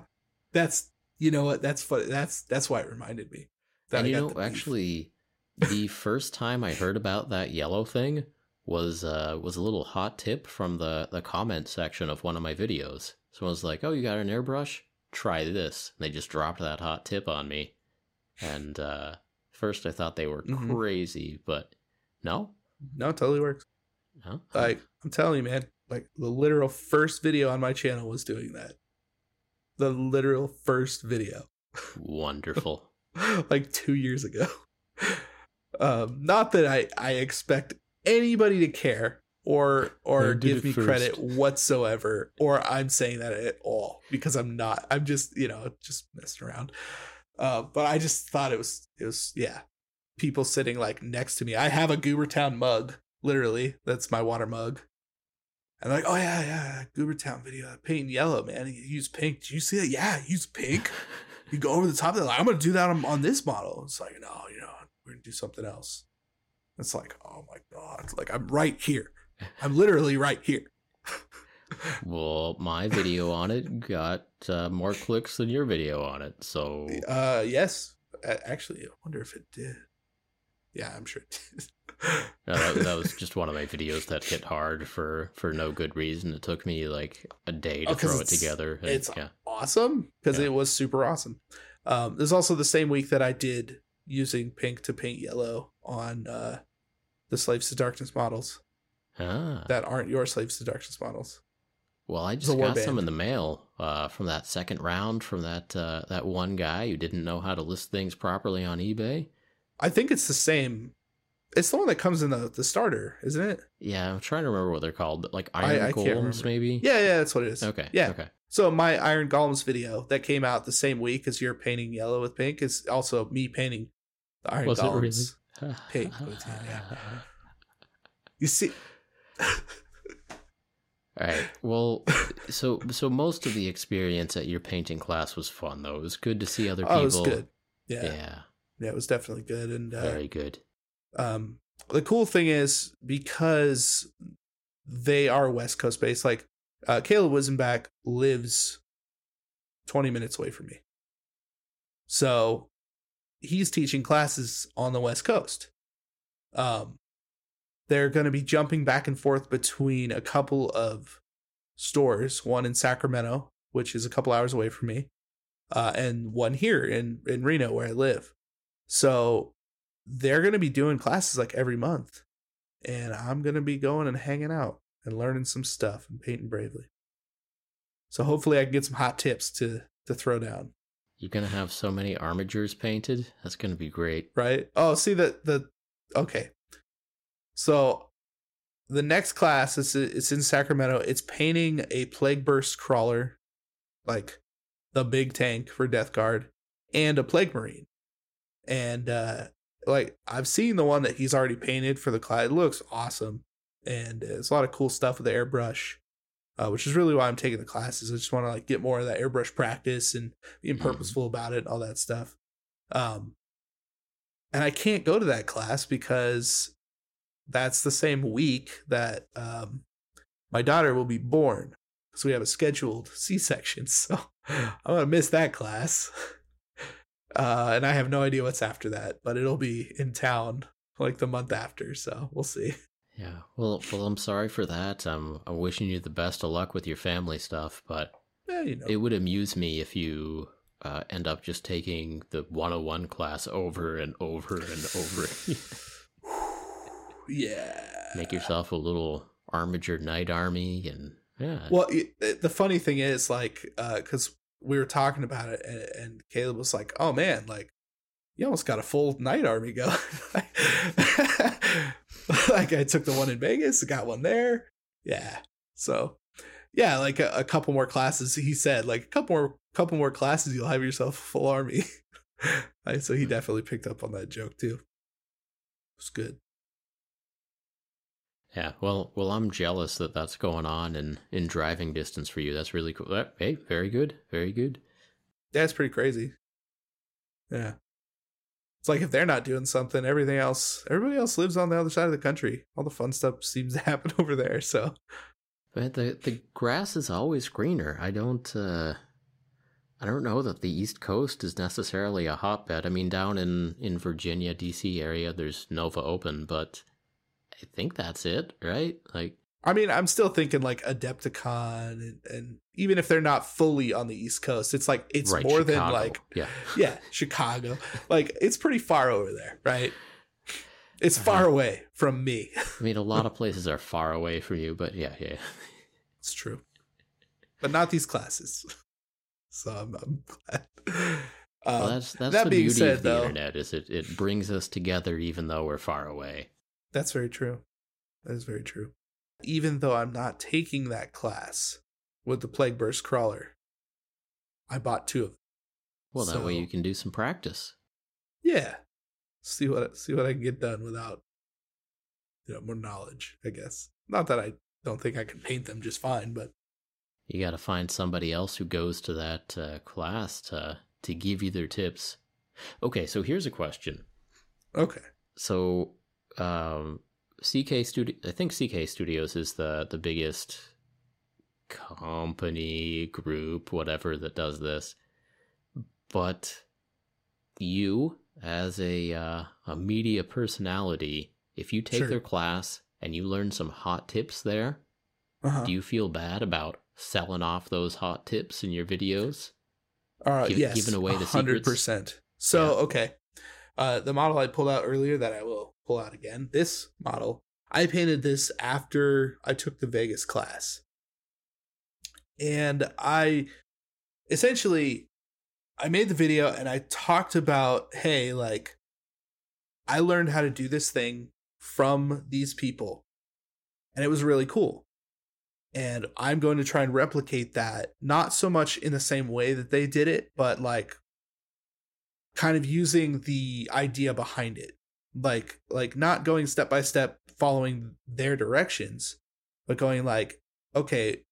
That's you know what? That's funny. That's that's why it reminded me. that And I you know, the actually, the first time I heard about that yellow thing was uh was a little hot tip from the the comment section of one of my videos. Someone was like, "Oh, you got an airbrush? Try this." And they just dropped that hot tip on me, and uh first I thought they were Mhm. crazy, but no, no, it totally works. no, Like I'm telling you, man. Like the literal first video on my channel was doing that. The literal first video, wonderful. [LAUGHS] like two years ago. Um, not that I I expect anybody to care or or give me first. credit whatsoever, or I'm saying that at all because I'm not. I'm just you know just messing around. Uh, but I just thought it was it was yeah, people sitting like next to me. I have a Goobertown mug, literally. That's my water mug. And like, oh yeah, yeah, Goobertown video, painting yellow, man. You use pink. Do you see that? Yeah, use pink. [LAUGHS] You go over the top of. Like, I'm gonna do that on, on this model. It's like, no, you know, we're gonna do something else. It's like, oh my god, like I'm right here. I'm literally right here. [LAUGHS] Well, my video on it got uh, more clicks than your video on it, so Uh, yes. Actually, I wonder if it did. Yeah, I'm sure it [LAUGHS] did. No, that, that was just one of my videos that hit hard for for no good reason. It took me like a day to Oh, throw it together. and- it's yeah, awesome because Yeah. it was super awesome. Um, there's also the same week that I did using pink to paint yellow on uh, the Slaves to Darkness models ah, that aren't your Slaves to Darkness models. well, I just got some in the mail uh, from that second round from that uh, that one guy who didn't know how to list things properly on eBay. I think it's the same. It's the one that comes in the, the starter, isn't it? Yeah, I'm trying to remember what they're called, like iron I can't golems, maybe. Yeah, yeah, that's what it is. Okay. Yeah. Okay. So my Iron Golems video that came out the same week as your painting yellow with pink is also me painting the Iron Was it Golems. really? [LAUGHS] Pink with- yeah. You see, [LAUGHS] All right. Well, so so most of the experience at your painting class was fun, though. It was good to see other people. oh, it was good. Yeah, Yeah. Yeah, it was definitely good. And uh, Very good. um, the cool thing is because they are West Coast based, like uh, Caleb Wissenback lives 20 minutes away from me. So he's teaching classes on the West Coast. Um, they're going to be jumping back and forth between a couple of stores, one in Sacramento, which is a couple hours away from me, uh, and one here in, in Reno, where I live. So they're going to be doing classes like every month. And I'm going to be going and hanging out and learning some stuff and painting bravely. So hopefully I can get some hot tips to to throw down, You're gonna have so many Armigers painted. That's gonna be great. right? Oh, see the the okay. So the next class is it's in Sacramento. It's painting a Plagueburst Crawler, like the big tank for Death Guard, and a Plague Marine. And uh like I've seen the one that he's already painted for the class. It looks awesome, and it's a lot of cool stuff with the airbrush, uh, which is really why I'm taking the classes. I just want to like get more of that airbrush practice and being Mm-hmm. purposeful about it, all that stuff. Um, and I can't go to that class because that's the same week that um my daughter will be born. So we have a scheduled C-section. [LAUGHS] So I'm gonna miss that class. Uh, and I have no idea what's after that, but it'll be in town like the month after. So we'll see. Yeah. Well, well, I'm sorry for that. I'm I'm wishing you the best of luck with your family stuff, but Yeah, you know. it would amuse me if you uh, end up just taking the 101 class over and over and over. [LAUGHS] yeah. Make yourself a little Armiger knight army, and yeah. Well, it, the funny thing is, like, because we were talking about it, and, and Caleb was like, "Oh man, like, you almost got a full knight army going." [LAUGHS] like, I took the one in Vegas, got one there. Yeah. So, yeah, like a, a couple more classes. He said, like a couple more, couple more classes, you'll have yourself a full army. [LAUGHS] So he hmm. definitely picked up on that joke too. It's good. Yeah, well, well, I'm jealous that that's going on in in driving distance for you. That's really cool. Hey, very good, very good. Yeah, it's pretty crazy. Yeah. It's like if they're not doing something, everything else, everybody else lives on the other side of the country. All the fun stuff seems to [LAUGHS] happen over there. So, But the the grass is always greener. I don't uh I don't know that the East Coast is necessarily a hotbed. I mean, down in in Virginia, DC area, there's Nova Open, but I think that's it, right? Like, I mean, I'm still thinking like Adepticon, and, and even if they're not fully on the East Coast, it's like it's right, more than like yeah, [LAUGHS] yeah, Chicago. like it's pretty far over there, right? It's Uh-huh. far away from me. I mean, a lot of [LAUGHS] places are far away from you, but yeah, yeah. It's true, but not these classes. So I'm, I'm glad. Well, Um, that's that's that the being beauty said, of the though- internet is it it brings us together even though we're far away. That's very true. That is very true. Even though I'm not taking that class with the Plagueburst Crawler, I bought two of them. Well, that way you can do some practice. Yeah. See what see what I can get done without you know more knowledge, I guess. Not that I don't think I can paint them just fine, but You got to find somebody else who goes to that uh, class to to give you their tips. Okay, so here's a question. okay. So, um, CK Studio, I think CK Studios is the the biggest company group, whatever that does this. But you, as a uh, a media personality, if you take Sure. their class and you learn some hot tips there, Uh-huh. do you feel bad about selling off those hot tips in your videos? Uh, Give- yes, giving away the hundred percent. So Yeah. okay, uh, the model I pulled out earlier that I will pull out again. This model, I painted this after I took the Vegas class, and I essentially I made the video and I talked about hey, like I learned how to do this thing from these people, and it was really cool and I'm going to try and replicate that, not so much in the same way that they did it, but like kind of using the idea behind it. Like like not going step by step following their directions, but going like, okay,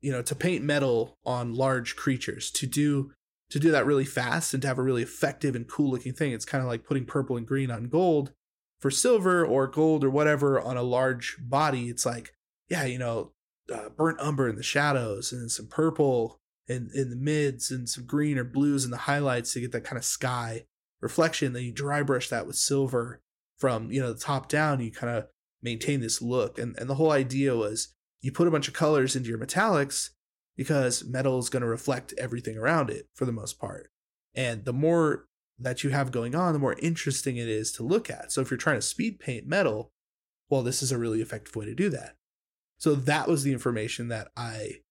you know, to paint metal on large creatures, to do to do that really fast and to have a really effective and cool looking thing. It's kind of like putting purple and green on gold for silver or gold or whatever on a large body. It's like, yeah, you know, uh, burnt umber in the shadows and some purple in in the mids and some green or blues in the highlights to get that kind of sky reflection. Then you dry brush that with silver from you know the top down. You kind of maintain this look, and and the whole idea was you put a bunch of colors into your metallics because metal is going to reflect everything around it for the most part, and the more that you have going on, the more interesting it is to look at. So if you're trying to speed paint metal, well, this is a really effective way to do that. So that was the information that I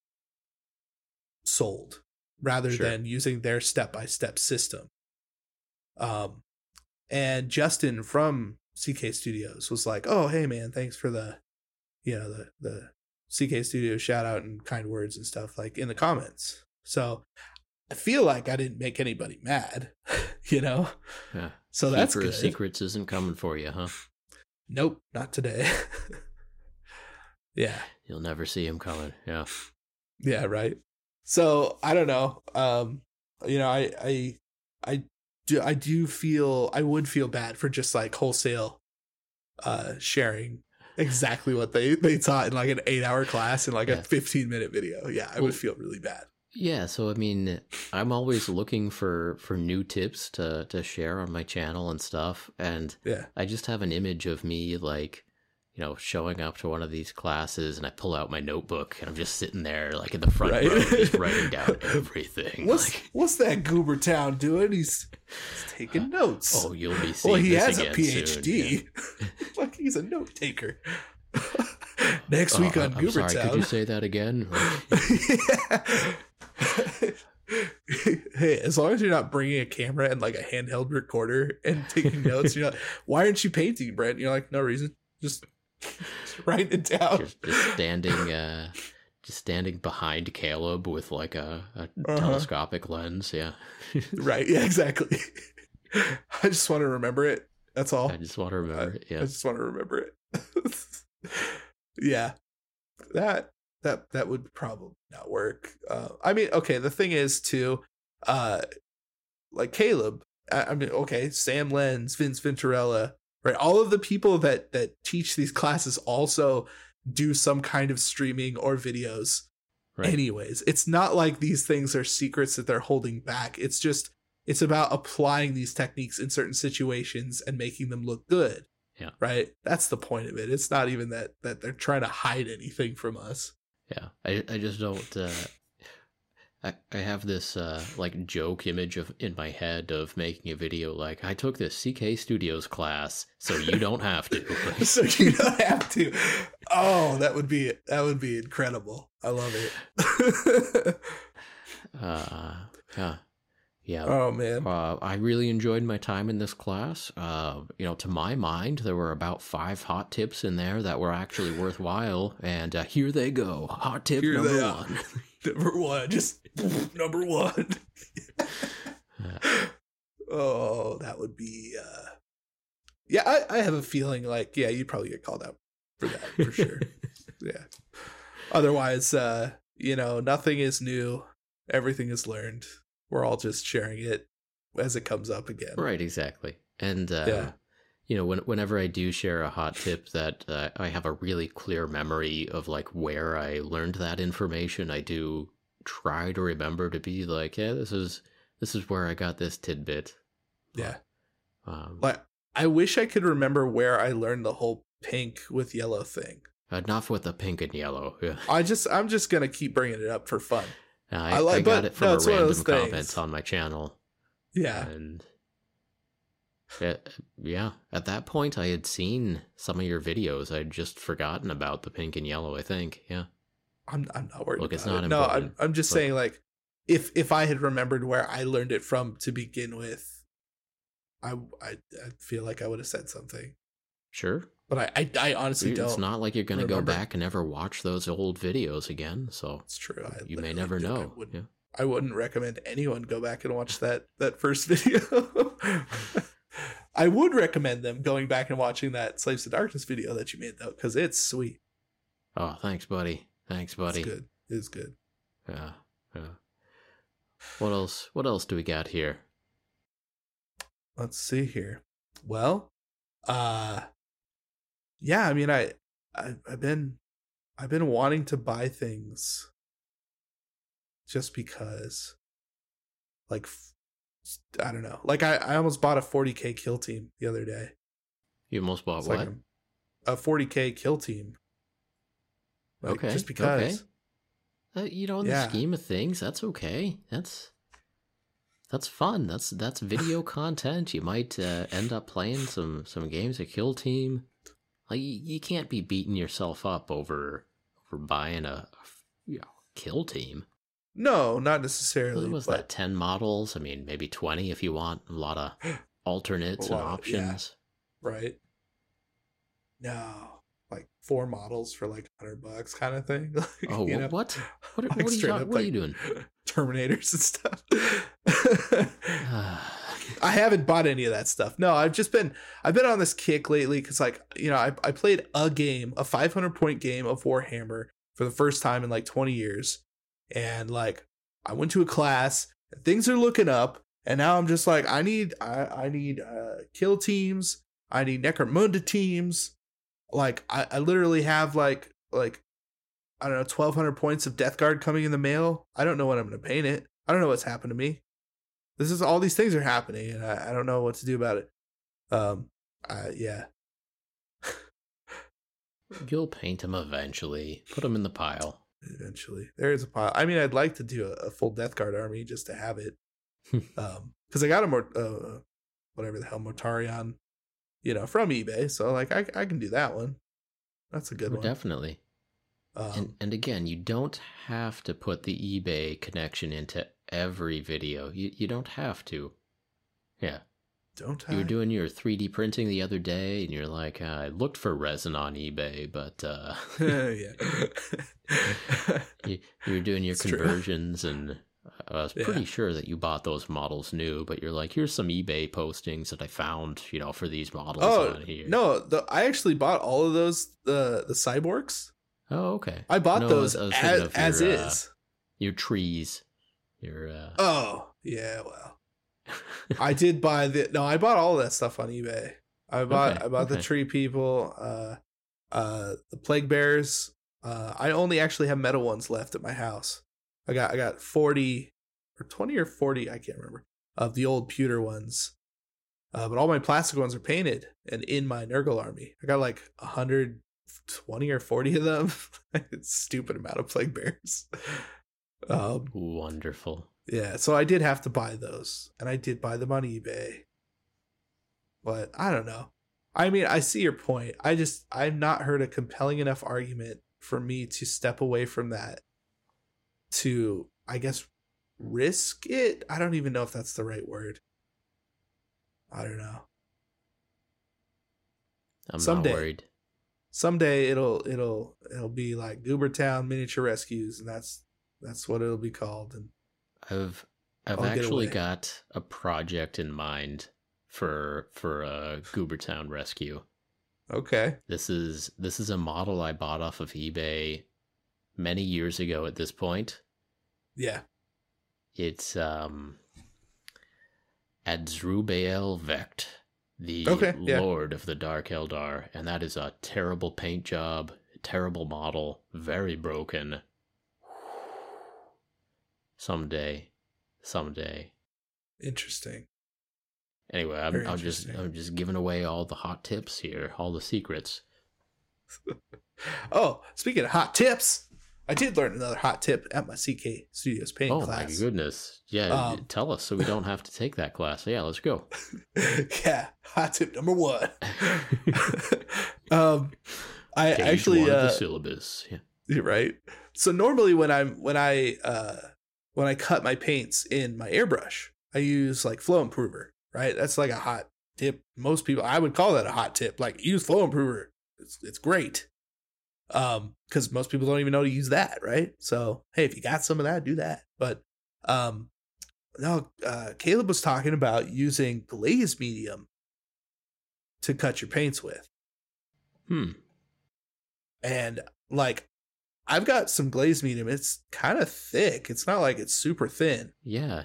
sold rather Sure. than using their step by step system. Um, and Justin from CK Studios was like, "Oh, hey man, thanks for the, you know, the the CK Studios shout out and kind words and stuff like in the comments." So I feel like I didn't make anybody mad, [LAUGHS] you know. Yeah. So that's Keeper good. secrets isn't coming for you, huh? Nope, not today. [LAUGHS] yeah, You'll never see him coming. Yeah. yeah, right. So I don't know. Um, you know, I I I do I do feel I would feel bad for just like wholesale uh sharing exactly what they they taught in like an eight hour class in like Yeah. a 15 minute video. Yeah i Well- would feel really bad. Yeah, so I mean, I'm always looking for for new tips to to share on my channel and stuff, and yeah. I just have an image of me like, you know, showing up to one of these classes, and I pull out my notebook, and I'm just sitting there like in the front Right. row, just [LAUGHS] writing down everything. what's like, what's that Goobertown doing he's, he's taking [LAUGHS] notes oh, you'll be seeing well he has a phd soon. [LAUGHS] like he's a note taker next Yeah. week Oh, on I'm goober sorry, town could you say that again? hey, as long as you're not bringing a camera and like a handheld recorder and taking notes, you're like, why aren't you painting, Brent? You're like, no reason, just, just [LAUGHS] write it down. just, just standing, uh, just standing behind Caleb with like a, a Uh-huh. telescopic lens. Yeah, [LAUGHS] right? Yeah, exactly. [LAUGHS] I just want to remember it. That's all. I just want to remember. it. I Yeah, just want to remember it. yeah, that that that would probably not work. Uh, I mean, okay. The thing is, too, uh, like Caleb. I, I mean, okay, Sam Lenz, Vince Venturella, right? All of the people that that teach these classes also do some kind of streaming or videos. right. Anyways, it's not like these things are secrets that they're holding back. It's just it's about applying these techniques in certain situations and making them look good. Yeah. Right? That's the point of it. It's not even that that they're trying to hide anything from us. Yeah, I I just don't. Uh, I I have this uh, like joke image of in my head of making a video like I took this CK Studios class, so you [LAUGHS] don't have to. [LAUGHS] so you don't have to. Oh, that would be that would be incredible. I love it. [LAUGHS] uh, yeah, yeah. oh man. Uh, I really enjoyed my time in this class. Uh, you know, to my mind, there were about five hot tips in there that were actually worthwhile, and uh, here they go. Hot tip Here number one. Number one. Just number one. [LAUGHS] oh, that would be uh yeah, I, I have a feeling like yeah, you'd probably get called out for that for sure. [LAUGHS] yeah. Otherwise, uh, you know, nothing is new. Everything is learned. We're all just sharing it as it comes up again. Right, exactly. And uh, Yeah. You know, when, whenever I do share a hot tip that uh, I have a really clear memory of like where I learned that information, I do try to remember to be like, yeah, this is this is where I got this tidbit. Yeah. Um, Like I wish I could remember where I learned the whole pink with yellow thing. enough with the pink and yellow. Yeah. [LAUGHS] I just I'm just going to keep bringing it up for fun. I, I I, like- got but it from no, a it's one of random those things. comment on my channel. Yeah. And yeah, yeah, at that point, I had seen some of your videos. I'd just forgotten about the pink and yellow, I think. Yeah. I'm I'm not worried Look, it's about not it. No, I'm I'm just saying like if if I had remembered where I learned it from to begin with, I I, I feel like I would have said something. Sure. But I I, I honestly don't. It's not like you're going to go back and ever watch those old videos again. So It's true. I you may never don't. I know. wouldn't, Yeah. I wouldn't recommend anyone go back and watch that that first [LAUGHS] video. I would recommend them going back and watching that Slaves to Darkness video that you made though, because it's sweet. Oh, thanks, buddy. Thanks, buddy. It's good. It's good. Yeah. Yeah. What else? What else do we got here? let's see here well uh yeah i mean i, I i've been i've been wanting to buy things just because like f- i don't know like i i almost bought a 40k kill team the other day You almost bought It's what? like a, a 40k kill team Like, Okay, just because okay. Uh, you know, in Yeah. the scheme of things, that's okay. That's that's fun. That's that's [LAUGHS] video content. You might uh, end up playing some some games of Kill Team. Like you, you can't be beating yourself up over over buying a, you know, Kill Team. No not necessarily What was but that? Ten models? I mean, maybe twenty if you want a lot of [GASPS] alternates A and lot, yeah. options. right no like four models for like 100 bucks kind of thing [LAUGHS] Like, Oh, you know? what? What, are- Like, [LAUGHS] what, are you, up, what are you doing? [LAUGHS] Terminators and stuff. [SIGHS] I haven't bought any of that stuff. No, I've just been I've been on this kick lately because like you know I I played a game, a 500 point game of Warhammer for the first time in like 20 years, and like I went to a class, things are looking up, and now I'm just like I need I I need uh, kill teams, I need Necromunda teams, like I I literally have like like I don't know 1200 points of Death Guard coming in the mail. I don't know when I'm gonna paint it. I don't know what's happened to me this is all these things are happening and I, I don't know what to do about it. Um, uh, yeah. [LAUGHS] You'll paint them eventually. Put them in the pile. Eventually, there is a pile. I mean, I'd like to do a, a full Death Guard army just to have it. [LAUGHS] um, because I got a more uh, whatever the hell Mortarion, you know, from eBay. So like, I I can do that one. That's a good oh, one. Definitely. Um, and and again, you don't have to put the eBay connection into every video. You you don't have to. Yeah. Don't you were doing your 3D printing the other day, and you're like, uh, I looked for resin on eBay, but uh, [LAUGHS] yeah, [LAUGHS] you, you were doing your it's conversions, true. and I was pretty yeah. sure that you bought those models new. But you're like, here's some eBay postings that I found, you know, for these models. Oh no, the, I actually bought all of those the the cyborgs. Oh okay. I bought no, those as, as your, uh, is. Uh, your trees. Your uh... oh yeah, well, I did buy the no, I bought all that stuff on eBay. I bought okay, I bought okay. the tree people, uh, uh, the plague bears. Uh, I only actually have metal ones left at my house. I got I got forty or twenty or forty, I can't remember, of the old pewter ones. Uh, but all my plastic ones are painted and in my Nurgle army. I got like a hundred twenty or forty of them. It's [LAUGHS] stupid amount of plague bears. [LAUGHS] Um, Wonderful. Yeah, so I did have to buy those, and I did buy them on eBay. But I don't know. I mean, I see your point. I just I've not heard a compelling enough argument for me to step away from that to I guess risk it. I don't even know if that's the right word. I don't know. I'm someday, not worried. Someday it'll it'll it'll be like Goobertown miniature rescues, and that's that's what it'll be called. And I've I've I'll actually got a project in mind for for a Goobertown rescue. Okay. This is this is a model I bought off of eBay many years ago at this point. Yeah. It's um Asdrubael Vect, the okay, yeah. Lord of the Dark Eldar, and that is a terrible paint job, terrible model, very broken, someday, someday. Interesting. Anyway, I'm, I'm just I'm just giving away all the hot tips here, all the secrets. [LAUGHS] oh, speaking of hot tips, I did learn another hot tip at my CK Studios painting oh, class. Oh my goodness! Yeah, um, tell us so we don't have to take that class. Yeah, let's go. [LAUGHS] yeah, hot tip number one. [LAUGHS] um, I Page actually uh, the syllabus. Yeah. Right. So normally when I'm when I uh when I cut my paints in my airbrush, I use like flow improver, right? That's like a hot tip. Most people, I would call that a hot tip. Like use flow improver. It's, it's great. Um, cause most people don't even know to use that, right? So, hey, if you got some of that, do that. But, um, no, uh, Caleb was talking about using glaze medium to cut your paints with. Hmm. And like I've got some glazed medium. It's kind of thick. It's not like it's super thin. Yeah.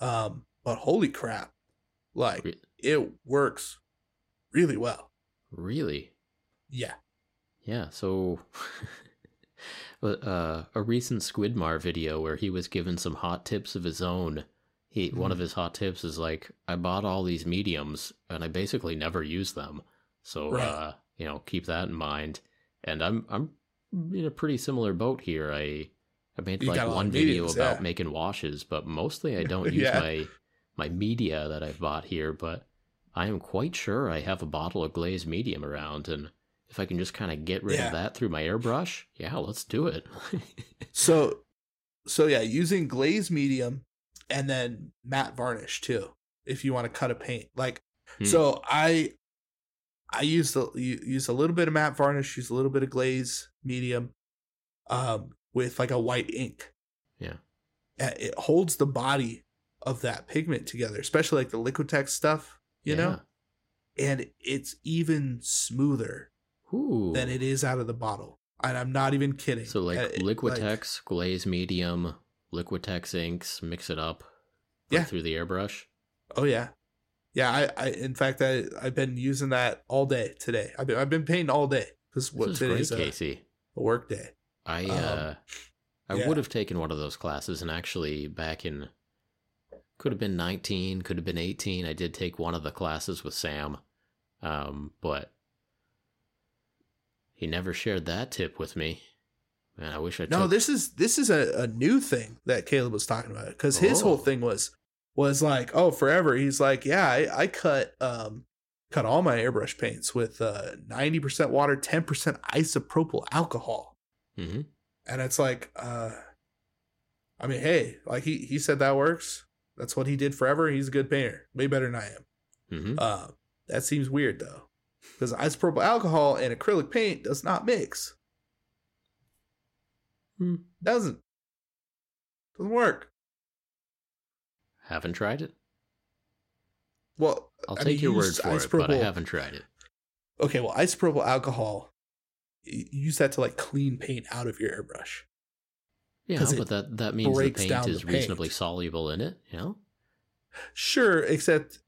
Um, but holy crap. Like Re- it works really well. Really? Yeah. Yeah, so [LAUGHS] uh, a recent Squidmar video where he was given some hot tips of his own. He mm-hmm. one of his hot tips is like I bought all these mediums and I basically never use them. So right. uh, you know, keep that in mind. And I'm I'm in a pretty similar boat here. I I made you like one video mediums, about yeah. making washes, but mostly I don't [LAUGHS] use yeah. my my media that I've bought here. But I am quite sure I have a bottle of glazed medium around, and if I can just kind of get rid yeah. of that through my airbrush, yeah, let's do it. [LAUGHS] so, so yeah, using glazed medium and then matte varnish too, if you want to cut a paint. Like, hmm. so I I use the use a little bit of matte varnish, use a little bit of glaze medium, um, with like a white ink. Yeah. uh, it holds the body of that pigment together, especially like the Liquitex stuff, you know? And it's even smoother Ooh. than it is out of the bottle. And I'm not even kidding. So like Uh, it- Liquitex, glaze medium, Liquitex inks, mix it up, Yeah. through the airbrush. oh yeah. Yeah, I, I in fact I I've been using that all day today. I've been I've been painting all day because This what is great, today's a, Casey. A work day. I Um, uh I yeah. would have taken one of those classes and actually back in could have been 19, could have been 18. I did take one of the classes with Sam. Um but he never shared that tip with me. Man, I wish I No, took this is this is a, a new thing that Caleb was talking about because his Oh. whole thing was was like, oh, forever. He's like, yeah, I, I cut um cut all my airbrush paints with uh ninety percent water, ten percent isopropyl alcohol, Mhm. and it's like, uh, I mean, hey, like he he said that works. That's what he did forever. He's a good painter, way better than I am. Mhm. Uh, that seems weird though, because isopropyl alcohol and acrylic paint does not mix. Hmm. Doesn't. Doesn't work. Haven't tried it. Well, I'll I take mean, your word use for it, but I haven't tried it. Okay, well, isopropyl alcohol, you use that to like clean paint out of your airbrush. Yeah, but that that means the paint is the reasonably soluble in it, you know? Sure, except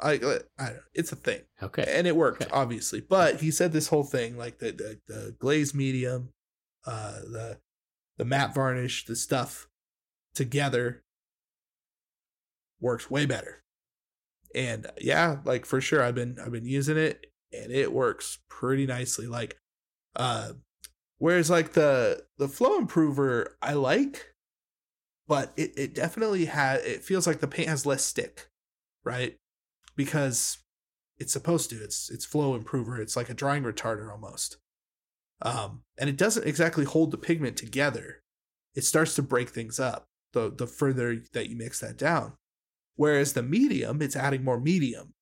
I, I it's a thing, Okay. and it worked Okay. obviously. But he said this whole thing, like the the, the glaze medium, uh, the the matte varnish, the stuff together works way better. And yeah, like for sure, I've been I've been using it, and it works pretty nicely. Like, uh, whereas like the the flow improver, I like, but it it definitely has. It feels like the paint has less stick, right? Because it's supposed to. It's it's flow improver. It's like a drying retarder almost. Um, and it doesn't exactly hold the pigment together. It starts to break things up the the further that you mix that down. Whereas the medium, it's adding more medium,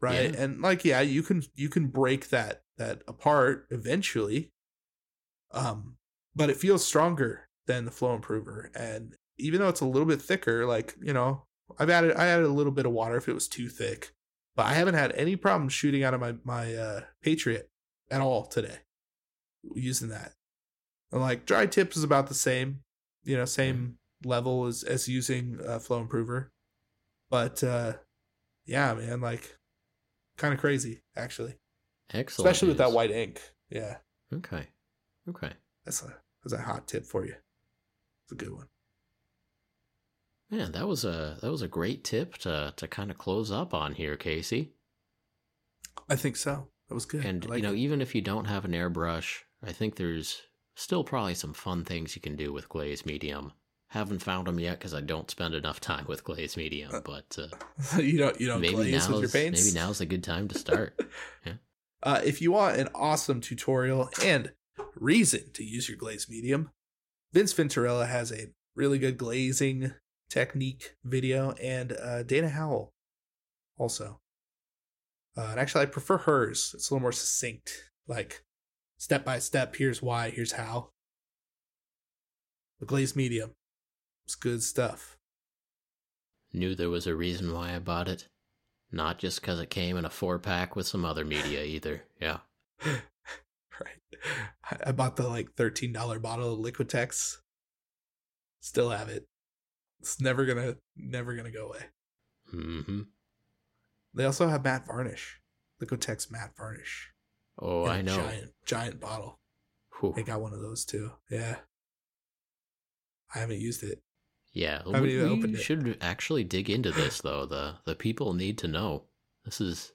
right? Yeah. And like, yeah, you can you can break that that apart eventually. Um, but it feels stronger than the flow improver, and even though it's a little bit thicker, like you know, I've added I added a little bit of water if it was too thick, but I haven't had any problem shooting out of my my uh, Patriot at all today using that. And like dry tips is about the same, you know, same level as as using uh, flow improver, but uh, yeah, man, like kind of crazy actually, Excellent. especially with that white ink. Yeah, Okay. Okay. that's a that's a hot tip for you. It's a good one. Man, that was a that was a great tip to to kind of close up on here, Casey. I think so. That was good. And like you know, it. even if you don't have an airbrush, I think there's still probably some fun things you can do with glaze medium. Haven't found them yet because I don't spend enough time with glaze medium, Uh, but uh, [LAUGHS] you don't you don't maybe glaze with your now's paints. maybe now's a good time to start. [LAUGHS] Uh, if you want an awesome tutorial and reason to use your glaze medium, Vince Venturella has a really good glazing technique video, and uh, Dana Howl also. Uh, and actually, I prefer hers. It's a little more succinct, like step by step. Here's why. Here's how. The glaze medium. It's good stuff. Knew there was a reason why I bought it. Not just because it came in a four pack with some other media either. Yeah. [LAUGHS] right. I- bought the like thirteen dollar bottle of Liquitex. Still have it. It's never gonna never gonna go away. Mm-hmm. They also have matte varnish, Liquitex matte varnish. Oh, I know. Giant giant bottle. Whew. They got one of those too. Yeah. I haven't used it. Yeah, haven't we, even we it. should actually dig into this though. The the people need to know. This is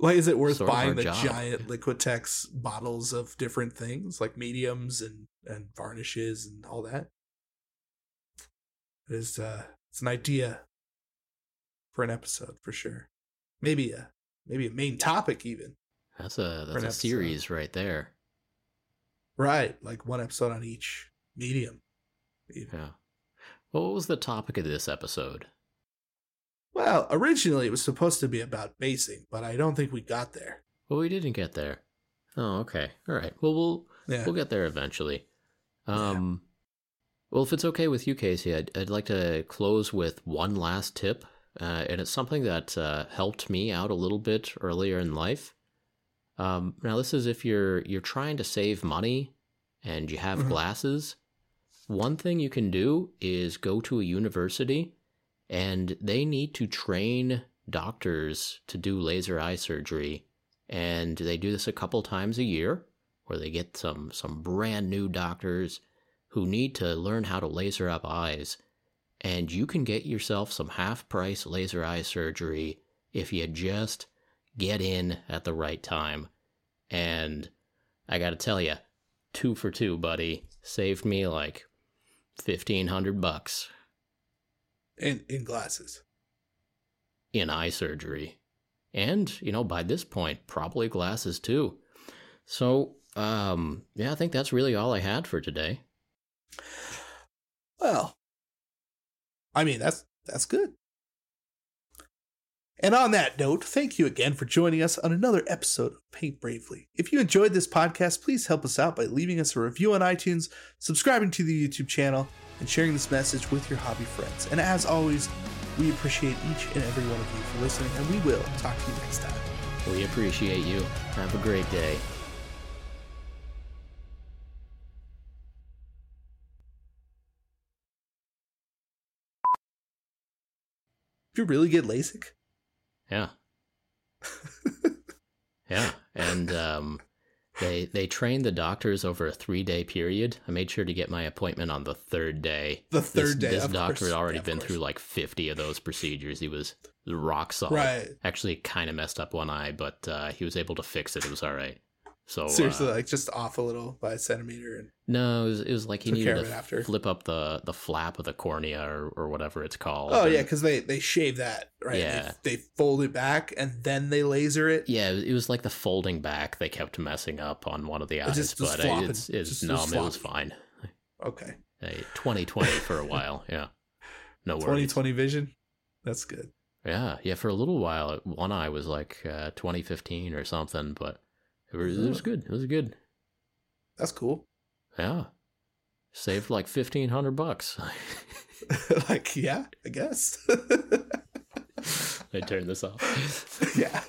Like, is it worth buying the job. giant Liquitex bottles of different things, like mediums and and varnishes and all that? It is uh it's an idea for an episode for sure. Maybe a maybe a main topic even. that's a that's a episode. series right there. Right, like one episode on each medium. Yeah. Well, what was the topic of this episode? Well, originally it was supposed to be about basing, but I don't think we got there. Well, we didn't get there. Oh, okay. All right. Well, we'll Yeah. we'll get there eventually. Um, Well, if it's okay with you, Casey, I'd, I'd like to close with one last tip. Uh, and it's something that uh, helped me out a little bit earlier in life. Um, now, this is if you're you're trying to save money and you have Mhm. glasses. One thing you can do is go to a university, and they need to train doctors to do laser eye surgery, and they do this a couple times a year, where they get some some brand new doctors who need to learn how to laser up eyes. And you can get yourself some half price laser eye surgery if you just get in at the right time. And I gotta tell you, two for two, buddy. Saved me like fifteen hundred bucks In in glasses. in eye surgery. And, you know, by this point, probably glasses too. So, um, yeah, I think that's really all I had for today. Well, I mean that's that's good. And on that note, thank you again for joining us on another episode of Paint Bravely. If you enjoyed this podcast, please help us out by leaving us a review on iTunes, subscribing to the YouTube channel, and sharing this message with your hobby friends. And as always, we appreciate each and every one of you for listening, and we will talk to you next time. We appreciate you. Have a great day. You really get LASIK? Yeah. [LAUGHS] yeah. And um they they trained the doctors over a three day period. I made sure to get my appointment on the third day. The This- third day, This of doctor course. had already Yeah, been course. through like fifty of those procedures. He was rock solid. Right. Actually kinda messed up one eye, but uh he was able to fix it. It was alright. So Seriously, uh, like just off a little by a centimeter, and no, it was, it was like he needed to after. flip up the the flap of the cornea or, or whatever it's called. oh yeah, because they they shave that right. Yeah. They, they fold it back and then they laser it. Yeah, it was like the folding back. They kept messing up on one of the eyes, just was but flopping. it's it's Just no, was it was fine. Okay, Hey, 2020 for a [LAUGHS] while, yeah. No worries. twenty vision. That's good. Yeah, yeah. For a little while, one eye was like uh, 2015 or something, but it was, it was good. It was good. That's cool. Yeah, saved like 1500 bucks. [LAUGHS] [LAUGHS] like yeah, I guess. [LAUGHS] I turned this off. yeah.